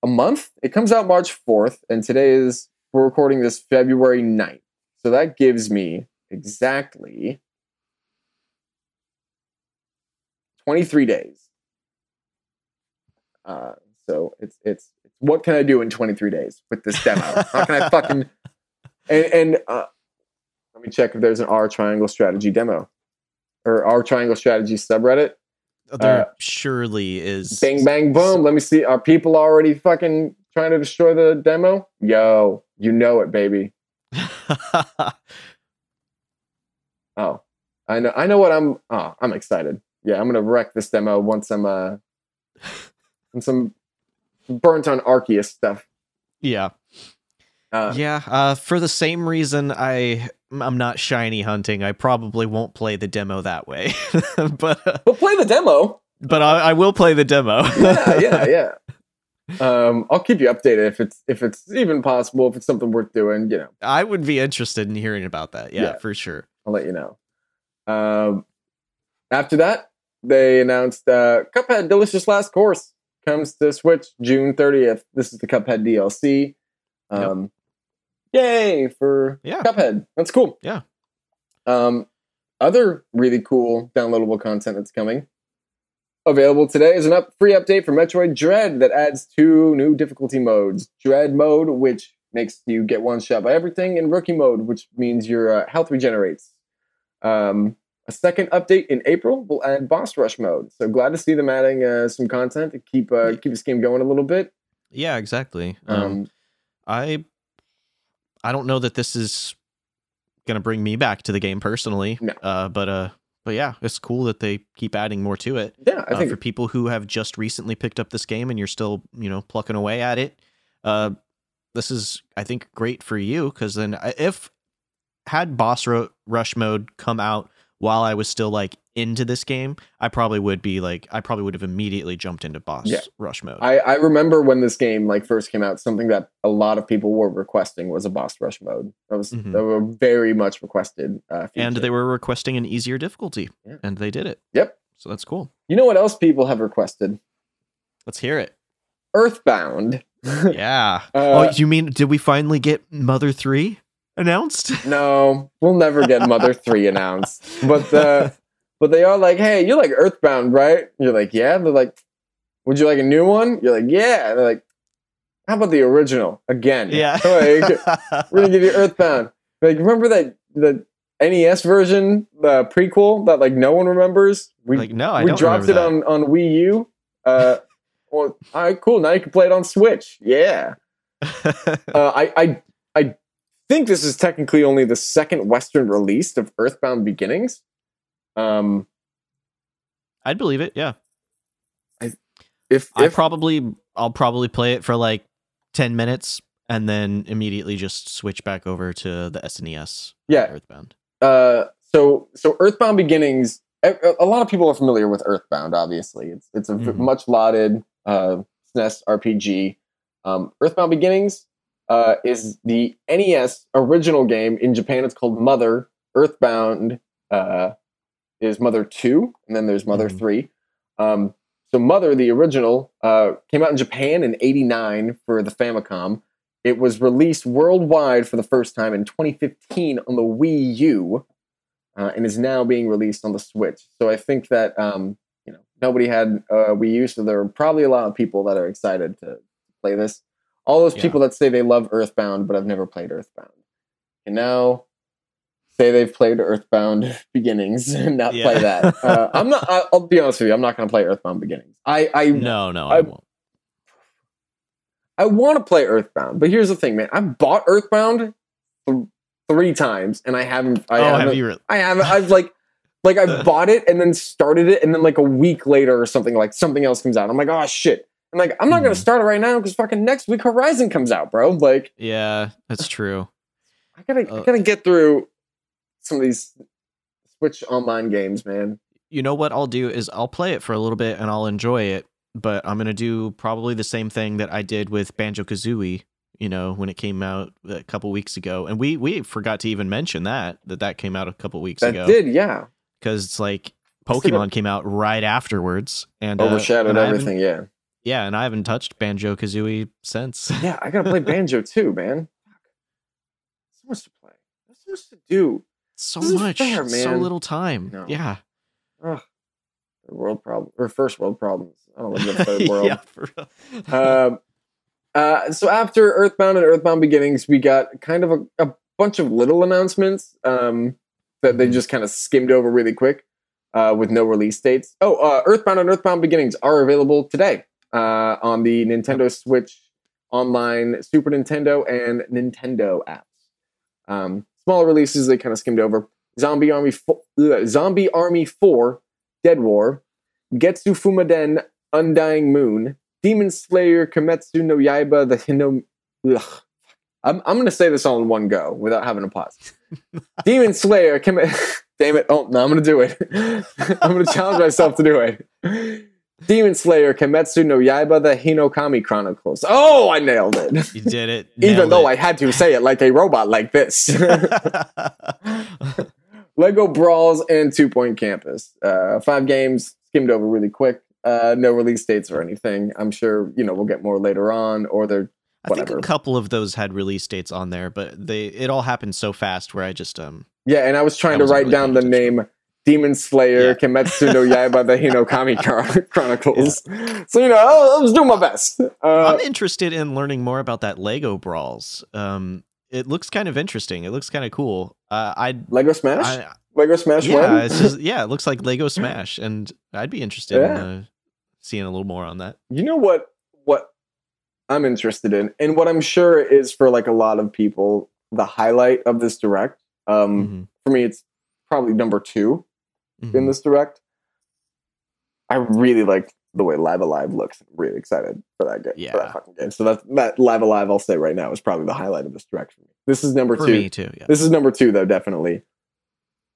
Speaker 1: a month. It comes out March 4th, and today is we're recording this February 9th. So that gives me exactly 23 days. Uh, so it's it's what can I do in 23 days with this demo? How can I fucking and and uh, let me check if there's an R triangle strategy demo or R triangle strategy subreddit.
Speaker 2: There
Speaker 1: Uh,
Speaker 2: surely is.
Speaker 1: Bang bang boom. Let me see. Are people already fucking trying to destroy the demo? Yo, you know it, baby. Oh, I know. I know what I'm. Oh, I'm excited. Yeah, I'm gonna wreck this demo once I'm uh, I'm burnt on Arceus stuff.
Speaker 2: yeah.
Speaker 1: Uh,
Speaker 2: Yeah, uh, for the same reason I I'm not shiny hunting. I probably won't play the demo that way, but uh,
Speaker 1: But play the demo.
Speaker 2: but I, I will play the demo.
Speaker 1: Yeah, yeah, yeah. Um, I'll keep you updated if it's if it's even possible. If it's something worth doing, you know,
Speaker 2: I would be interested in hearing about that. Yeah,
Speaker 1: Yeah.
Speaker 2: for sure.
Speaker 1: I'll let you know. Um, after that, they announced uh, Cuphead Delicious Last Course comes to Switch June 30th. This is the Cuphead DLC. Um, Yay for
Speaker 2: Yeah.
Speaker 1: Cuphead. That's cool.
Speaker 2: Yeah.
Speaker 1: Um, other really cool downloadable content that's coming. Available today is an up free update for Metroid Dread that adds two new difficulty modes. Dread mode, which makes you get one shot by everything, and Rookie mode, which means your uh, health regenerates. Um, a second update in April will add boss rush mode. So glad to see them adding uh, some content to keep uh, keep this game going a little bit.
Speaker 2: Yeah, exactly. Um,
Speaker 1: Um,
Speaker 2: I I don't know that this is gonna bring me back to the game personally.
Speaker 1: No.
Speaker 2: Uh, but uh, but yeah, it's cool that they keep adding more to it.
Speaker 1: yeah, I
Speaker 2: uh,
Speaker 1: think
Speaker 2: for people who have just recently picked up this game and you're still you know plucking away at it uh this is i think great for you because then if had boss ro- rush mode come out while I was still like into this game, I probably would be like I probably would have immediately jumped into boss
Speaker 1: Yeah.
Speaker 2: rush mode.
Speaker 1: I, I remember when this game like first came out, something that a lot of people were requesting was a boss rush mode. That was
Speaker 2: Mhm.
Speaker 1: that were very much requested. Uh,
Speaker 2: and they were requesting an easier difficulty,
Speaker 1: Yeah.
Speaker 2: and they did it.
Speaker 1: Yep.
Speaker 2: So that's cool.
Speaker 1: You know what else people have requested?
Speaker 2: Let's hear it.
Speaker 1: Earthbound.
Speaker 2: Yeah.
Speaker 1: Uh,
Speaker 2: oh, you mean did we finally get Mother Three announced?
Speaker 1: no, we'll never get Mother Three announced. But uh, but they are like, hey, you're like Earthbound, right? You're like, yeah. They're like, would you like a new one? You're like, yeah. They're like, how about the original again?
Speaker 2: yeah.
Speaker 1: Like, we're gonna give you Earthbound. Like, remember that the NES version, the prequel that like no one remembers? We
Speaker 2: like no, I
Speaker 1: we dropped it
Speaker 2: remember
Speaker 1: on on Wii U. Uh, well, all right, cool. Now you can play it on Switch. Yeah. Uh, I I I think this is technically only the second Western release of Earthbound Beginnings. Um,
Speaker 2: I'd believe it. Yeah.
Speaker 1: I, if
Speaker 2: I
Speaker 1: if
Speaker 2: probably I'll probably play it for like 10 minutes and then immediately just switch back over to the SNES
Speaker 1: Yeah.
Speaker 2: Earthbound.
Speaker 1: uh, so so Earthbound Beginnings. A, a lot of people are familiar with Earthbound. Obviously, it's it's a
Speaker 2: Mhm.
Speaker 1: much lauded uh, SNES RPG. Um, Earthbound Beginnings uh, is the NES original game. In Japan, it's called Mother. Earthbound uh, is Mother Two, and then there's Mother
Speaker 2: Mhm.
Speaker 1: Three. Um, so Mother, the original, uh, came out in Japan in '89 for the Famicom. It was released worldwide for the first time in 2015 on the Wii U, uh, and is now being released on the Switch. So I think that um, you know nobody had uh, Wii U, so there are probably a lot of people that are excited to play this. All those
Speaker 2: Yeah.
Speaker 1: people that say they love Earthbound but have never played Earthbound, and now say they've played Earthbound Beginnings and not
Speaker 2: Yeah.
Speaker 1: play that. Uh, I'm not. I, I'll be honest with you. I'm not going to play Earthbound Beginnings. I I
Speaker 2: No, no, I,
Speaker 1: I-
Speaker 2: won't.
Speaker 1: I want to play Earthbound, but here's the thing, man. I've bought Earthbound th- three times, and I haven't. I
Speaker 2: oh,
Speaker 1: haven't.
Speaker 2: have you re-
Speaker 1: I haven't. I've like, like I've bought it and then started it, and then like a week later or something, like something else comes out. I'm like, oh shit. I'm like, I'm not gonna
Speaker 2: Mhm.
Speaker 1: start it right now because fucking next week Horizon comes out, bro. Like,
Speaker 2: Yeah, that's true.
Speaker 1: I gotta, I
Speaker 2: Uh,
Speaker 1: gotta get through some of these Switch online games, man.
Speaker 2: You know what I'll do is I'll play it for a little bit and I'll enjoy it, but I'm going to do probably the same thing that I did with Banjo-Kazooie, you know, when it came out a couple weeks ago. And we we forgot to even mention that that that came out a couple weeks
Speaker 1: That
Speaker 2: ago.
Speaker 1: did, yeah,
Speaker 2: because it's like Pokemon came out right afterwards and uh,
Speaker 1: overshadowed
Speaker 2: and
Speaker 1: everything. Yeah,
Speaker 2: Yeah, and I haven't touched Banjo Kazooie since.
Speaker 1: yeah. I gotta play Banjo too, man. So much to play. There's so much to do.
Speaker 2: So much,
Speaker 1: fair,
Speaker 2: so little time.
Speaker 1: No.
Speaker 2: Yeah,
Speaker 1: Ugh. World problem or first world problems. I don't live in the third world.
Speaker 2: yeah. For real.
Speaker 1: um, uh, so after Earthbound and Earthbound Beginnings, we got kind of a, a bunch of little announcements um, that they
Speaker 2: Mhm.
Speaker 1: just kind of skimmed over really quick uh, with no release dates. Oh, uh, Earthbound and Earthbound Beginnings are available today uh, on the Nintendo Switch Online, Super Nintendo, and Nintendo apps. Um, smaller releases they kind of skimmed over. Zombie Army, fo- ugh, Zombie Army Four, Dead War, Getsu Fumaden, Undying Moon, Demon Slayer, Kimetsu no Yaiba, the Hino. Ugh. I'm, I'm going to say this all in one go without having a pause. Demon Slayer, Kim- damn it. Oh, no, I'm going to do it. I'm going to challenge myself to do it. Demon Slayer, Kimetsu no Yaiba, the Hinokami Chronicles. Oh, I nailed it.
Speaker 2: You did it.
Speaker 1: Even
Speaker 2: Nailed
Speaker 1: though
Speaker 2: it.
Speaker 1: I had to say it like a robot like this. Lego Brawls and Two Point Campus. Uh, five games skimmed over really quick. Uh, no release dates or anything. I'm sure you know we'll get more later on, or they're
Speaker 2: I think a couple of those had release dates on there, but they it all happened so fast where I just um
Speaker 1: yeah. And I was trying
Speaker 2: I
Speaker 1: to write
Speaker 2: really
Speaker 1: down the name Demon Slayer,
Speaker 2: Yeah.
Speaker 1: Kimetsu no Yaiba, the Hinokami Chron- Chronicles. So you know, I I was doing my best. Uh,
Speaker 2: I'm interested in learning more about that Lego Brawls. Um it looks kind of interesting. It looks kind of cool. Uh, I'd
Speaker 1: Lego Smash,
Speaker 2: I,
Speaker 1: Lego Smash
Speaker 2: yeah, just yeah, it looks like Lego Smash, and I'd be interested in uh, seeing a little more on that.
Speaker 1: you know what what i'm interested in and what i'm sure is for like a lot of people the highlight of this direct um
Speaker 2: Mhm,
Speaker 1: for me it's probably number 2 in this direct i really like the way Live A Live looks i'm really excited for that game for that fucking game so that that Live A Live i'll say right now is probably the highlight of this direct for me This is number
Speaker 2: For
Speaker 1: two.
Speaker 2: me too. Yeah.
Speaker 1: This is number two, though, definitely.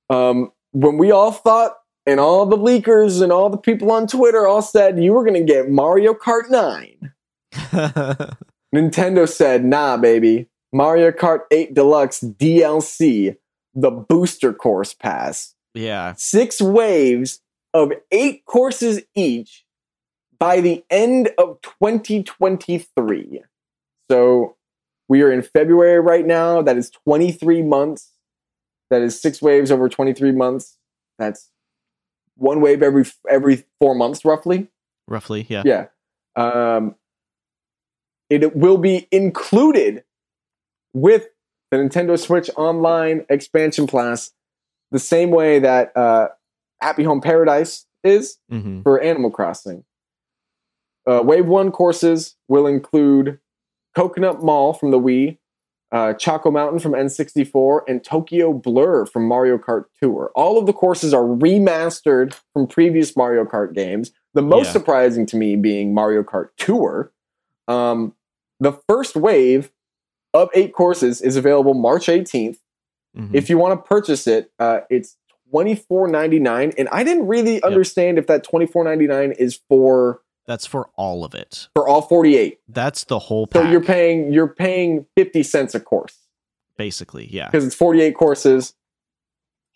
Speaker 1: Um, when we all thought, and all the leakers and all the people on Twitter all said you were going to get Mario Kart 9, Nintendo said, nah, baby. Mario Kart 8 Deluxe DLC, the booster course pass.
Speaker 2: Yeah.
Speaker 1: Six waves of eight courses each by the end of 2023. So we are in February right now. That is 23 months. That is six waves over 23 months. That's one wave every every four months, roughly.
Speaker 2: Roughly. Yeah.
Speaker 1: Yeah. Um, it will be included with the Nintendo Switch Online expansion pass, the same way that uh, Happy Home Paradise is
Speaker 2: hmm
Speaker 1: for Animal Crossing. Uh, Wave 1 courses will include Coconut Mall from the Wii, uh, Choco Mountain from N64, and Tokyo Blur from Mario Kart Tour. All of the courses are remastered from previous Mario Kart games. The most
Speaker 2: Yeah.
Speaker 1: surprising to me being Mario Kart Tour. Um, the first wave of eight courses is available March 18th.
Speaker 2: Hmm
Speaker 1: If you want to purchase it, uh, it's twenty four ninety nine, and I didn't really understand if that twenty four ninety nine is for
Speaker 2: That's for all of it.
Speaker 1: for all forty eight.
Speaker 2: That's the whole
Speaker 1: thing.
Speaker 2: So
Speaker 1: you're paying you're paying fifty cents a course
Speaker 2: basically. Yeah.
Speaker 1: because it's forty eight courses.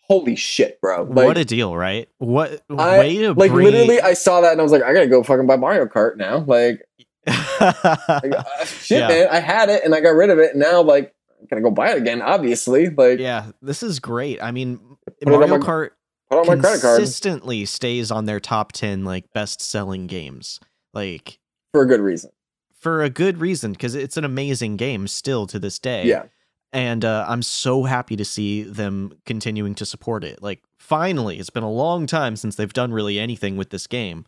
Speaker 1: Holy shit, bro! Like,
Speaker 2: what a deal, right? What
Speaker 1: I-
Speaker 2: way to
Speaker 1: like
Speaker 2: bring...
Speaker 1: literally, I saw that and I was like, I gotta go fucking buy Mario Kart now. Like, like, uh, shit,
Speaker 2: Yeah.
Speaker 1: man, I had it and I got rid of it, and now like gonna go buy it again. Obviously, like
Speaker 2: yeah, this is great. I mean,
Speaker 1: on
Speaker 2: Mario
Speaker 1: my-
Speaker 2: Kart
Speaker 1: put on my credit card
Speaker 2: consistently stays on their top 10 like best selling games. Like
Speaker 1: for a good reason.
Speaker 2: for a good reason because it's an amazing game still to this day.
Speaker 1: Yeah,
Speaker 2: and uh, I'm so happy to see them continuing to support it. Like, finally, it's been a long time since they've done really anything with this game.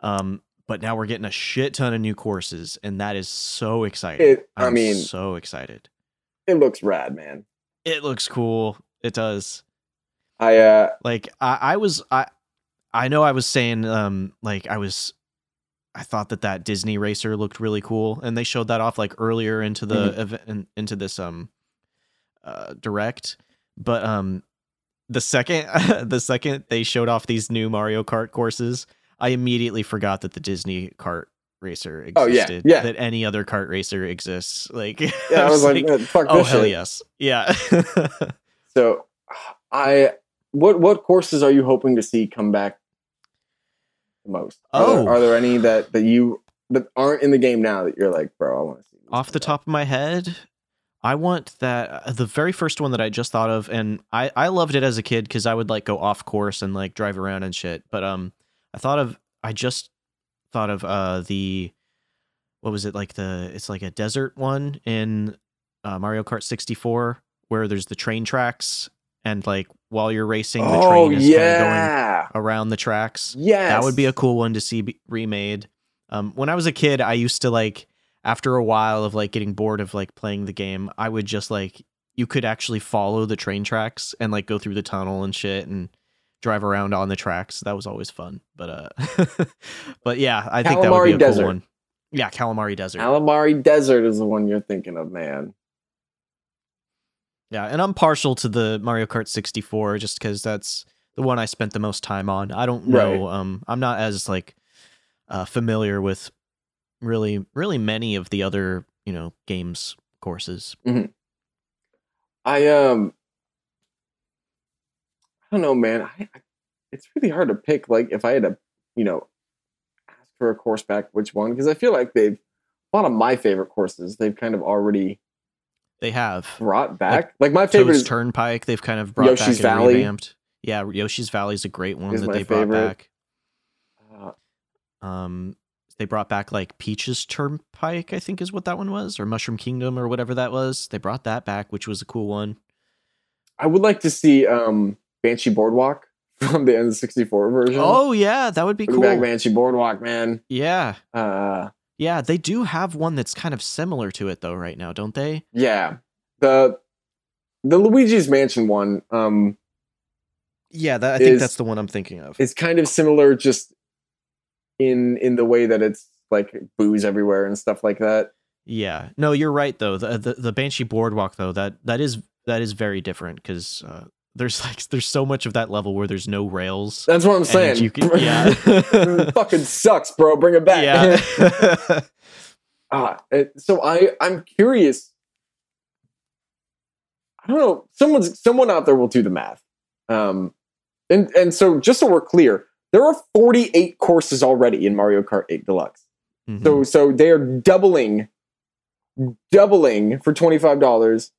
Speaker 2: Um, but now we're getting a shit ton of new courses, and that is so exciting.
Speaker 1: It- I
Speaker 2: I'm
Speaker 1: mean-
Speaker 2: so excited.
Speaker 1: It looks rad, man.
Speaker 2: It looks cool. It does.
Speaker 1: I uh,
Speaker 2: Like, I, I was, I, I know I was saying, um, like I was. I thought that that Disney racer looked really cool, and they showed that off like earlier into the
Speaker 1: Mhm.
Speaker 2: event, in, into this um, uh, direct. But um, the second the second they showed off these new Mario Kart courses, I immediately forgot that the Disney kart racer existed.
Speaker 1: Oh, yeah, yeah.
Speaker 2: That any other kart racer exists. Like,
Speaker 1: yeah, I was like, "Uh, fuck
Speaker 2: oh hell
Speaker 1: shit.
Speaker 2: yes, yeah.
Speaker 1: So, I what what courses are you hoping to see come back the most? Are
Speaker 2: Oh.
Speaker 1: there, are there any that that you that aren't in the game now that you're like, bro, I want to see
Speaker 2: Off the
Speaker 1: back."
Speaker 2: top of my head, I want that uh, the very first one that I just thought of, and I I loved it as a kid because I would like go off course and like drive around and shit. But um, I thought of I just thought of uh the what was it like the it's like a desert one in uh, Mario Kart 64 where there's the train tracks and like while you're racing the
Speaker 1: Oh
Speaker 2: train is
Speaker 1: yeah,
Speaker 2: going around the tracks.
Speaker 1: Yeah,
Speaker 2: That would be a cool one to see be- remade. Um, when I was a kid, I used to like after a while of like getting bored of like playing the game, I would just like you could actually follow the train tracks and like go through the tunnel and shit and drive around on the tracks. That was always fun. But uh, but yeah, I think that would be a
Speaker 1: Desert.
Speaker 2: cool one. Yeah, Calamari Desert.
Speaker 1: Calamari Desert is the one you're thinking of, man.
Speaker 2: Yeah, and I'm partial to the Mario Kart 64 just because that's the one I spent the most time on. I don't know. Um, I'm not as like uh, familiar with really, really many of the other you know games courses.
Speaker 1: I um, don't know, man. I, I it's really hard to pick. Like, if I had to, you know, ask for a course back, which one? Because I feel like they've a lot of my favorite courses they've kind of already
Speaker 2: They have
Speaker 1: brought back. Like, my favorite
Speaker 2: Toad's
Speaker 1: is
Speaker 2: Turnpike. They've kind of brought
Speaker 1: Yoshi's
Speaker 2: back and
Speaker 1: Valley.
Speaker 2: revamped. Yeah, Yoshi's Valley is a great one
Speaker 1: Is
Speaker 2: that they brought
Speaker 1: favorite.
Speaker 2: back.
Speaker 1: uh,
Speaker 2: Um, they brought back like Peach's Turnpike, I think is what that one was, or Mushroom Kingdom, or whatever that was. They brought that back, which was a cool one.
Speaker 1: I would like to see um Banshee Boardwalk from the N64 version.
Speaker 2: Oh yeah, that would be
Speaker 1: Bring back
Speaker 2: cool.
Speaker 1: Banshee Boardwalk, man.
Speaker 2: Yeah,
Speaker 1: Uh,
Speaker 2: yeah, they do have one that's kind of similar to it though, right now, don't they?
Speaker 1: yeah, the the Luigi's Mansion one um
Speaker 2: Yeah, that, I
Speaker 1: think Is-
Speaker 2: that's the one I'm thinking of.
Speaker 1: It's kind of similar, just in in the way that it's like booze everywhere and stuff like that.
Speaker 2: Yeah. No, you're right though. The the, the Banshee Boardwalk though, that that is that is very different because uh, there's like there's so much of that level where there's no rails.
Speaker 1: That's what I'm saying.
Speaker 2: you can- yeah.
Speaker 1: fucking sucks, bro. Bring it back.
Speaker 2: yeah.
Speaker 1: Ah, it- so I I'm curious. I don't know. Someone's someone out there will do the math. Um, and and so just so we're clear, there are 48 courses already in Mario Kart 8 Deluxe.
Speaker 2: Mhm.
Speaker 1: So so they are doubling, doubling for twenty five dollars,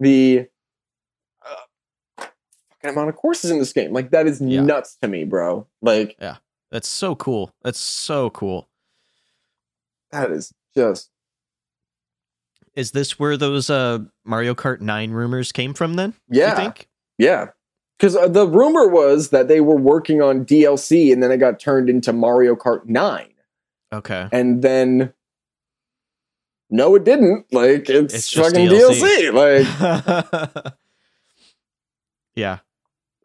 Speaker 1: the fucking amount of courses in this game. Like that is
Speaker 2: Yeah.
Speaker 1: nuts to me, bro. Like yeah,
Speaker 2: That's so cool. That's so cool.
Speaker 1: that is just
Speaker 2: Is this where those uh Mario Kart 9 rumors came from then?
Speaker 1: yeah.
Speaker 2: You think?
Speaker 1: Yeah. Because uh, the rumor was that they were working on DLC and then it got turned into Mario Kart 9.
Speaker 2: Okay.
Speaker 1: And then, no, it didn't. Like, it's,
Speaker 2: It's
Speaker 1: fucking
Speaker 2: DLC.
Speaker 1: DLC. Like,
Speaker 2: yeah.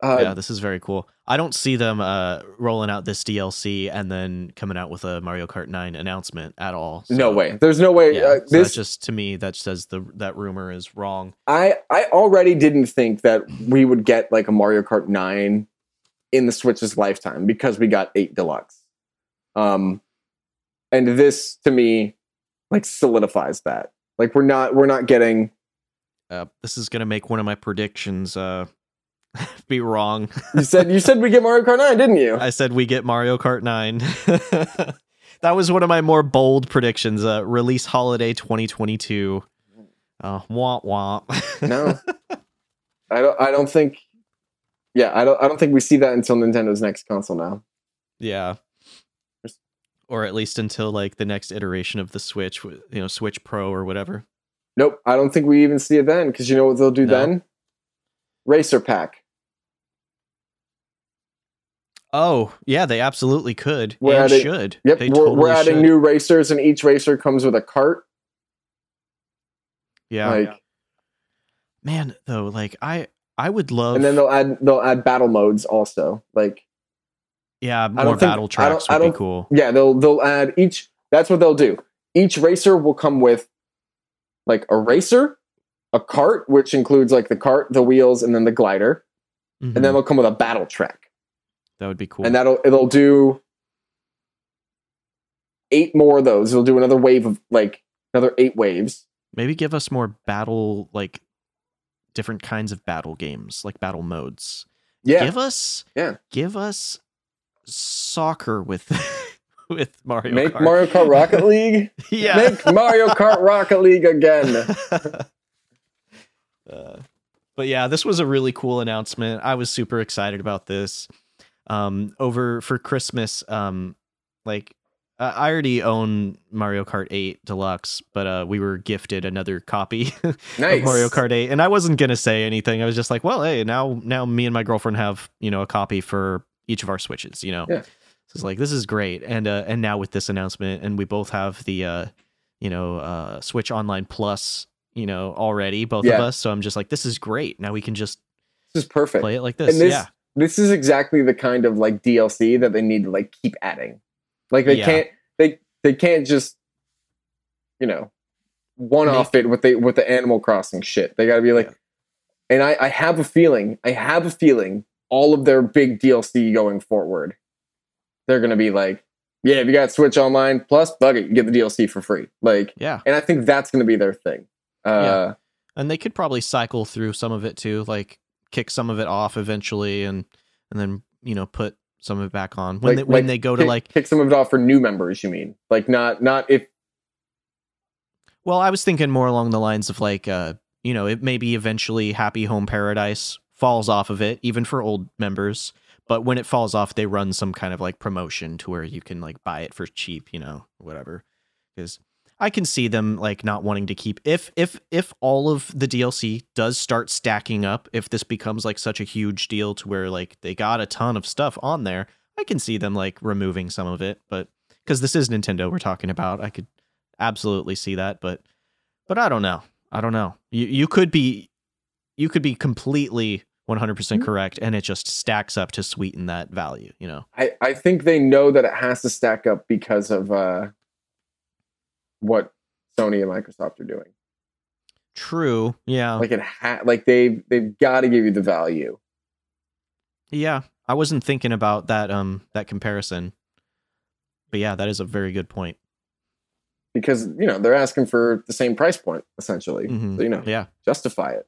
Speaker 1: Uh,
Speaker 2: yeah, this is very cool. I don't see them uh rolling out this DLC and then coming out with a Mario Kart 9 announcement at all.
Speaker 1: no way. There's no way.
Speaker 2: Yeah,
Speaker 1: uh,
Speaker 2: so
Speaker 1: this,
Speaker 2: just to me that says the that rumor is wrong.
Speaker 1: I, I already didn't think that we would get like a Mario Kart 9 in the Switch's lifetime because we got 8 Deluxe. Um, and this to me, like, solidifies that. Like, we're not, we're not getting
Speaker 2: Uh, this is gonna make one of my predictions uh be wrong.
Speaker 1: You said you said we get Mario Kart 9, didn't you?
Speaker 2: I said we get Mario Kart 9. that was one of my more bold predictions. Uh, release holiday 2022. Uh, womp womp.
Speaker 1: no. I don't I don't think Yeah, I don't I don't think we see that until Nintendo's next console now.
Speaker 2: yeah. Or at least until like the next iteration of the Switch, you know, Switch Pro or whatever.
Speaker 1: Nope, I don't think we even see it then because you know what they'll do
Speaker 2: No.
Speaker 1: then? Racer pack.
Speaker 2: Oh, yeah, they absolutely could.
Speaker 1: We're
Speaker 2: and
Speaker 1: adding-
Speaker 2: should.
Speaker 1: Yep,
Speaker 2: They
Speaker 1: we're,
Speaker 2: totally
Speaker 1: we're adding
Speaker 2: should.
Speaker 1: new racers and each racer comes with a cart.
Speaker 2: Yeah.
Speaker 1: like
Speaker 2: Man, though, like I I would love
Speaker 1: and then they'll add they'll add battle modes also. Like
Speaker 2: yeah,
Speaker 1: don't
Speaker 2: more
Speaker 1: think-
Speaker 2: battle
Speaker 1: I don't-
Speaker 2: tracks
Speaker 1: I
Speaker 2: would be
Speaker 1: don't-
Speaker 2: cool.
Speaker 1: yeah, they'll they'll add each that's what they'll do. Each racer will come with like a racer, a cart, which includes like the cart, the wheels, and then the glider.
Speaker 2: Mhm.
Speaker 1: And then they'll come with a battle track.
Speaker 2: That would be cool.
Speaker 1: and that'll it'll do eight more of those. It'll do another wave of like another eight waves.
Speaker 2: Maybe give us more battle like different kinds of battle games, like battle modes.
Speaker 1: Yeah,
Speaker 2: Give us
Speaker 1: Yeah.
Speaker 2: Give us soccer with with Mario
Speaker 1: make
Speaker 2: Kart.
Speaker 1: Mario Kart Rocket League.
Speaker 2: yeah.
Speaker 1: Make Mario Kart Rocket League again.
Speaker 2: Uh, but yeah, this was a really cool announcement. I was super excited about this. Um, over for Christmas, um, like uh, I already own Mario Kart 8 Deluxe, but uh, we were gifted another copy
Speaker 1: Nice.
Speaker 2: of Mario Kart 8, and I wasn't gonna say anything. I was just like, well, hey, now now me and my girlfriend have you know a copy for each of our Switches. You know,
Speaker 1: Yeah.
Speaker 2: so it's like this is great, and uh, and now with this announcement, and we both have the uh, you know uh, Switch Online Plus, you know already both
Speaker 1: Yeah.
Speaker 2: of us. So I'm just like, this is great. Now we can just
Speaker 1: This is perfect.
Speaker 2: play it like this.
Speaker 1: This
Speaker 2: yeah,
Speaker 1: this is exactly the kind of like DLC that they need to like keep adding. Like they
Speaker 2: Yeah.
Speaker 1: can't they they can't just you know one off it with the with the Animal Crossing shit. They got to be like,
Speaker 2: Yeah.
Speaker 1: and I I have a feeling I have a feeling all of their big DLC going forward, they're gonna be like, yeah, if you got Switch Online Plus, bug it, you get the DLC for free. Like,
Speaker 2: yeah,
Speaker 1: and I think that's gonna be their thing. Uh,
Speaker 2: and they could probably cycle through some of it too, like kick some of it off eventually, and and then you know put some of it back on when
Speaker 1: like-
Speaker 2: they when
Speaker 1: like
Speaker 2: they go to like
Speaker 1: kick some of it off for new members. You mean like not not if
Speaker 2: Well, I was thinking more along the lines of like, uh, you know, it maybe eventually Happy Home Paradise falls off of it, even for old members. But when it falls off, they run some kind of like promotion to where you can like buy it for cheap, you know, whatever. Because I can see them like not wanting to keep if if if all of the DLC does start stacking up, if this becomes like such a huge deal to where like they got a ton of stuff on there, I can see them like removing some of it. But because this is Nintendo we're talking about, I could absolutely see that. But but I don't know. I don't know. You you could be you could be completely 100% correct and it just stacks up to sweeten that value, you know.
Speaker 1: I, I think they know that it has to stack up because of uh, what Sony and Microsoft are doing.
Speaker 2: True. Yeah.
Speaker 1: Like it ha- like they've. they've got to give you the value.
Speaker 2: yeah. I wasn't thinking about that um that comparison. But yeah, that is a very good point.
Speaker 1: because you know they're asking for the same price point essentially.
Speaker 2: Mhm.
Speaker 1: So, you know,
Speaker 2: Yeah.
Speaker 1: justify it,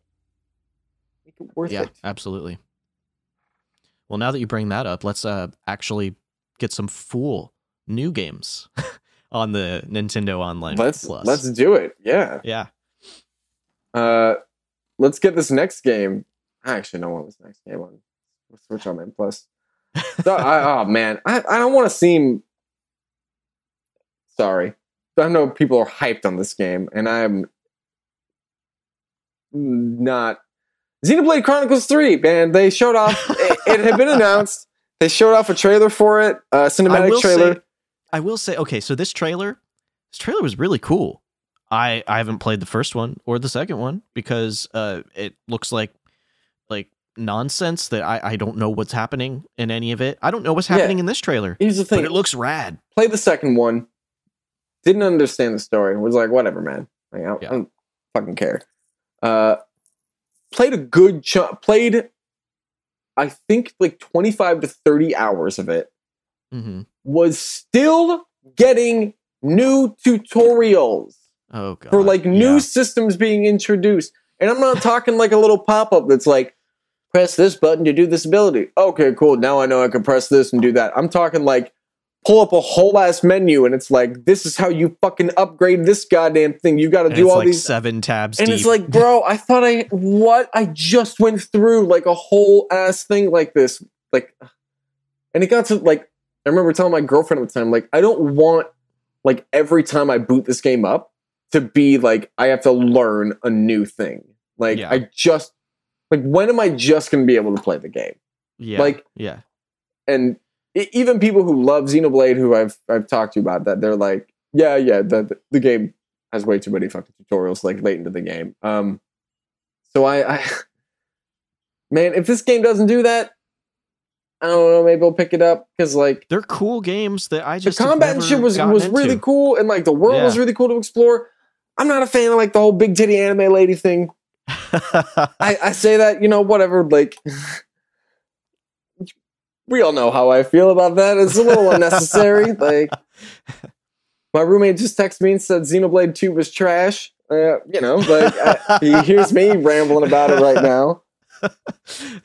Speaker 1: make it worth
Speaker 2: Yeah,
Speaker 1: it.
Speaker 2: absolutely. Well, now that you bring that up, let's uh actually get some full new games on the Nintendo Online
Speaker 1: Let's
Speaker 2: Plus.
Speaker 1: let's do it. Yeah.
Speaker 2: yeah.
Speaker 1: Uh, let's get this next game. I actually don't want this next game on Switch on my Plus. So, I, oh man, I, I don't want to seem sorry. I know people are hyped on this game, and I'm not. Xenoblade Chronicles 3, man, they showed off. it, it had been announced. They showed off a trailer for it, a cinematic trailer.
Speaker 2: say, I will say, okay, so this trailer, this trailer was really cool. I I haven't played the first one or the second one because uh it looks like like nonsense that I I don't know what's happening in any of it. I don't know what's
Speaker 1: Yeah.
Speaker 2: happening in this trailer,
Speaker 1: Here's the thing:
Speaker 2: but it looks rad.
Speaker 1: Play the second one, didn't understand the story. Was like, whatever, man. Like, I, don't,
Speaker 2: Yeah.
Speaker 1: I don't fucking care. Uh, played a good chunk. Played, I think, like twenty five to thirty hours of it.
Speaker 2: hmm
Speaker 1: Was still getting new tutorials
Speaker 2: Oh god.
Speaker 1: for like new
Speaker 2: Yeah.
Speaker 1: systems being introduced, and I'm not talking like a little pop up that's like. Press this button to do this ability. Okay, cool. Now I know I can press this and do that. I'm talking like pull up a whole ass menu and it's like this is how you fucking upgrade this goddamn thing. You got to do
Speaker 2: it's
Speaker 1: all
Speaker 2: like
Speaker 1: these
Speaker 2: seven tabs
Speaker 1: and
Speaker 2: deep.
Speaker 1: it's like, bro, I thought I what I just went through like a whole ass thing like this, like, and it got to like I remember telling my girlfriend at the time, like, I don't want like every time I boot this game up to be like I have to learn a new thing. Like,
Speaker 2: Yeah.
Speaker 1: I just like when am I just gonna be able to play the game?
Speaker 2: yeah,
Speaker 1: like-
Speaker 2: yeah,
Speaker 1: and e- even people who love Xenoblade, who I've I've talked to about that, they're like, yeah, yeah, the the game has way too many fucking tutorials like late into the game. Um, so I, I, man, if this game doesn't do that, I don't know, maybe I'll pick it up because like
Speaker 2: they're cool games that I
Speaker 1: the
Speaker 2: just have
Speaker 1: combat and shit was was really
Speaker 2: into.
Speaker 1: cool, and like the world was really cool to explore. I'm not a fan of like the whole big titty anime lady thing. I, I say that, you know, whatever, like we all know how I feel about that. It's a little unnecessary. Like my roommate just texted me and said Xenoblade 2 was trash. Uh, you know, like I, he hears me rambling about it right now.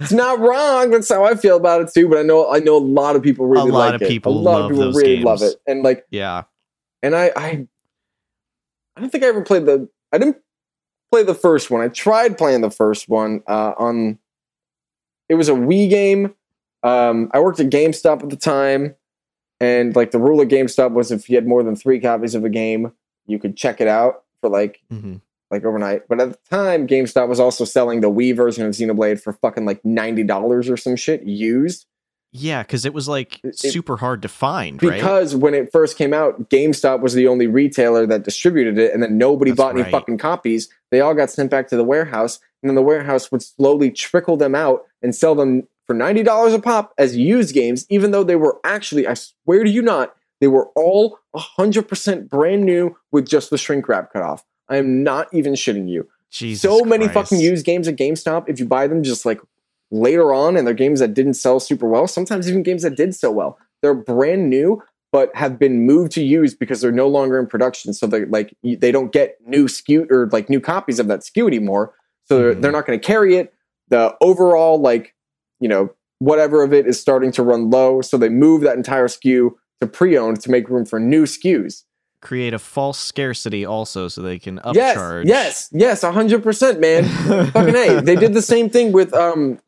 Speaker 1: It's not wrong. That's how I feel about it too. But I know I know a lot of people really a
Speaker 2: lot
Speaker 1: like
Speaker 2: of
Speaker 1: it.
Speaker 2: people
Speaker 1: a lot
Speaker 2: love
Speaker 1: of people really
Speaker 2: games.
Speaker 1: love it. And like
Speaker 2: yeah,
Speaker 1: and I, I I don't think I ever played the I didn't play the first one. I tried playing the first one uh, on it was a Wii game. Um, I worked at GameStop at the time, and like the rule at GameStop was if you had more than three copies of a game, you could check it out for like
Speaker 2: hmm
Speaker 1: like overnight. But at the time, GameStop was also selling the Wii version of Xenoblade for fucking like ninety dollars or some shit used.
Speaker 2: yeah, because it was like
Speaker 1: It-
Speaker 2: super hard to find, right?
Speaker 1: Because when it first came out, GameStop was the only retailer that distributed it, and then nobody
Speaker 2: That's
Speaker 1: bought any fucking copies. They all got sent back to the warehouse, and then the warehouse would slowly trickle them out and sell them for ninety dollars a pop as used games, even though they were actually, I swear to you not, they were all hundred percent brand new with just the shrink wrap cut off. I am not even shitting you
Speaker 2: Jesus
Speaker 1: so many
Speaker 2: Christ.
Speaker 1: fucking used games at GameStop. If you buy them just like later on, and they're games that didn't sell super well, sometimes even games that did so well, they're brand new but have been moved to used because they're no longer in production. So they like they don't get new SKU or like new copies of that SKU anymore. So they're,
Speaker 2: Mhm.
Speaker 1: they're not going to carry it. The overall like you know whatever of it is starting to run low. So they move that entire SKU to pre-owned to make room for new SKUs.
Speaker 2: Create a false scarcity also, so they can upcharge.
Speaker 1: Yes, yes, yes, hundred percent, man. fucking a. They did the same thing with um,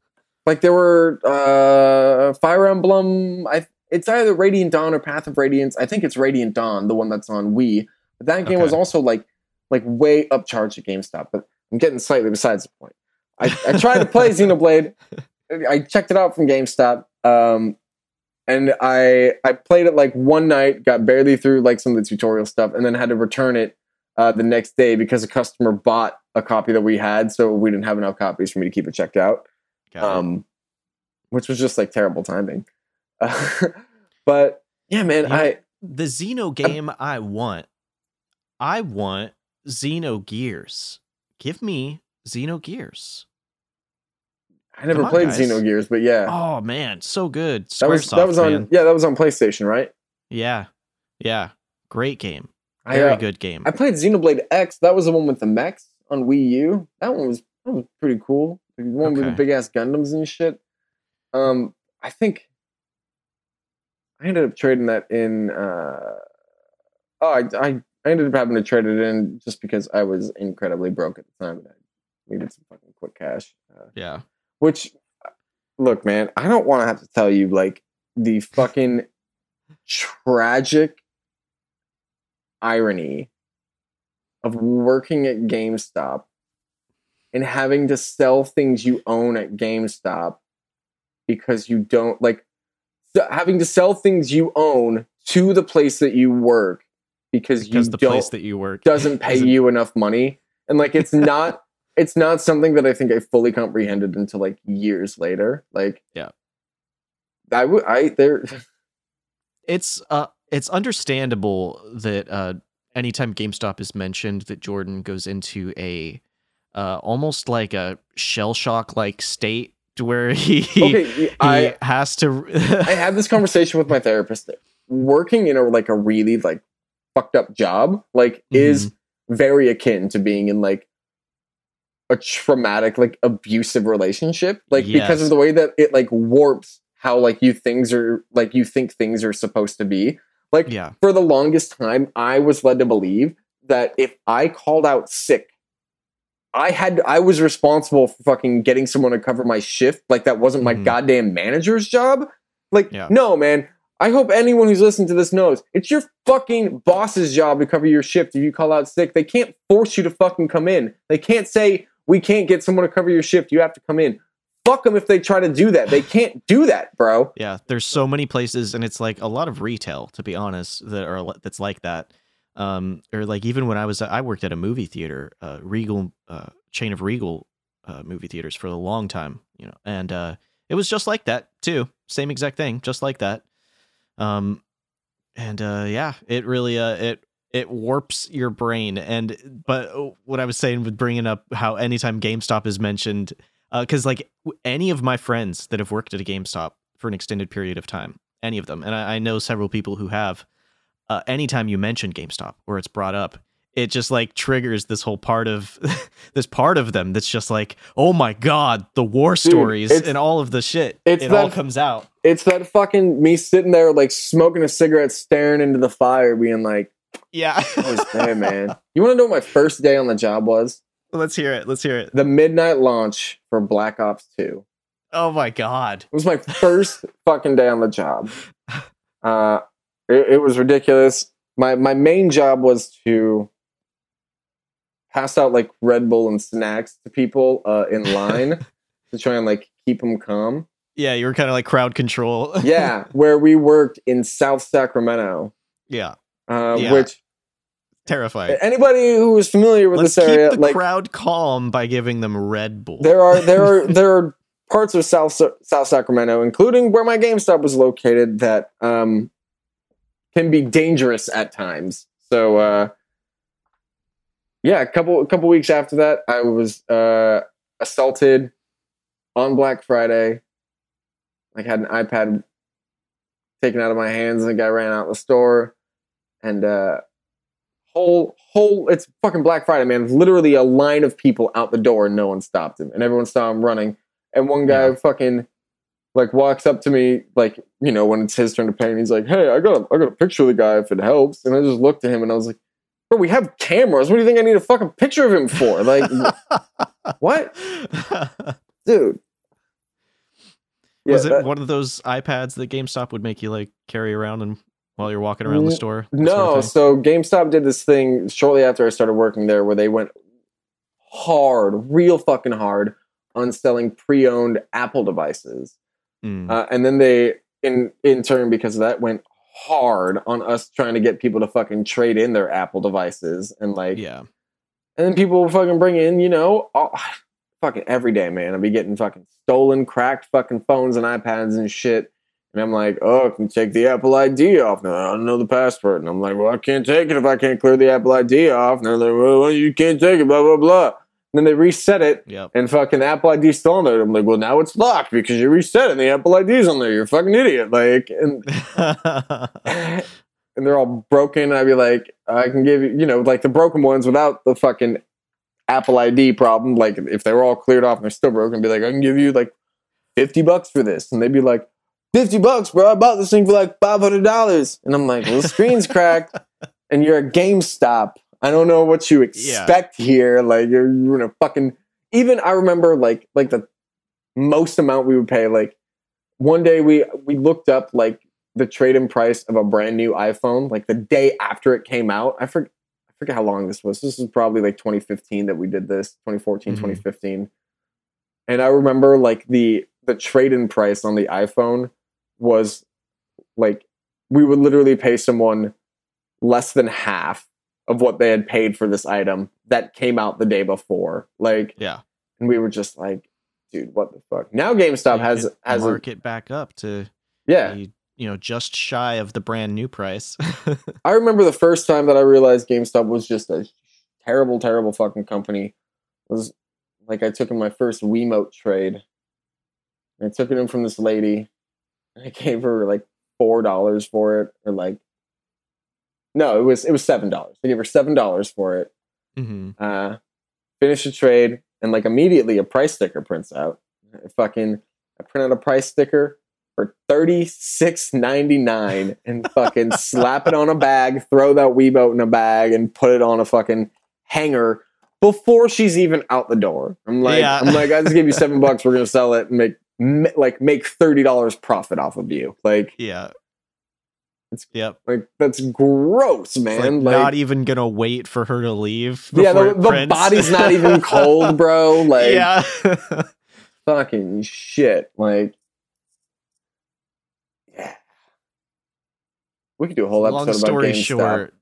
Speaker 1: like there were uh, Fire Emblem. I it's either Radiant Dawn or Path of Radiance. I think it's Radiant Dawn, the one that's on Wii. But that game was also like like way upcharged at GameStop. But I'm getting slightly besides the point. I, I tried to play Xenoblade. I checked it out from GameStop. Um, and I I played it like one night, got barely through like some of the tutorial stuff, and then had to return it uh, the next day because a customer bought a copy that we had, so we didn't have enough copies for me to keep it checked out. Um, which was just like terrible timing. but yeah, man,
Speaker 2: Yeah.
Speaker 1: I
Speaker 2: the Xeno game I want, I want Xenogears. Give me Xenogears.
Speaker 1: I never played
Speaker 2: guys.
Speaker 1: Xenogears, but yeah,
Speaker 2: Oh man, so good.
Speaker 1: that was that was on
Speaker 2: man.
Speaker 1: yeah that was on PlayStation, right?
Speaker 2: Yeah, yeah, great game.
Speaker 1: I,
Speaker 2: Very
Speaker 1: uh,
Speaker 2: good game.
Speaker 1: I played Xenoblade X. That was the one with the mechs on Wii U. That one was that was pretty cool. The one with the big ass Gundams and shit. Um, I think I ended up trading that in. Uh, oh, I, I I ended up having to trade it in just because I was incredibly broke at the time and I needed some fucking quick cash. Uh,
Speaker 2: yeah,
Speaker 1: which, look, man, I don't want to have to tell you like the fucking tragic irony of working at GameStop and having to sell things you own at GameStop because you don't like having to sell things you own to the place that you work because,
Speaker 2: because
Speaker 1: you
Speaker 2: the
Speaker 1: don't
Speaker 2: place that you work
Speaker 1: doesn't pay
Speaker 2: isn't-
Speaker 1: you enough money. And like it's not it's not something that i think i fully comprehended until like years later like
Speaker 2: Yeah.
Speaker 1: i would i there
Speaker 2: it's uh it's understandable that uh anytime GameStop is mentioned that Jordan goes into a uh almost like a shell shock like state to where he
Speaker 1: okay
Speaker 2: he
Speaker 1: i
Speaker 2: has to
Speaker 1: i had this conversation with my therapist working in a like a really like fucked up job like is
Speaker 2: Mm-hmm.
Speaker 1: very akin to being in like a traumatic like abusive relationship like because of the way that it like warps how like you things are like you think things are supposed to be. Like
Speaker 2: yeah.
Speaker 1: for the longest time i was led to believe that if i called out sick i had i was responsible for fucking getting someone to cover my shift like that wasn't my
Speaker 2: Mhm.
Speaker 1: goddamn manager's job. Like
Speaker 2: Yeah.
Speaker 1: no man. I hope anyone who's listening to this knows it's your fucking boss's job to cover your shift. If you call out sick they can't force you to fucking come in. They can't say we can't get someone to cover your shift. You have to come in. Fuck them if they try to do that. They can't do that bro.
Speaker 2: Yeah there's so many places and it's like a lot of retail to be honest that are that's like that. Um or like even when i was i worked at a movie theater uh regal uh chain of regal uh movie theaters for a long time you know and uh it was just like that too. Same exact thing just like that. Um and uh yeah it really uh it it warps your brain. And but uh, what i was saying with bringing up how anytime gamestop is mentioned because like any of my friends that have worked at a gamestop for an extended period of time any of them and i, I know several people who have uh, anytime you mention gamestop or it's brought up it just like triggers this whole part of this part of them that's just like oh my god the war stories and all of the shit.
Speaker 1: it's
Speaker 2: it all comes out.
Speaker 1: It's that fucking me sitting there like smoking a cigarette, staring into the fire, being like,
Speaker 2: yeah
Speaker 1: "I was there, man." You want to know what my first day on the job was?
Speaker 2: let's hear it let's hear it
Speaker 1: The midnight launch for Black Ops Two.
Speaker 2: oh my god
Speaker 1: It was my first fucking day on the job. Uh, it, it was ridiculous. My my main job was to pass out like Red Bull and snacks to people uh, in line to try and like keep them calm.
Speaker 2: yeah you were kind of like crowd control
Speaker 1: Yeah, where we worked in South Sacramento.
Speaker 2: yeah
Speaker 1: uh,
Speaker 2: Yeah.
Speaker 1: which
Speaker 2: terrifying
Speaker 1: anybody who is familiar with
Speaker 2: let's
Speaker 1: this area,
Speaker 2: keep the
Speaker 1: like
Speaker 2: crowd calm by giving them red bull
Speaker 1: there are there are there are parts of South South Sacramento, including where my GameStop was located, that um, can be dangerous at times. So uh, yeah, a couple a couple weeks after that, I was uh, assaulted on Black Friday. Like had an iPad taken out of my hands, and a guy ran out of the store, and uh, whole whole it's fucking Black Friday, man. Literally a line of people out the door, and no one stopped him, and everyone saw him running. And one guy
Speaker 2: Yeah.
Speaker 1: fucking like walks up to me, like you know when it's his turn to pay, and he's like, "Hey, I got a, I got a picture of the guy if it helps." And I just looked at him, and I was like, "Bro, we have cameras. What do you think I need a fucking picture of him for? Like, what, dude?" Yeah,
Speaker 2: was it
Speaker 1: that-
Speaker 2: one of those iPads that GameStop would make you like carry around and while you're walking around the store?
Speaker 1: No, so GameStop did this thing shortly after I started working there where they went hard, real fucking hard on selling pre-owned Apple devices.
Speaker 2: Mm.
Speaker 1: Uh, and then they in in turn because of that went hard on us trying to get people to fucking trade in their Apple devices and like
Speaker 2: yeah.
Speaker 1: and then people will fucking bring in, you know, all, fucking every day, man. I'll be getting fucking stolen, cracked fucking phones and iPads and shit. And I'm like, oh, I can take the Apple ID off. No, I don't know the password. And I'm like, well, I can't take it if I can't clear the Apple ID off. And they're like, well, you can't take it, blah, blah, blah. And then they reset it
Speaker 2: Yep.
Speaker 1: and fucking Apple ID's still on there. I'm like, well, now it's locked because you reset it and the Apple ID's on there. You're a fucking idiot. Like, and and they're all broken. I'd be like, I can give you, you know, like the broken ones without the fucking Apple ID problem. Like, if they were all cleared off and they're still broken, I'd be like, I can give you like 50 bucks for this. And they'd be like, 50 bucks, bro. I bought this thing for like $500. And I'm like, well, the screen's cracked and you're at GameStop. I don't know what you expect here. Like, you're, you're gonna fucking, even I remember like, like the most amount we would pay. Like, one day we, we looked up like the trade-in price of a brand new iPhone, like the day after it came out. I forget, I forget how long this was. This was probably like 2015 that we did this, 2014,
Speaker 2: Mhm.
Speaker 1: 2015. And I remember like the the trade-in price on the iPhone was like we would literally pay someone less than half of what they had paid for this item that came out the day before. Like,
Speaker 2: yeah.
Speaker 1: and we were just like, dude, what the fuck? Now GameStop
Speaker 2: You
Speaker 1: has has a,
Speaker 2: mark it back up to
Speaker 1: yeah.
Speaker 2: be, you know just shy of the brand new price.
Speaker 1: I remember the first time that I realized GameStop was just a terrible, terrible fucking company. Was like I took in my first Wiimote trade. I took it in from this lady. I gave her like four dollars for it, or like no, it was it was seven dollars. I gave her seven dollars for it.
Speaker 2: hmm
Speaker 1: Uh, finish the trade, and like immediately a price sticker prints out. I fucking I print out a price sticker for thirty six ninety nine and fucking slap it on a bag, throw that Wiimote in a bag, and put it on a fucking hanger before she's even out the door. I'm like,
Speaker 2: Yeah.
Speaker 1: I'm like, I just gave you seven bucks. We're gonna sell it and make ma- like make thirty dollars profit off of you. Like,
Speaker 2: Yeah.
Speaker 1: It's-
Speaker 2: yep.
Speaker 1: like that's gross, man.
Speaker 2: like,
Speaker 1: Like,
Speaker 2: not even gonna wait for her to leave.
Speaker 1: yeah, the, the body's not even cold, bro. Like,
Speaker 2: yeah.
Speaker 1: fucking shit. Like, yeah. We could do a whole episode
Speaker 2: Long
Speaker 1: about
Speaker 2: story
Speaker 1: GameStop.
Speaker 2: short.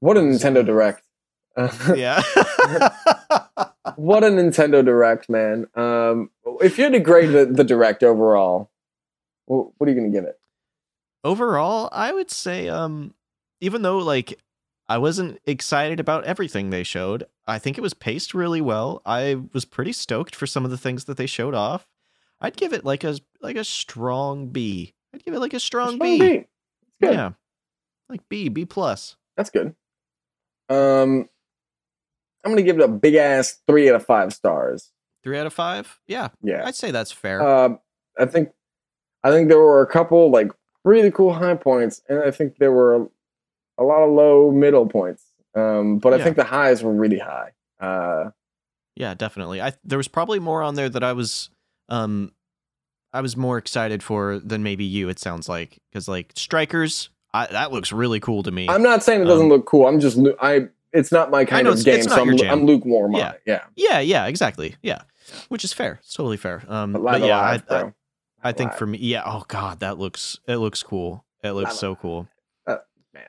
Speaker 1: What a Nintendo Direct.
Speaker 2: Yeah.
Speaker 1: What a Nintendo Direct, man. Um, if you had to grade the, the Direct overall, what are you going to give it?
Speaker 2: Overall, I would say um even though like I wasn't excited about everything they showed, I think it was paced really well. I was pretty stoked for some of the things that they showed off. I'd give it like a like a strong B. I'd give it like a strong,
Speaker 1: Strong
Speaker 2: B.
Speaker 1: B. good.
Speaker 2: Yeah. Like B, B plus.
Speaker 1: That's good. Um, I'm to give it a big ass three out of five stars.
Speaker 2: Three out of five? Yeah.
Speaker 1: Yeah.
Speaker 2: I'd say that's fair.
Speaker 1: Um, I think, I think there were a couple like really cool high points, and I think there were a lot of low middle points. Um, but I
Speaker 2: Yeah.
Speaker 1: think the highs were really high. Uh,
Speaker 2: Yeah, definitely. I there was probably more on there that I was um I was more excited for than maybe you it sounds like cuz like Strikers I, that looks really cool to me.
Speaker 1: I'm not saying it doesn't
Speaker 2: Um,
Speaker 1: look cool. I'm just I. It's not my kind of game,
Speaker 2: it's
Speaker 1: so I'm,
Speaker 2: your jam.
Speaker 1: I'm lukewarm
Speaker 2: Yeah.
Speaker 1: Yeah,
Speaker 2: yeah, yeah, exactly. Yeah. Which is fair. It's totally fair. Um
Speaker 1: but
Speaker 2: but, yeah,
Speaker 1: alive,
Speaker 2: I, I. I think for me yeah, oh god, that looks it looks cool. It looks so cool.
Speaker 1: Uh, man.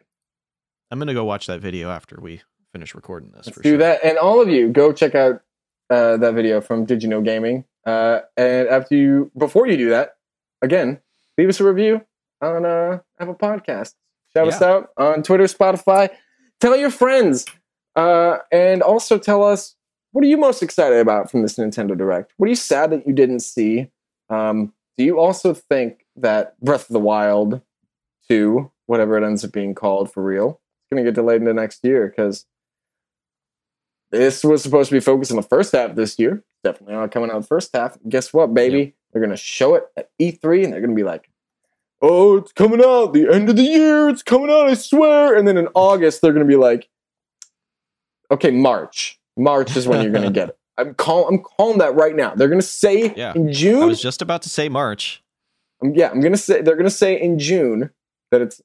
Speaker 2: I'm going to go watch that video after we finish recording this
Speaker 1: Let's do
Speaker 2: sure.
Speaker 1: that. And all of you, go check out uh, that video from Did You Know Gaming. Uh, and after you, before you do that, again, leave us a review on uh, Apple Podcasts. Shout us out on Twitter, Spotify. Tell your friends, uh, and also tell us what are you most excited about from this Nintendo Direct. What are you sad that you didn't see? Um, do you also think that Breath of the Wild two, whatever it ends up being called for real, is going to get delayed into next year because this was supposed to be focused on the first half this year. Definitely not coming out the first half. Guess what, baby? They're gonna show it at E3 and they're gonna be like, Oh, it's coming out the end of the year, it's coming out, I swear. And then in August, they're gonna be like, Okay, March. March is when you're gonna get it. I'm call I'm calling that right now. They're gonna say
Speaker 2: Yeah.
Speaker 1: in June.
Speaker 2: I was just about to say March.
Speaker 1: Um, yeah, I'm gonna say they're gonna say in June that it's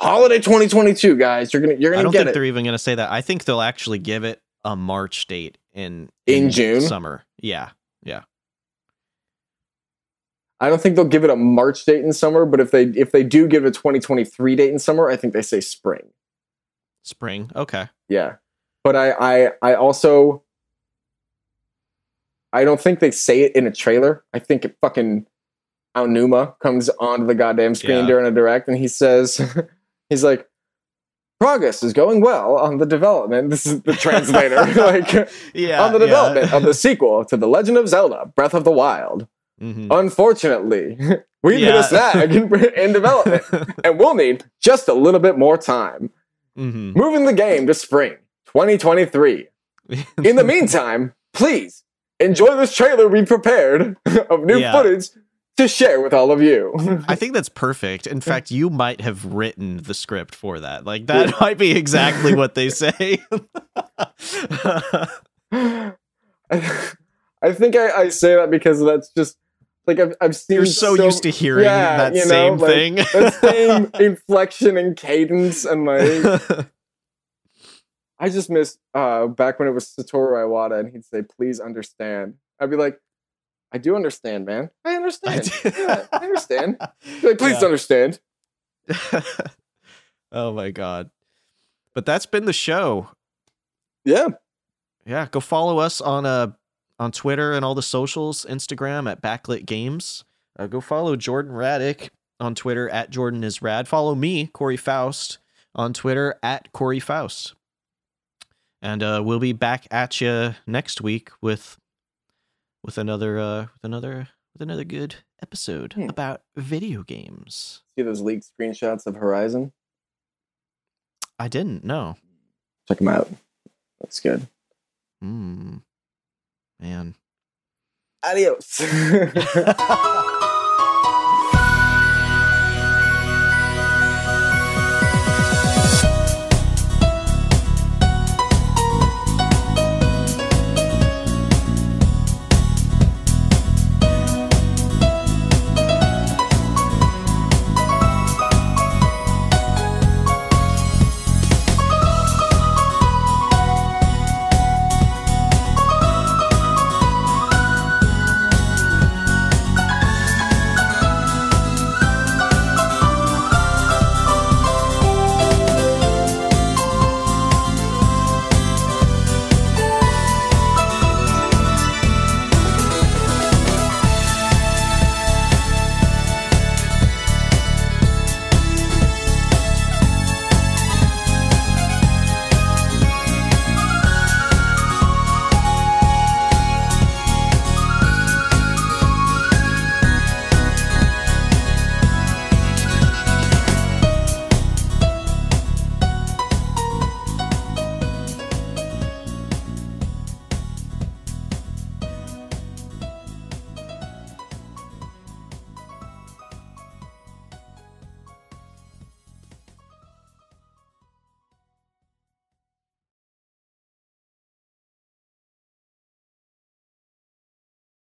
Speaker 1: holiday 2022, guys. You're gonna you're
Speaker 2: I
Speaker 1: gonna
Speaker 2: don't
Speaker 1: get
Speaker 2: think
Speaker 1: it.
Speaker 2: they're even going to say that. I think they'll actually give it a March date in
Speaker 1: In June?
Speaker 2: summer. Yeah. Yeah.
Speaker 1: I don't think they'll give it a March date in summer, but if they if they do give it a 2023 date in summer, I think they say spring.
Speaker 2: Spring. Okay.
Speaker 1: Yeah. But I I I also I don't think they say it in a trailer. I think it fucking Aonuma comes onto the goddamn screen
Speaker 2: Yeah.
Speaker 1: during a direct, and he says, he's like, progress is going well on the development. This is the translator, like
Speaker 2: yeah.
Speaker 1: on the development of the sequel to The Legend of Zelda: Breath of the Wild.
Speaker 2: Mhm.
Speaker 1: Unfortunately, we've hit
Speaker 2: Yeah.
Speaker 1: a snag in, in development, and we'll need just a little bit more time.
Speaker 2: Mhm.
Speaker 1: Moving the game to spring 2023. In the meantime, please enjoy this trailer we prepared of new
Speaker 2: Yeah.
Speaker 1: footage to share with all of you.
Speaker 2: I think that's perfect. In fact, you might have written the script for that. Like that might be exactly what they say.
Speaker 1: I, think I, I say that because that's just like I've, I've seen
Speaker 2: You're so, used to hearing
Speaker 1: Yeah,
Speaker 2: that
Speaker 1: you know,
Speaker 2: same
Speaker 1: like,
Speaker 2: thing.
Speaker 1: that same inflection and cadence and like I just miss uh back when it was Satoru Iwata and he'd say, please understand. I'd be like, I do understand, man. I understand.
Speaker 2: do-
Speaker 1: yeah, I understand. Like, please
Speaker 2: Yeah.
Speaker 1: understand.
Speaker 2: oh my god. But that's been the show.
Speaker 1: Yeah.
Speaker 2: Yeah, go follow us on uh on Twitter and all the socials, Instagram at Backlit Games. Uh, go follow Jordan Raddick on Twitter at Jordan is Rad. Follow me, Corey Faust, on Twitter at Corey Faust. And uh, we'll be back at you next week with with another uh, with another with another good episode
Speaker 1: Hmm.
Speaker 2: about video games.
Speaker 1: See those leaked screenshots of Horizon?
Speaker 2: I didn't know.
Speaker 1: Check them out. That's good.
Speaker 2: Hmm. Man.
Speaker 1: Adios.